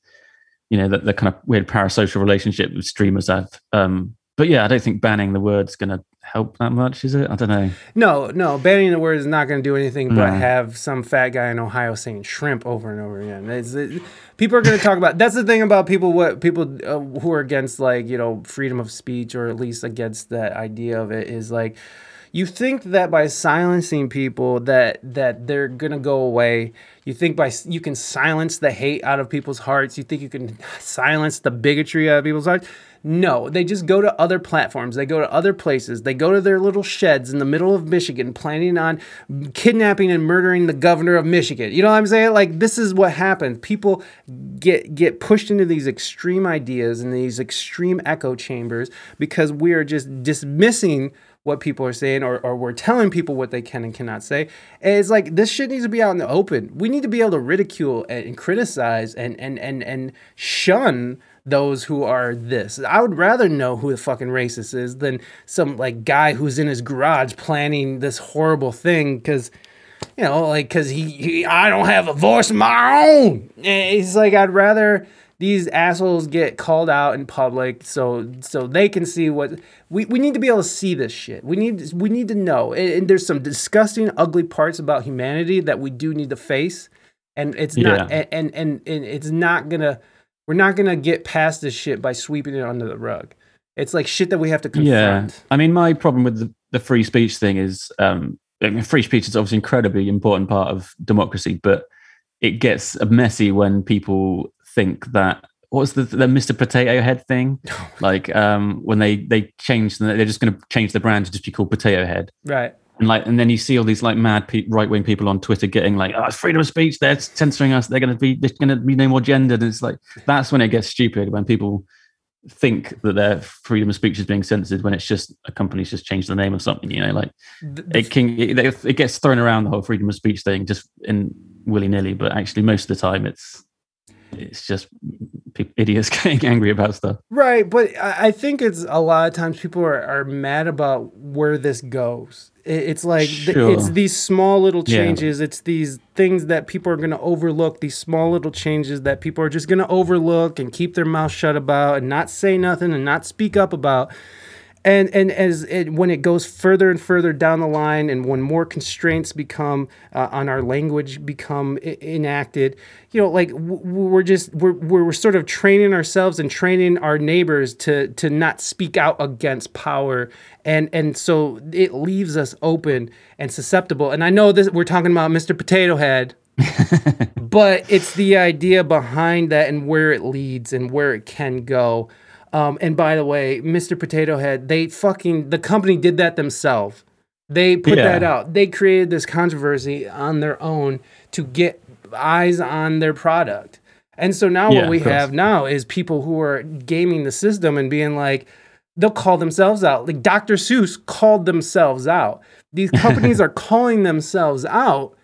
you know, the, the kind of weird parasocial relationship that streamers have. Um, but yeah, I don't think banning the word's going to help that much, is it? I don't know. No, no, banning the word is not going to do anything but have some fat guy in Ohio saying shrimp over and over again. It, people are going to talk about. That's the thing about people. What people uh, who are against like you know freedom of speech or at least against that idea of it is like. You think that by silencing people that that they're gonna go away. You think by you can silence the hate out of people's hearts. You think you can silence the bigotry out of people's hearts. No, they just go to other platforms. They go to other places. They go to their little sheds in the middle of Michigan, planning on kidnapping and murdering the governor of Michigan. You know what I'm saying? Like this is what happens. People get get pushed into these extreme ideas and these extreme echo chambers because we are just dismissing what people are saying or, or we're telling people what they can and cannot say. And it's like this shit needs to be out in the open. We need to be able to ridicule and, and criticize and and and and shun those who are this. I would rather know who the fucking racist is than some like guy who's in his garage planning this horrible thing because you know, like because he, he, I don't have a voice of my own. And It's like I'd rather these assholes get called out in public so so they can see what we, we need to be able to see this shit. We need we need to know. And, and there's some disgusting, ugly parts about humanity that we do need to face. And it's not Yeah. and, and and it's not gonna we're not gonna get past this shit by sweeping it under the rug. It's like shit that we have to confront. Yeah, I mean, my problem with the, the free speech thing is, um, I mean, free speech is obviously an incredibly important part of democracy, but it gets messy when people think that what's the the Mr. Potato Head thing, like um, when they they change, the, they're just going to change the brand to just be called Potato Head, Right. And like, and then you see all these like mad pe- right wing people on Twitter getting like, oh, it's freedom of speech, they're censoring us, they're going to be there's going to be no more gender, and it's like that's when it gets stupid when people think that their freedom of speech is being censored when it's just a company's just changed the name of something you know like The- the it can it, it gets thrown around the whole freedom of speech thing just in willy-nilly but actually most of the time it's it's just idiots getting angry about stuff. Right, but I I think it's a lot of times people are, are mad about where this goes. It- It's like th- it's these small little Yeah. changes. It's these things that people are going to overlook. These small little changes that people are just going to overlook and keep their mouth shut about and not say nothing and not speak up about. And and as it when it goes further and further down the line, and when more constraints become uh, on our language become I- enacted, you know, like w- we're just we're, we're we're sort of training ourselves and training our neighbors to to not speak out against power, and and so it leaves us open and susceptible. And I know this we're talking about Mr. Potato Head, but it's the idea behind that and where it leads and where it can go. Um, and by the way, Mr. Potato Head, they fucking the company did that themselves. They put Yeah. that out. They created this controversy on their own to get eyes on their product. And so now Yeah, what we have now is people who are gaming the system and being like, they'll call themselves out. Like Dr. Seuss called themselves out. These companies are calling themselves out,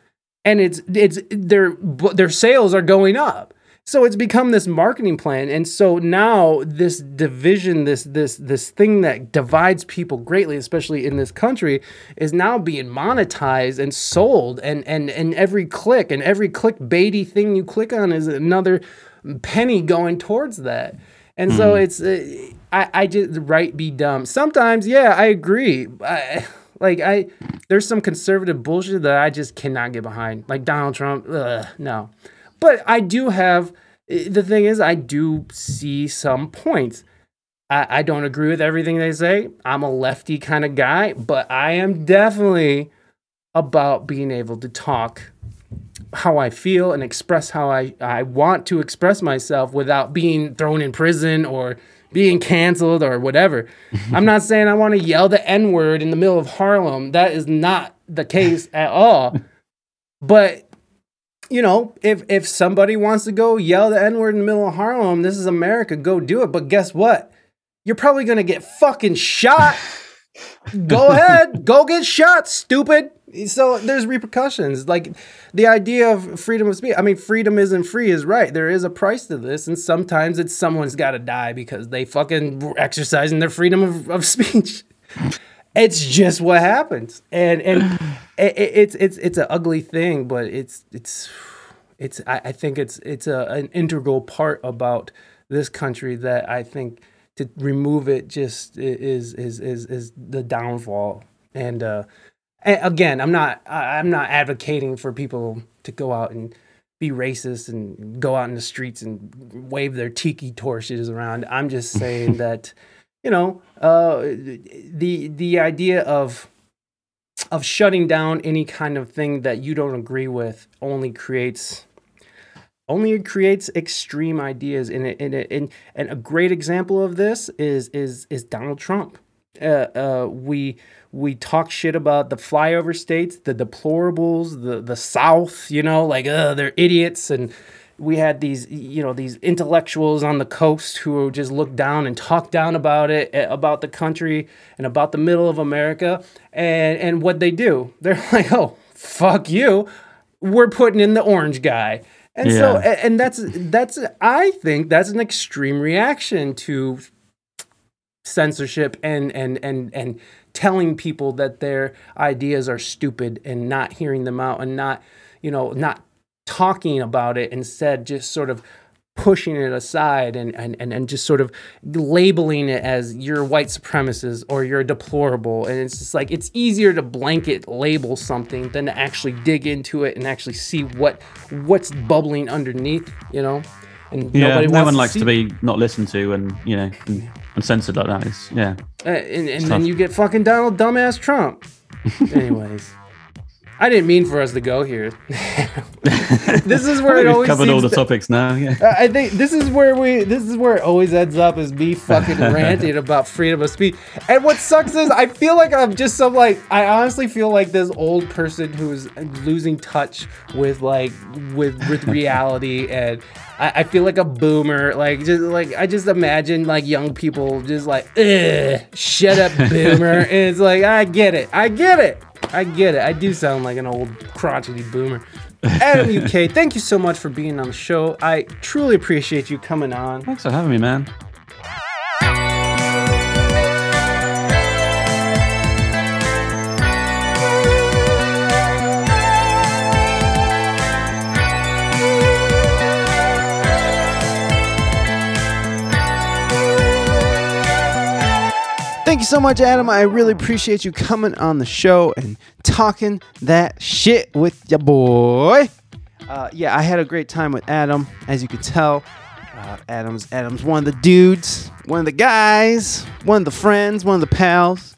and it's it's their their sales are going up. So it's become this marketing plan, and so now this division, this this this thing that divides people greatly, especially in this country, is now being monetized and sold, and and and every click and every clickbaity thing you click on is another penny going towards that. And so it's uh, I I just right be dumb. Sometimes yeah, I agree. I, like I there's some conservative bullshit that I just cannot get behind. Like Donald Trump, ugh, no. But I do have the thing is I do see some points. I, I don't agree with everything they say. I'm a lefty kind of guy, but I am definitely about being able to talk how I feel and express how I, I want to express myself without being thrown in prison or being canceled or whatever. I'm not saying I want to yell the N word in the middle of Harlem. That is not the case at all. But you know, if if somebody wants to go yell the N word in the middle of Harlem, this is America, go do it. But guess what? You're probably gonna get fucking shot. go ahead, go get shot, stupid. So there's repercussions. Like the idea of freedom of speech. I mean, freedom isn't free is right. There is a price to this, and sometimes it's someone's got to die because they fucking exercising their freedom of, of speech. It's just what happens, and and it, it, it's it's it's an ugly thing, but it's it's it's I, I think it's it's a, an integral part about this country that I think to remove it just is is is is the downfall. And uh, again, I'm not I'm not advocating for people to go out and be racist and go out in the streets and wave their tiki torches around. I'm just saying that you know uh, the the idea of of shutting down any kind of thing that you don't agree with only creates only creates extreme ideas in it, in it, and and a great example of this is is is Donald Trump. Uh, uh, we we talk shit about the flyover states, the deplorables, the the South. You know, like uh, they're idiots, and we had these you know these intellectuals on the coast who just look down and talk down about it, eh, about the country and about the middle of America, and and what they do, they're like, oh fuck you, we're putting in the orange guy. And so, Yeah. a- and that's that's I think that's an extreme reaction to censorship and and and and telling people that their ideas are stupid and not hearing them out and not you know not talking about it instead just sort of pushing it aside and and and, and just sort of labeling it as you're white supremacist or you're deplorable. And it's just like it's easier to blanket label something than to actually dig into it and actually see what what's bubbling underneath you know? And Yeah, nobody no wants one to likes see to be not listened to and you know and, and censored like that. It's, yeah, Uh, and and then you get fucking Donald dumbass Trump. Anyways, I didn't mean for us to go here. this is where it always covered all the to- topics now. Yeah, I think this is where we this is where it always ends up is me fucking ranting about freedom of speech. And what sucks is I feel like I'm just some like I honestly feel like this old person who's losing touch with like with with reality and I, I feel like a boomer. Like just like I just imagine like young people just like shut up boomer. and it's like I get it. I get it. I get it. I do sound like an old crotchety boomer. Adam UK, thank you so much for being on the show. I truly appreciate you coming on. thanks for having me, man. So much, Adam. I really appreciate you coming on the show and talking that shit with your boy. Uh, yeah, I had a great time with Adam, as you can tell. Uh, Adam's Adam's one of the dudes, one of the guys, one of the friends, one of the pals.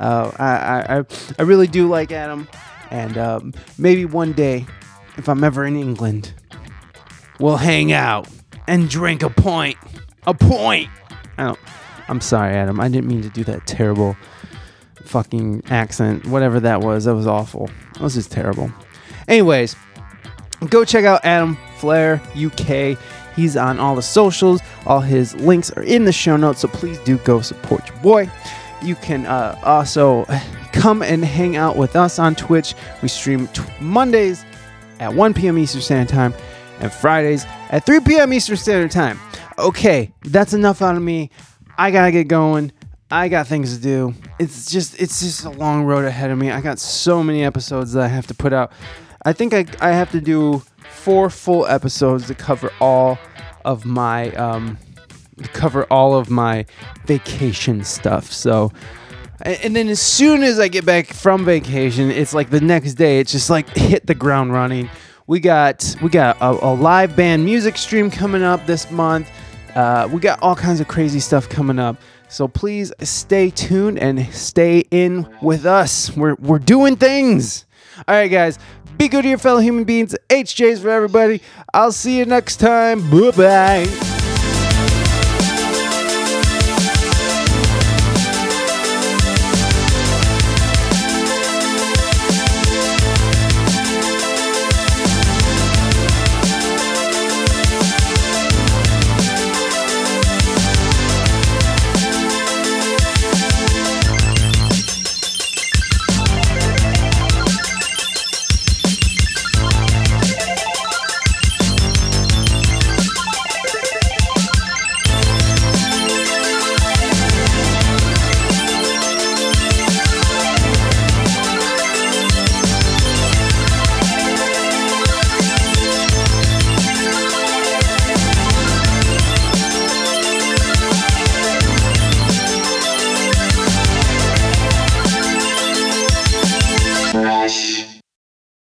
Uh, I, I I I really do like Adam, and um, maybe one day, if I'm ever in England, we'll hang out and drink a point, a point. I don't. I'm sorry, Adam. I didn't mean to do that terrible fucking accent. Whatever that was, that was awful. That was just terrible. Anyways, go check out Adam Flair UK. He's on all the socials. All his links are in the show notes, so please do go support your boy. You can uh, also come and hang out with us on Twitch. We stream t- Mondays at 1 p.m. Eastern Standard Time and Fridays at 3 p.m. Eastern Standard Time. Okay, that's enough out of me. I gotta get going. I got things to do. It's just it's just a long road ahead of me. I got so many episodes that I have to put out. I think I, I have to do four full episodes to cover all of my um cover all of my vacation stuff. So and then as soon as I get back from vacation, it's like the next day. It's just like hit the ground running. We got we got a, a live band music stream coming up this month. Uh, we got all kinds of crazy stuff coming up. So please stay tuned and stay in with us. We're we're doing things. All right, guys. Be good to your fellow human beings. HJs for everybody. I'll see you next time. Bye bye.